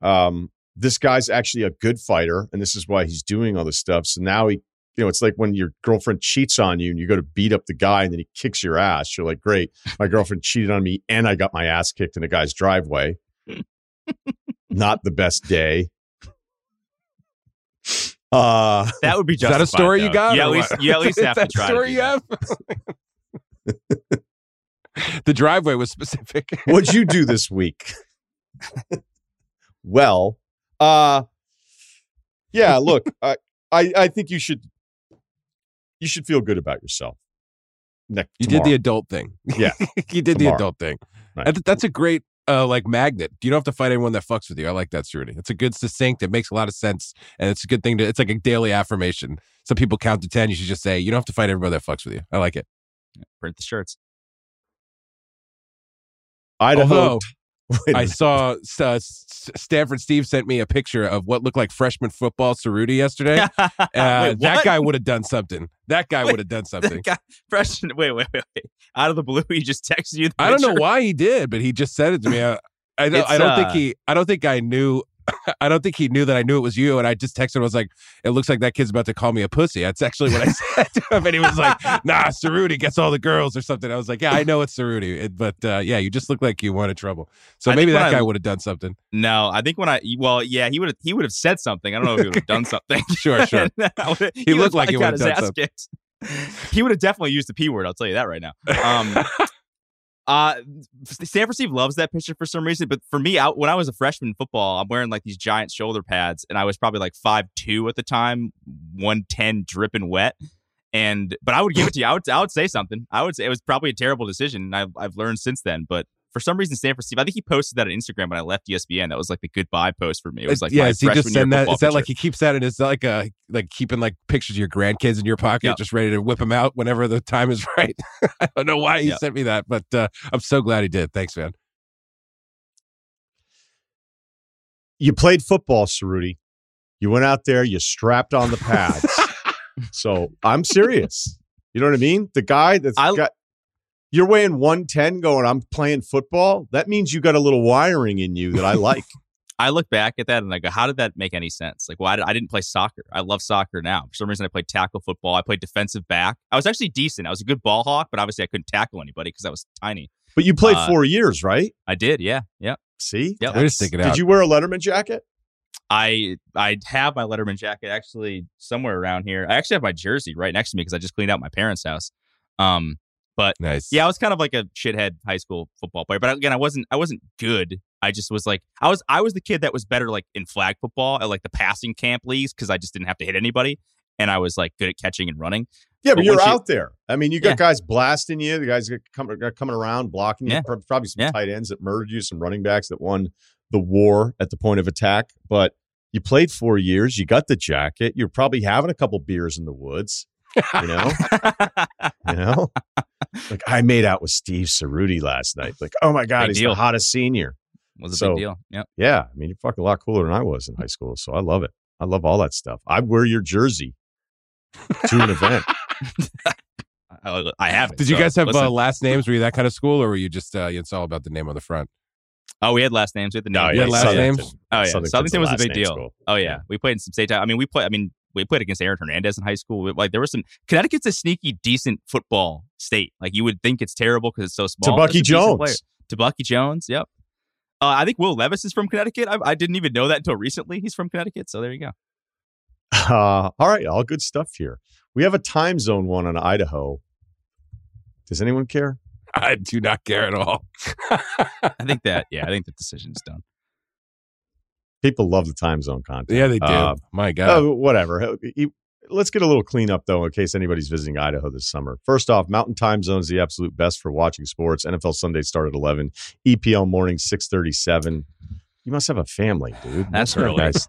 Um, this guy's actually a good fighter, and this is why he's doing all this stuff. So now he, you know, it's like when your girlfriend cheats on you and you go to beat up the guy and then he kicks your ass. You're like, great, my girlfriend cheated on me and I got my ass kicked in a guy's driveway. Not the best day. Uh that would be Is that a justified, story you got? You at least you at least Is have that a try. story to you have? the driveway was specific. what'd you do this week? well, uh yeah, look, I, I I think you should you should feel good about yourself. Next You did the adult thing. Yeah. you did Tomorrow. the adult thing. Right. I think that's a great uh, like magnet. You don't have to fight anyone that fucks with you. I like that, Ceruti. It's a good succinct. It makes a lot of sense, and it's a good thing to. It's like a daily affirmation. Some people count to ten. You should just say you don't have to fight everybody that fucks with you. I like it. Print the shirts. Idaho. Although Wait a I saw uh, Stanford Steve sent me a picture of what looked like freshman football Ceruti yesterday. Uh, Wait, that guy would have done something. That guy would have done something. guy, fresh. Wait, wait, wait, wait. Out of the blue, he just texted you. The I don't know why he did, but he just said it to me. I, I don't, I don't think uh, he. I don't think I knew. I don't think he knew that I knew it was you. And I just texted. him, I was like, "It looks like that kid's about to call me a pussy." That's actually what I said to him, and he was like, "Nah, Ceruti gets all the girls or something." I was like, "Yeah, I know it's Ceruti, but uh, yeah, you just look like you wanted trouble." So I maybe that guy would have done something. No, I think when I well, yeah, he would have he would have said something. I don't know if he would have done something. Sure, sure. he, looked like he would've done something. kicked. He would have definitely used the p word. I'll tell you that right now. Um, uh, Stanford Steve loves that picture for some reason, but for me, out when I was a freshman in football, I'm wearing like these giant shoulder pads, and I was probably like five two at the time, one ten, dripping wet. And but I would give it to you. I would I would say something. I would say it was probably a terrible decision, and I've I've learned since then. But for some reason, Stanford Steve, I think he posted that on Instagram when I left ESPN. That was like the goodbye post for me. It was like Uh, yeah, my is he just year send that? football that like he keeps that and it's like a like keeping like pictures of your grandkids in your pocket, Yep. just ready to whip them out whenever the time is right? I don't know why he Yep. sent me that, but uh, I'm so glad he did. Thanks, man. You played football, Ceruti. You went out there, you strapped on the pads. so I'm serious. You know what I mean? The guy that's I, got you're weighing 110 going, I'm playing football. That means you got a little wiring in you that I like. I look back at that and I go, how did that make any sense? Like, why well, I, I didn't play soccer? I love soccer now. For some reason, I played tackle football. I played defensive back. I was actually decent. I was a good ball hawk, but obviously I couldn't tackle anybody because I was tiny. But you played uh, four years, right? I did. Yeah. Yeah. See? Yeah. Just stick it out. Did you wear a Letterman jacket? I I have my Letterman jacket actually somewhere around here. I actually have my jersey right next to me because I just cleaned out my parents' house. Um, but nice. Yeah, I was kind of like a shithead high school football player. But again, I wasn't I wasn't good. I just was like I was I was the kid that was better like in flag football at like the passing camp leagues because I just didn't have to hit anybody and I was like good at catching and running. Yeah, but, but you're out you, there. I mean, you got yeah. guys blasting you. The guys coming coming around blocking you. Yeah. Probably some yeah. tight ends that murdered you. Some running backs that won the war at the point of attack. But you played four years. You got the jacket. You're probably having a couple beers in the woods. You know, you know. Like I made out with Steve Ceruti last night. Like, oh my god, big he's deal. the hottest senior. Was a so, big deal. Yeah, yeah. I mean, you're fucking a lot cooler than I was in high school. So I love it. I love all that stuff. I'd wear your jersey to an event. I have. Did you guys have uh, last names? Were you that kind of school, or were you just uh, it's all about the name on the front? Oh, we had last names. We had the name. Oh, yeah, last names. Oh yeah, Southington was a big deal. School. Oh yeah. yeah. we played in some state. I mean, we played. I mean, we played against Aaron Hernandez in high school. Like there was some Connecticut's a sneaky decent football state. Like you would think it's terrible because it's so small. To Bucky Jones. To Bucky Jones. Yep. Uh, I think Will Levis is from Connecticut. I, I, didn't even know that until recently. He's from Connecticut. So there you go. Uh, all right, all good stuff here. We have a time zone one on Idaho. Does anyone care? I do not care at all. I think that, yeah, I think the decision is done. People love the time zone content. Yeah, they do. Uh, My God. Uh, whatever. Let's get a little cleanup, though, in case anybody's visiting Idaho this summer. First off, Mountain Time Zone is the absolute best for watching sports. NFL Sunday start at 11. EPL morning, 637. You must have a family, dude. That's early. Guys,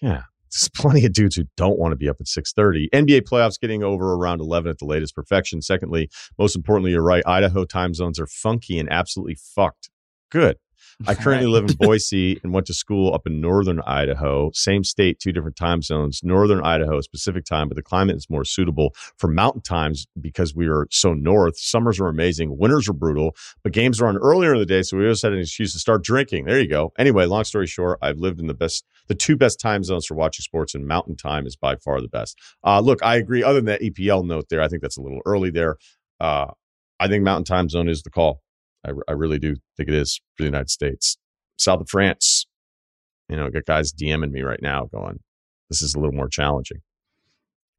yeah. There's plenty of dudes who don't want to be up at 6:30. NBA playoffs getting over around 11 at the latest. Perfection. Secondly, most importantly, you're right. Idaho time zones are funky and absolutely fucked. Good. I currently live in Boise and went to school up in northern Idaho. Same state, two different time zones. Northern Idaho, Pacific time, but the climate is more suitable for mountain times because we are so north. Summers are amazing, winters are brutal, but games are on earlier in the day, so we always had an excuse to start drinking. There you go. Anyway, long story short, I've lived in the best, the two best time zones for watching sports, and mountain time is by far the best. Uh, look, I agree. Other than that EPL note there, I think that's a little early there. Uh, I think mountain time zone is the call. I, I really do think it is for the United States. South of France, you know, got guys DMing me right now going, this is a little more challenging.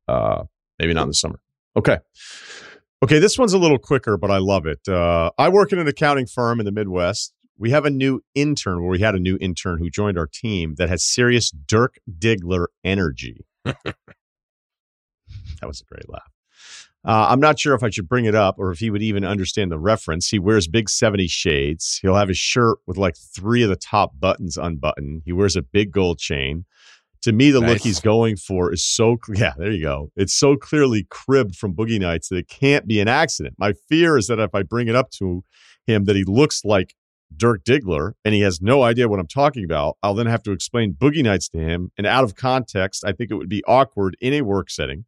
Uh, maybe not in the summer. Okay. Okay, this one's a little quicker, but I love it. Uh, I work in an accounting firm in the Midwest. We have a new intern, where we had a new intern who joined our team that has serious Dirk Diggler energy. that was a great laugh. Uh, I'm not sure if I should bring it up or if he would even understand the reference. He wears big 70 shades. He'll have his shirt with like three of the top buttons unbuttoned. He wears a big gold chain. To me, the nice. look he's going for is so, yeah, there you go. It's so clearly cribbed from Boogie Nights that it can't be an accident. My fear is that if I bring it up to him that he looks like Dirk Diggler and he has no idea what I'm talking about, I'll then have to explain Boogie Nights to him. And out of context, I think it would be awkward in a work setting.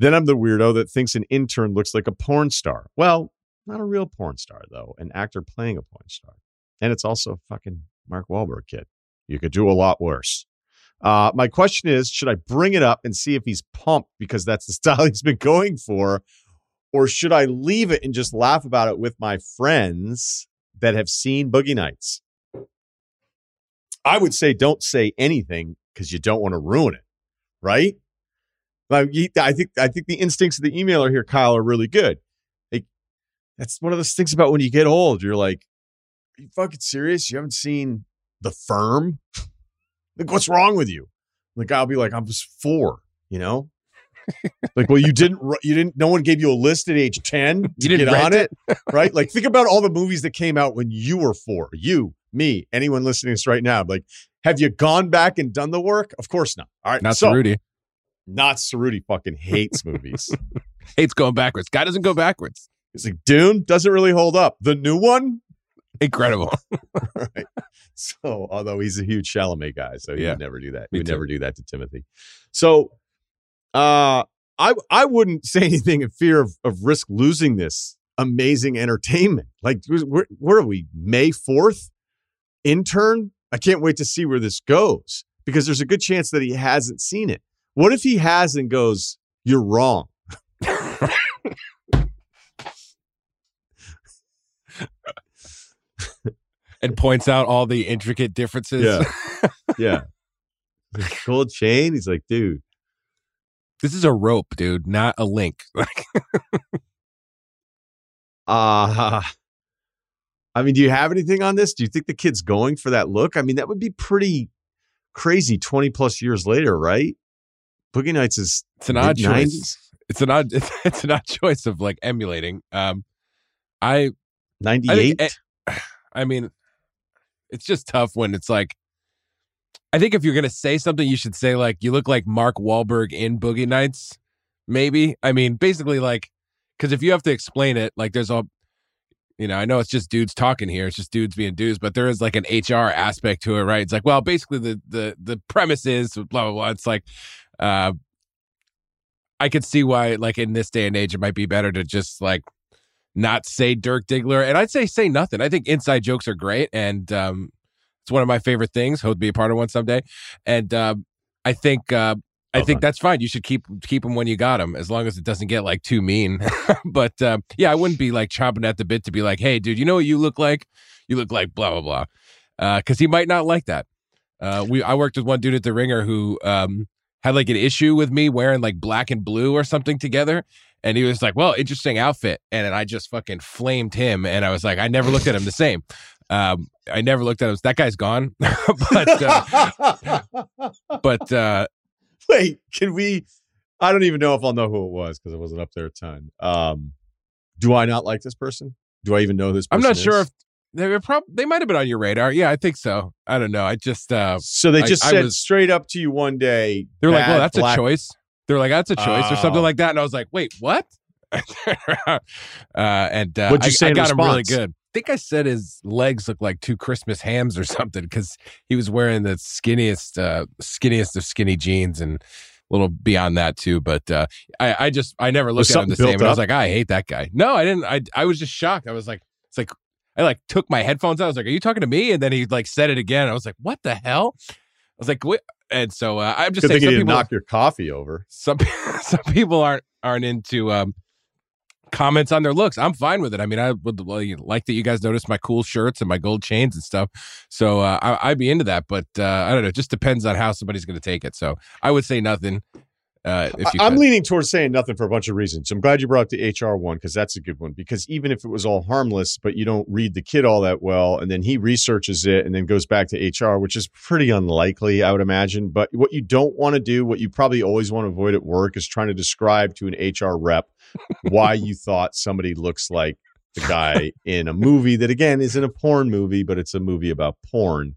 Then I'm the weirdo that thinks an intern looks like a porn star. Well, not a real porn star, though, an actor playing a porn star. And it's also fucking Mark Wahlberg kid. You could do a lot worse. Uh, my question is should I bring it up and see if he's pumped because that's the style he's been going for? Or should I leave it and just laugh about it with my friends that have seen Boogie Nights? I would say don't say anything because you don't want to ruin it, right? Like, I think I think the instincts of the emailer here, Kyle, are really good. Like, that's one of those things about when you get old. You're like, are you fucking serious? You haven't seen The Firm? like, what's wrong with you? The guy will be like, I'm just four, you know? like, well, you didn't, you didn't, no one gave you a list at age 10 to you didn't get on it, it right? Like, think about all the movies that came out when you were four. You, me, anyone listening to this right now. Like, have you gone back and done the work? Of course not. All right. Not so, Rudy. Not Ceruti fucking hates movies. hates going backwards. Guy doesn't go backwards. He's like, Dune doesn't really hold up. The new one, incredible. right. So, although he's a huge Chalamet guy, so he yeah. would never do that. He would too. never do that to Timothée. So, uh, I I wouldn't say anything in fear of, of risk losing this amazing entertainment. Like, where, where are we? May fourth, intern. I can't wait to see where this goes because there's a good chance that he hasn't seen it. What if he has and goes, "You're wrong." and points out all the intricate differences. Yeah. yeah. Gold chain. He's like, dude. This is a rope, dude, not a link. uh I mean, do you have anything on this? Do you think the kid's going for that look? I mean, that would be pretty crazy 20 plus years later, right? Boogie Nights is it's an odd choice. It's an odd it's, it's an odd choice of like emulating. Um I 98 I, I mean it's just tough when it's like I think if you're gonna say something, you should say like you look like Mark Wahlberg in Boogie Nights. Maybe. I mean, basically like because if you have to explain it, like there's a you know, I know it's just dudes talking here. It's just dudes being dudes, but there is like an HR aspect to it, right? It's like, well, basically the the the premise is blah blah blah. It's like, uh, I could see why, like in this day and age, it might be better to just like not say Dirk Diggler. And I'd say say nothing. I think inside jokes are great, and um, it's one of my favorite things. Hope to be a part of one someday. And um, I think uh, I think that's fine. You should keep keep them when you got them, as long as it doesn't get like too mean. but um, yeah, I wouldn't be like chomping at the bit to be like, "Hey, dude, you know what you look like? You look like blah blah blah," because uh, he might not like that. Uh, we I worked with one dude at the Ringer who um, had like an issue with me wearing like black and blue or something together, and he was like, "Well, interesting outfit," and I just fucking flamed him, and I was like, I never looked at him the same. Um, I never looked at him. That guy's gone, but uh, but uh, wait, can we? I don't even know if I'll know who it was because I wasn't up there a ton. Um, do I not like this person? Do I even know this? I'm not is? sure if they were prob- they might have been on your radar. Yeah, I think so. I don't know. I just uh, so they just I, said I was, straight up to you one day. They're like, "Well, that's black- a choice." They're like, that's a choice or something oh. like that. And I was like, wait, what? uh, and uh, What'd you say I, I got response? him really good. I think I said his legs look like two Christmas hams or something because he was wearing the skinniest, uh, skinniest of skinny jeans and a little beyond that too. But uh, I, I just I never looked at him the same. I was like, I hate that guy. No, I didn't. I I was just shocked. I was like, it's like I like took my headphones out. I was like, Are you talking to me? And then he like said it again. I was like, What the hell? I was like, what? and so uh, I'm just Good saying, some people knock your coffee over. Some some people aren't aren't into um, comments on their looks. I'm fine with it. I mean, I would like that you guys notice my cool shirts and my gold chains and stuff. So uh, I, would be into that, but uh, I don't know. It just depends on how somebody's going to take it. So I would say nothing. Uh, I'm leaning towards saying nothing for a bunch of reasons. I'm glad you brought up the HR one because that's a good one. Because even if it was all harmless, but you don't read the kid all that well, and then he researches it and then goes back to HR, which is pretty unlikely, I would imagine. But what you don't want to do, what you probably always want to avoid at work, is trying to describe to an HR rep why you thought somebody looks like the guy in a movie that, again, isn't a porn movie, but it's a movie about porn.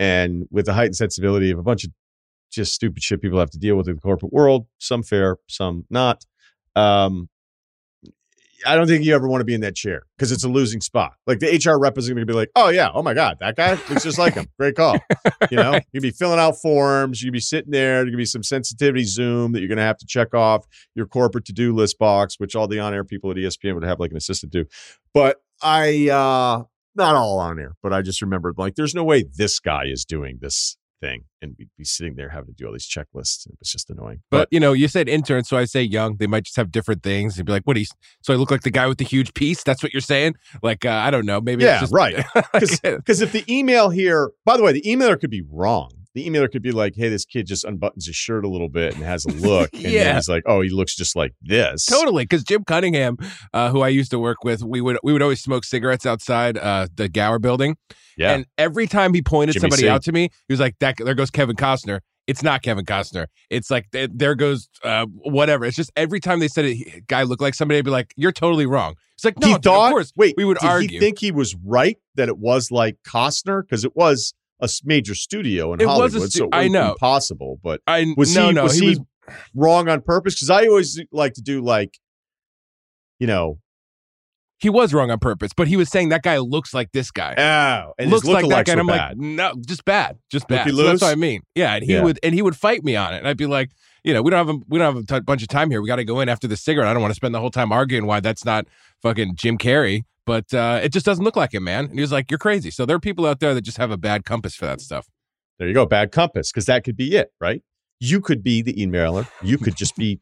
And with the heightened sensibility of a bunch of just stupid shit people have to deal with in the corporate world. Some fair, some not. Um, I don't think you ever want to be in that chair because it's a losing spot. Like the HR rep is going to be like, "Oh yeah, oh my god, that guy looks just like him. Great call." You know, you'd be filling out forms. You'd be sitting there. To be some sensitivity Zoom that you're going to have to check off your corporate to do list box, which all the on air people at ESPN would have like an assistant do. But I, uh not all on air, but I just remembered like, there's no way this guy is doing this thing and we'd be sitting there having to do all these checklists. It was just annoying. But, but you know, you said intern, so I say young. They might just have different things. You'd be like, what do you, so I look like the guy with the huge piece? That's what you're saying? Like, uh, I don't know. Maybe yeah, just, right. Because if the email here, by the way, the emailer could be wrong the emailer could be like, "Hey, this kid just unbuttons his shirt a little bit and has a look," and yeah. he's like, "Oh, he looks just like this." Totally, because Jim Cunningham, uh, who I used to work with, we would we would always smoke cigarettes outside uh, the Gower building. Yeah, and every time he pointed Jimmy somebody C. out to me, he was like, "That there goes Kevin Costner." It's not Kevin Costner. It's like there goes uh, whatever. It's just every time they said a guy looked like somebody, I'd be like, "You're totally wrong." It's like no, he thought, of course. Wait, we would did argue. He think he was right that it was like Costner because it was a major studio in it Hollywood, was stu- so I know impossible. But I was no, he no, was he, he was, wrong on purpose? Because I always like to do like, you know, he was wrong on purpose, but he was saying that guy looks like this guy. Oh, and looks like that guy. And I'm bad. like, no, just bad, just bad. So that's what I mean. Yeah, and he Yeah. would and he would fight me on it, and I'd be like, you know, we don't have a, we don't have a t- bunch of time here. We got to go in after the cigarette. I don't want to spend the whole time arguing why that's not fucking Jim Carrey, but uh, it just doesn't look like him, man. And he was like, you're crazy. So there are people out there that just have a bad compass for that stuff. There you go, bad compass, because that could be it, right? You could be the emailer. You could just be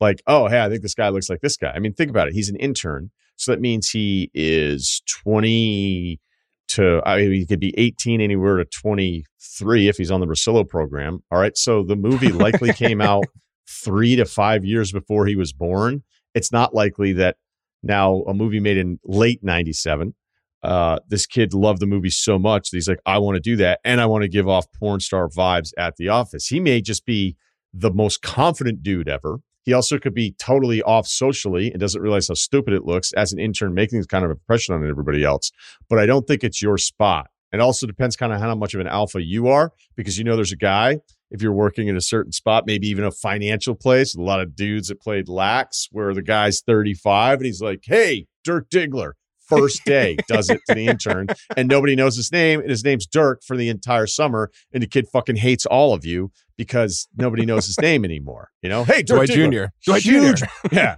like, oh, hey, I think this guy looks like this guy. I mean, think about it. He's an intern, so that means he is twenty to. I mean, he could be eighteen anywhere to twenty three if he's on the Russillo program. All right, so the movie likely came out three to five years before he was born. It's not likely that now a movie made in late ninety seven uh, this kid loved the movie so much that he's like, I want to do that. And I want to give off porn star vibes at the office. He may just be the most confident dude ever. He also could be totally off socially and doesn't realize how stupid it looks as an intern, making this kind of impression on everybody else. But I don't think it's your spot. It also depends kind of how much of an alpha you are, because you know there's a guy, if you're working in a certain spot, maybe even a financial place, a lot of dudes that played lax, where the guy's 35 and he's like, Hey, Dirk Diggler, first day does it to the intern and nobody knows his name and his name's Dirk for the entire summer and the kid fucking hates all of you because nobody knows his name anymore. You know, hey, Dirk Dwight Jr. Dwight Huge, Jr. yeah,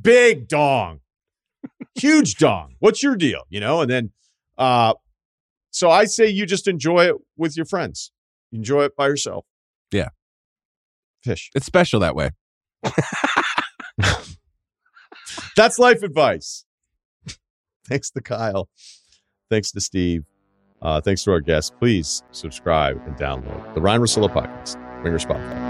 big dong, huge dong. What's your deal? You know, and then, uh, so I say you just enjoy it with your friends. Enjoy it by yourself. Yeah. Fish. It's special that way. That's life advice. thanks to Kyle. Thanks to Steve. Uh, thanks to our guests. Please subscribe and download the Ryen Russillo podcast. Ringer Spotify.